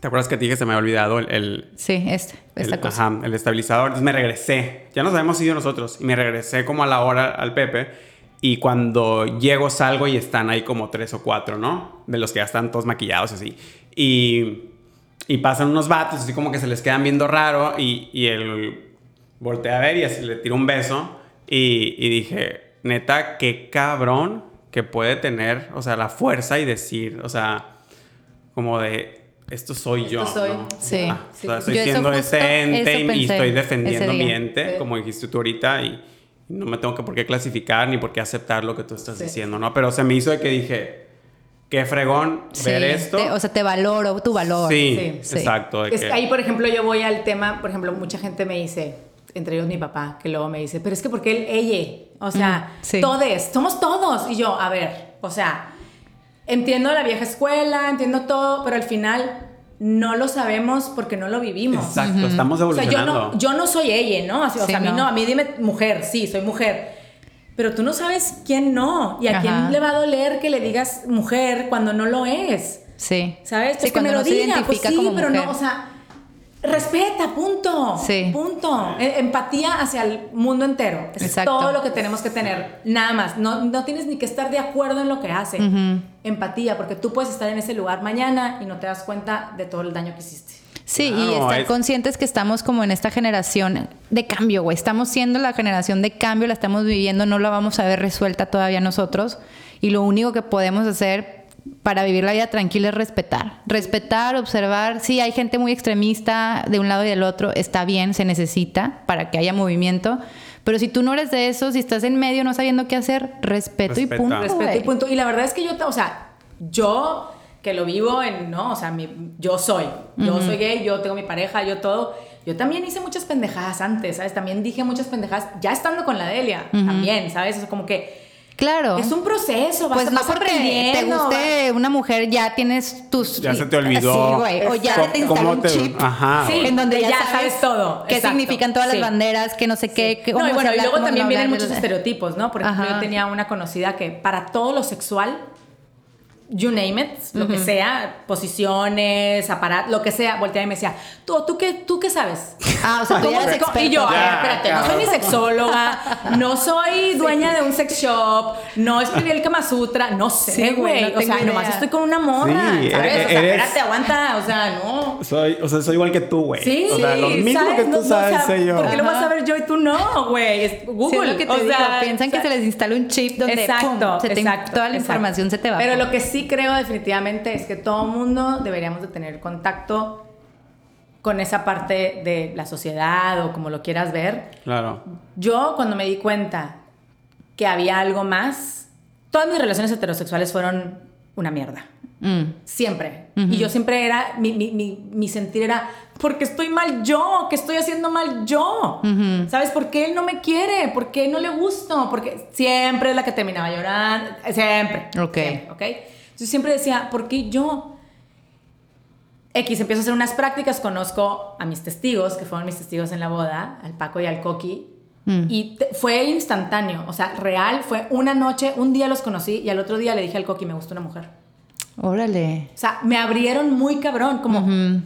¿te acuerdas que te dije que se me había olvidado el, el, Sí, este, esta el- cosa. ajá, el estabilizador? Entonces me regresé, ya nos habíamos ido nosotros, y me regresé como a la hora al Pepe, y cuando llego salgo y están ahí como tres o cuatro, ¿no? De los que ya están todos maquillados así. Y, y pasan unos vatos, así como que se les quedan viendo raro, y, y él voltea a ver y así le tira un beso, y, y dije, neta, qué cabrón que puede tener, o sea, la fuerza y decir, o sea, como de, esto soy yo. soy. ¿no? Sí. Ah, o sea, Sí. estoy Yo siendo ese ente y estoy defendiendo mi ente, Sí. como dijiste tú ahorita, y no me tengo que por qué clasificar ni por qué aceptar lo que tú estás Sí. diciendo, ¿no? Pero se me hizo de que dije, qué fregón Sí, ver esto. te- o sea, te valoro tu valor. sí, Sí. Sí. exacto. de Es que ahí, por ejemplo, yo voy al tema, por ejemplo, mucha gente me dice, entre ellos mi papá, que luego me dice, pero es que porque él, ella, o sea, Mm, sí. todos, somos todos. Y yo, a ver, o sea, entiendo la vieja escuela, entiendo todo, pero al final no lo sabemos porque no lo vivimos. Exacto, estamos O sea, yo evolucionando. no, yo no soy ella, ¿no? Así, o Sí, sea, a mí no. no, a mí dime mujer, sí, soy mujer. Pero tú no sabes quién no y a Ajá. quién le va a doler que le digas mujer cuando no lo es. Sí. ¿Sabes? Sí, Pues que cuando me lo no diga, pues sí, como pero mujer. no, o sea, respeta, punto. Sí. Punto. E- Empatía hacia el mundo entero. Es Exacto. todo lo que tenemos que tener. Nada más. No, no tienes ni que estar de acuerdo en lo que hace. Empatía, porque tú puedes estar en ese lugar mañana y no te das cuenta de todo el daño que hiciste. Sí, y Claro, estar es- conscientes que estamos como en esta generación de cambio, güey. Estamos siendo la generación de cambio, la estamos viviendo, no la vamos a ver resuelta todavía nosotros. Y lo único que podemos hacer para vivir la vida tranquila es respetar. Respetar, observar. Sí, hay gente muy extremista de un lado y del otro. Está bien, se necesita para que haya movimiento. Pero si tú no eres de eso, si estás en medio no sabiendo qué hacer, respeto y punto. Respeto y punto. Y la verdad es que yo, o sea, yo que lo vivo en, ¿no? O sea, mi- yo soy, yo soy gay, yo tengo mi pareja, yo todo. Yo también hice muchas pendejadas antes, ¿sabes? También dije muchas pendejadas ya estando con la Delia, también, ¿sabes? O sea, como que Claro. Es un proceso, vas, Pues no vas porque te aprendiendo. guste una mujer, ya tienes tus... Ya se te olvidó. Sí, güey. O ya ¿Cómo- te instaló un te- chip. Ajá, Sí. En donde ya, Ya sabes, sabes todo, Qué exacto. significan todas Sí. las banderas, que no sé qué. No, y bueno, y luego también no vienen muchos estereotipos, ¿no? Por ejemplo, Ajá. yo tenía una conocida que para todo lo sexual, you name it, lo que sea, posiciones, aparatos, lo que sea, volteaba y me decía, ¿tú, tú, qué, ¿tú qué sabes? Ah, o sea, tú ¿Cómo eres experta. Y yo, a ver, Ya, espérate, no soy ni sexóloga, no soy dueña de un sex shop, no escribí el Kama Sutra, no sé, Sí, güey, güey. no o sea, tengo nomás idea. estoy con una morra, Sí, ¿sabes? eres- o sea, eres- espérate, aguanta, o sea, no. Soy, o sea, soy igual que tú, güey. Sí, O sea, lo mismo ¿sabes? que tú No, no, sabes, o sea, sé yo. ¿Por qué lo vas a ver yo y tú no, güey? Es Sí, Google. es lo que te o digo. sea, Piensan que o sea, se les instala un chip donde exacto, pum, se te- exacto, toda la exacto. información se te va. Pero lo que sí creo definitivamente es que todo mundo deberíamos de tener contacto con esa parte de la sociedad o como lo quieras ver. Claro. Yo cuando me di cuenta que había algo más, todas mis relaciones heterosexuales fueron una mierda. Mm. Siempre. Y yo siempre era, mi, mi, mi, mi sentir era, porque estoy mal yo, que estoy haciendo mal yo. ¿Sabes? ¿Por qué él no me quiere? ¿Por qué no le gusto? Porque siempre es la que terminaba llorando. Siempre. Ok. Siempre, ¿ok? Yo siempre decía, ¿por qué yo? X, empiezo a hacer unas prácticas, conozco a mis testigos, que fueron mis testigos en la boda, al Paco y al Coqui, Mm. y te- fue instantáneo, o sea, real, fue una noche, un día los conocí y al otro día le dije al Coqui, me gustó una mujer. Órale. O sea, me abrieron muy cabrón, como, Ujú.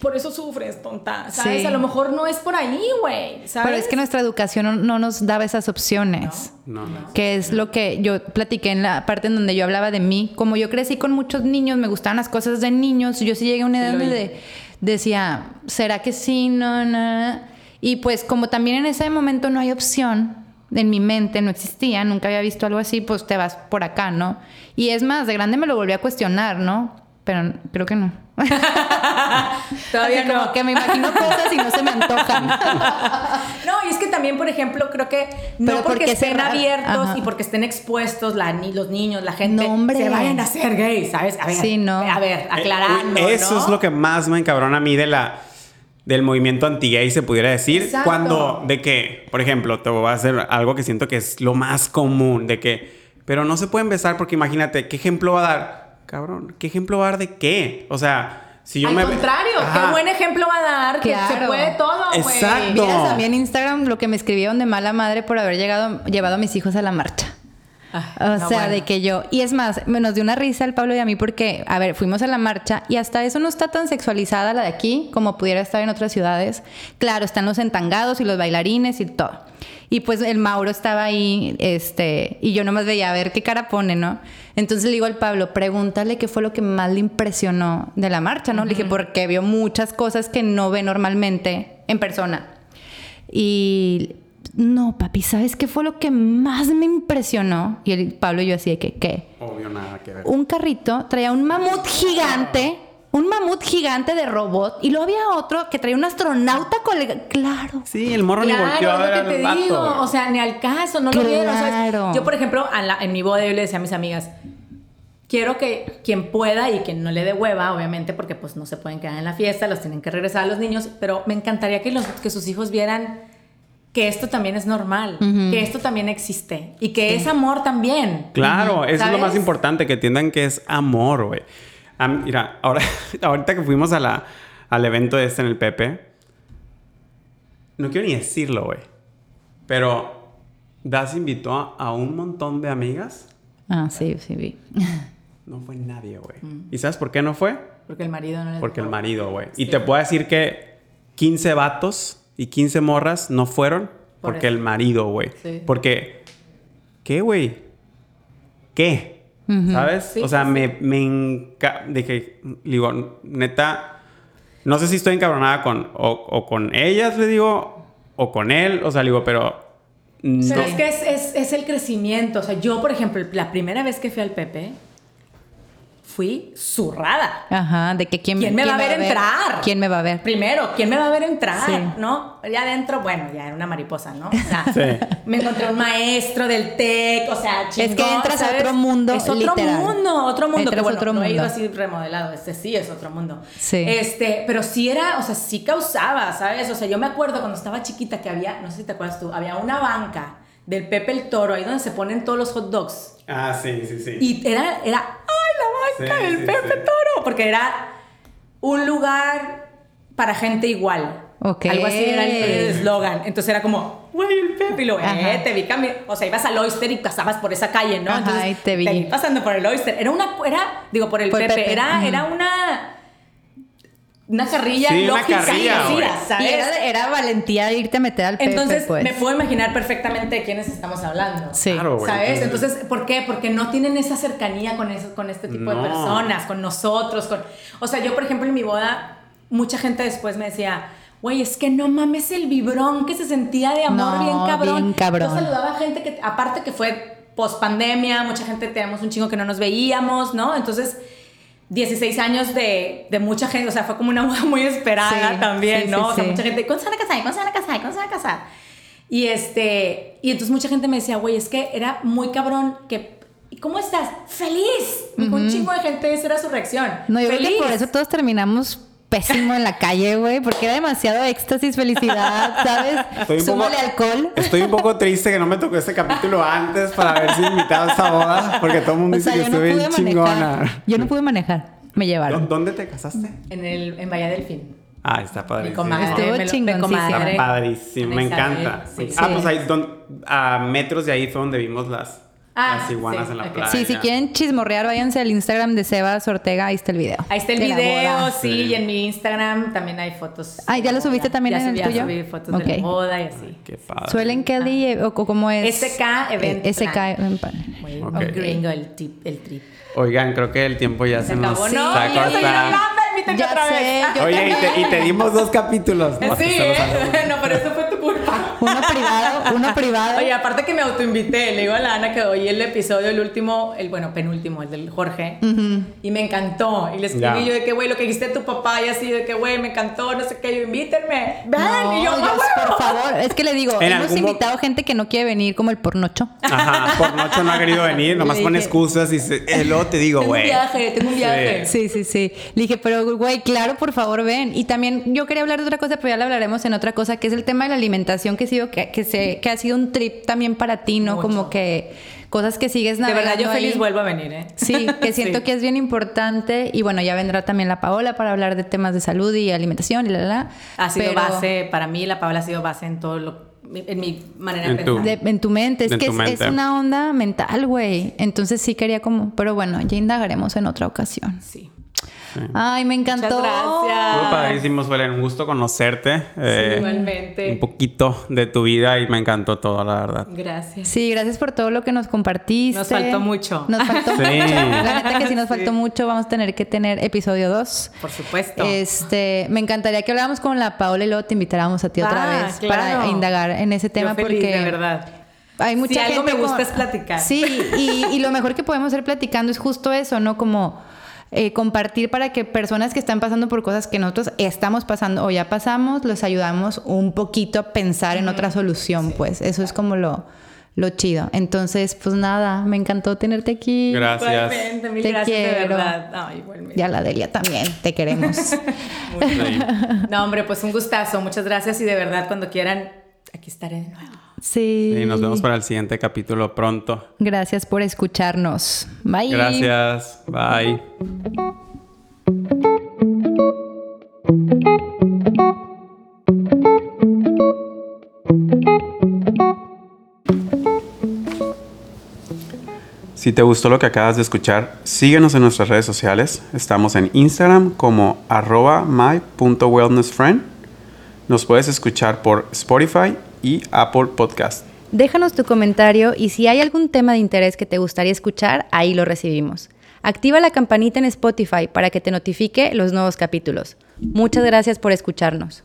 Por eso sufres, tonta, ¿sabes? Sí. A lo mejor no es por ahí, güey, ¿sabes? Pero es que nuestra educación no, no nos daba esas opciones. No, no. Que es lo que yo platiqué en la parte en donde yo hablaba de mí. Como yo crecí con muchos niños, me gustaban las cosas de niños. Yo sí llegué a una edad donde de- decía, ¿será que sí? No, no. Y pues como también en ese momento no hay opción, en mi mente no existía, nunca había visto algo así, pues te vas por acá, ¿no? Y es más, de grande me lo volví a cuestionar, ¿no? Pero creo que no. Todavía Así como no. que me imagino cosas y no se me antojan. No, y es que también, por ejemplo, creo que no Pero porque porque estén cerrar- abiertos Ajá. y porque estén expuestos la, ni- los niños, la gente, No, hombre. se vayan a ser gays, ¿sabes? A ver, Sí, no. a ver, aclarando, Eh, uy, Eso ¿no? es lo que más me encabrona a mí de la del movimiento anti-gay, se pudiera decir. Exacto. Cuando, de que, por ejemplo, te voy a hacer algo que siento que es lo más común, de que, pero no se pueden besar porque imagínate, ¿qué ejemplo va a dar? Cabrón, ¿qué ejemplo va a dar de qué? O sea, si yo Al me... contrario, Ajá. qué buen ejemplo va a dar, que se Claro. puede todo, güey. Exacto. Vieras a mí en Instagram lo que me escribieron de mala madre por haber llegado, llevado a mis hijos a la marcha. Ay, O no, sea, bueno. de que yo. Y es más, me nos dio una risa el Pablo y a mí porque, a ver, fuimos a la marcha y hasta eso no está tan sexualizada la de aquí como pudiera estar en otras ciudades. Claro, están los entangados y los bailarines y todo. Y pues el Mauro estaba ahí, este, y yo nomás veía a ver qué cara pone, ¿no? Entonces le digo al Pablo, pregúntale qué fue lo que más le impresionó de la marcha, ¿no? Le dije, porque vio muchas cosas que no ve normalmente en persona. Y no, papi, ¿sabes qué fue lo que más me impresionó? Y el Pablo y yo así de que, ¿qué? Obvio, nada que ver. Un carrito traía un mamut gigante, un mamut gigante de robot, y luego había otro que traía un astronauta colgado. Claro. Sí, el morro ni volteó a Claro, ver es lo que al te vato. digo. O sea, ni al caso, no lo vieron. ¿sabes? Claro. Yo, por ejemplo, a la- en mi boda yo le decía a mis amigas, quiero que quien pueda y quien no le dé hueva, obviamente, porque pues no se pueden quedar en la fiesta, los tienen que regresar a los niños, pero me encantaría que, los, que sus hijos vieran que esto también es normal, que esto también existe y que es amor también. Claro, eso es lo más importante, que entiendan que es amor, güey. A mí- mira, ahora, ahorita que fuimos a la, al evento este en el Pepe, no quiero ni decirlo, güey. Pero Das invitó a, a un montón de amigas. Ah, sí, sí, vi. No fue nadie, güey. Mm. ¿Y sabes por qué no fue? Porque el marido no les Porque el marido, güey. Y te puedo decir que 15 vatos y 15 morras no fueron Por porque eso. el marido, güey. Sí. Porque, ¿qué, güey? ¿Qué? ¿Sabes? Sí, o sea, sí, me, me Dije, digo, neta, no sé si estoy encabronada con, o, o con ellas, le digo, o con él, o sea, le digo, pero... No. Es que es, es- es el crecimiento. O sea, yo, por ejemplo, la primera vez que fui al Pepe, fui zurrada. Ajá, de que quién, ¿Quién me va a ver entrar? ¿Quién me va a ver? Primero, ¿quién me va a ver entrar? Sí. ¿No? Ya adentro, bueno, ya era una mariposa, ¿no? O sea, Sí. me encontré un maestro del TEC, o sea, chingón, Es que entras a otro mundo, Es otro literal. mundo, otro mundo. Entras que a bueno, otro no he ido mundo. así remodelado, este sí es otro mundo. Sí. Este, pero sí era, o sea, sí causaba, ¿sabes? O sea, yo me acuerdo cuando estaba chiquita que había, no sé si te acuerdas tú, había una banca del Pepe el Toro, ahí donde se ponen todos los hot dogs. Ah, sí, sí, sí. Y era, era, ¡ay, la banca Sí, del sí, Pepe sí. Toro! Porque era un lugar para gente igual. Ok. Algo así era el el eslogan. Entonces era como, güey, el Pepe. Y lo, eh, te vi cami- O sea, ibas al Oyster y pasabas por esa calle, ¿no? Ajá, Entonces te vi. pasando por el Oyster. Era una, era, digo, por el Por Pepe. Pepe, Era, era una, una carrilla Sí, una lógica. carrilla, hacías, ¿sabes? Y era, era valentía de irte a meter al Pepe, Entonces, pues. me puedo imaginar perfectamente de quiénes estamos hablando. Sí. Claro, güey. ¿Sabes? Entonces, ¿por qué? Porque no tienen esa cercanía con, eso, con este tipo de personas, con nosotros. Con... O sea, yo, por ejemplo, en mi boda, mucha gente después me decía, güey, es que no mames el vibrón que se sentía de amor No, bien cabrón. bien cabrón. Yo saludaba a gente que, aparte que fue post pandemia, mucha gente tenemos un chingo que no nos veíamos, ¿no? Entonces. 16 años de, de mucha gente, o sea, fue como una boda muy esperada Sí, también, sí, ¿no? sí, o sea, mucha gente, ¿cuándo se van a casar? ¿Cuándo se van a casar? ¿Cuándo se van a casar? Y este, y entonces mucha gente me decía, güey, es que era muy cabrón que, ¿y cómo estás? ¡Feliz! Un chingo de gente, esa era su reacción. No, yo creo ¡Feliz! que por eso todos terminamos pésimo en la calle, güey, porque era demasiado éxtasis, felicidad, ¿sabes? Estoy un poco- Súmale alcohol. Estoy un poco triste que no me tocó este capítulo antes para haber sido invitado a esta boda, porque todo el mundo O dice sea, que yo no estuve pude bien manejar. chingona. Yo no pude manejar. Me ¿Dó- llevaron. ¿Dónde te casaste? En, el, en Bahía Delfín. Ah, está Mi padrísimo. comadre. Estuvo mi chingoncísimo. comadre. Está padrísimo, me encanta. sí. Ah, pues ahí don- a metros de ahí fue donde vimos las, Ah, las iguanas sí, en la ok. playa. Sí, si quieren chismorrear, váyanse al Instagram de Sebas Ortega, ahí está el video. Ahí está el De video, sí, Sí. y en mi Instagram también hay fotos. Ah, ¿ya lo subiste también Ya en el subí, ya tuyo? subí fotos de la boda y así. Qué padre. ¿Suelen Kelly eh, o o cómo es? SK Event Eh, SK. Event Plan. Muy Ok. muy gringo el, tip, el trip. Oigan, creo que el tiempo ya se, Se nos acabó, está ¿no? Ya otra sé, vez. yo Oye, y te, y te dimos dos capítulos. No, Sí, ¿eh? no, pero eso fue tu culpa. Uno privado, uno privado. Oye, aparte que me autoinvité, le digo a la Ana que oí el episodio, el último, el bueno, penúltimo, el del Jorge, y me encantó. Y le escribí Ya. yo de que, güey, lo que dijiste a tu papá y así, de que, güey, me encantó, no sé qué, yo, invítenme. Ven, No, y yo, Dios, "Ah, huevo". por favor, es que le digo, En hemos invitado gente que no quiere venir como el pornocho. Ajá, por noche no ha querido venir, nomás pone excusas y se, eh, luego te digo, Tengo un güey. viaje, tengo un viaje. Sí, sí, sí. Le dije, pero güey, claro, por favor, ven. Y también yo quería hablar de otra cosa, pero ya la hablaremos en otra cosa, que es el tema de la alimentación, que, ha sido, que, que, se, que ha sido un trip también para ti, ¿no? Mucho. Como que cosas que sigues De navegando verdad, yo feliz ahí. vuelvo a venir, ¿eh? Sí, que siento Sí. que es bien importante. Y bueno, ya vendrá también la Paola para hablar de temas de salud y alimentación y la, la, la. Ha sido Pero base, para mí la Paola ha sido base en todo lo, en mi manera En de tu- pensar. de- en tu mente. Es En que tu es, mente. es una onda mental, güey. Entonces sí quería como... Pero bueno, ya indagaremos en otra ocasión. Sí. Ay, me encantó. Muchas gracias. Padrísimo, Suelen. Un gusto conocerte. eh, igualmente. Un poquito de tu vida y me encantó todo, la verdad. Gracias. Sí, gracias por todo lo que nos compartiste. Nos faltó mucho. Nos faltó Sí. mucho. La neta que sí nos Sí. faltó mucho. Vamos a tener que tener episodio 2. Por supuesto. Este, me encantaría que habláramos con la Paola y luego te invitáramos a ti otra Ah, vez claro. para indagar en ese tema Yo feliz, porque de verdad. hay mucha Si algo gente me gusta como- es platicar. Sí, y, y lo mejor que podemos hacer platicando es justo eso, ¿no? Como eh, compartir para que personas que están pasando por cosas que nosotros estamos pasando o ya pasamos, los ayudamos un poquito a pensar en otra solución, pues. Eso es como lo, lo chido. Entonces, pues nada, me encantó tenerte aquí. Gracias. Igualmente, mil Te gracias de quiero. verdad. No, igualmente. Y a la Delia también, te queremos. No, hombre, pues un gustazo. Muchas gracias y de verdad, cuando quieran, aquí estaré de nuevo. Sí. Y nos vemos para el siguiente capítulo pronto. Gracias por escucharnos. Bye. Gracias. Bye. Si te gustó lo que acabas de escuchar, síguenos en nuestras redes sociales. Estamos en Instagram como arroba my.wellnessfriend. Nos puedes escuchar por Spotify Apple Podcast. Déjanos tu comentario y si hay algún tema de interés que te gustaría escuchar, ahí lo recibimos. Activa la campanita en Spotify para que te notifique los nuevos capítulos. Muchas gracias por escucharnos.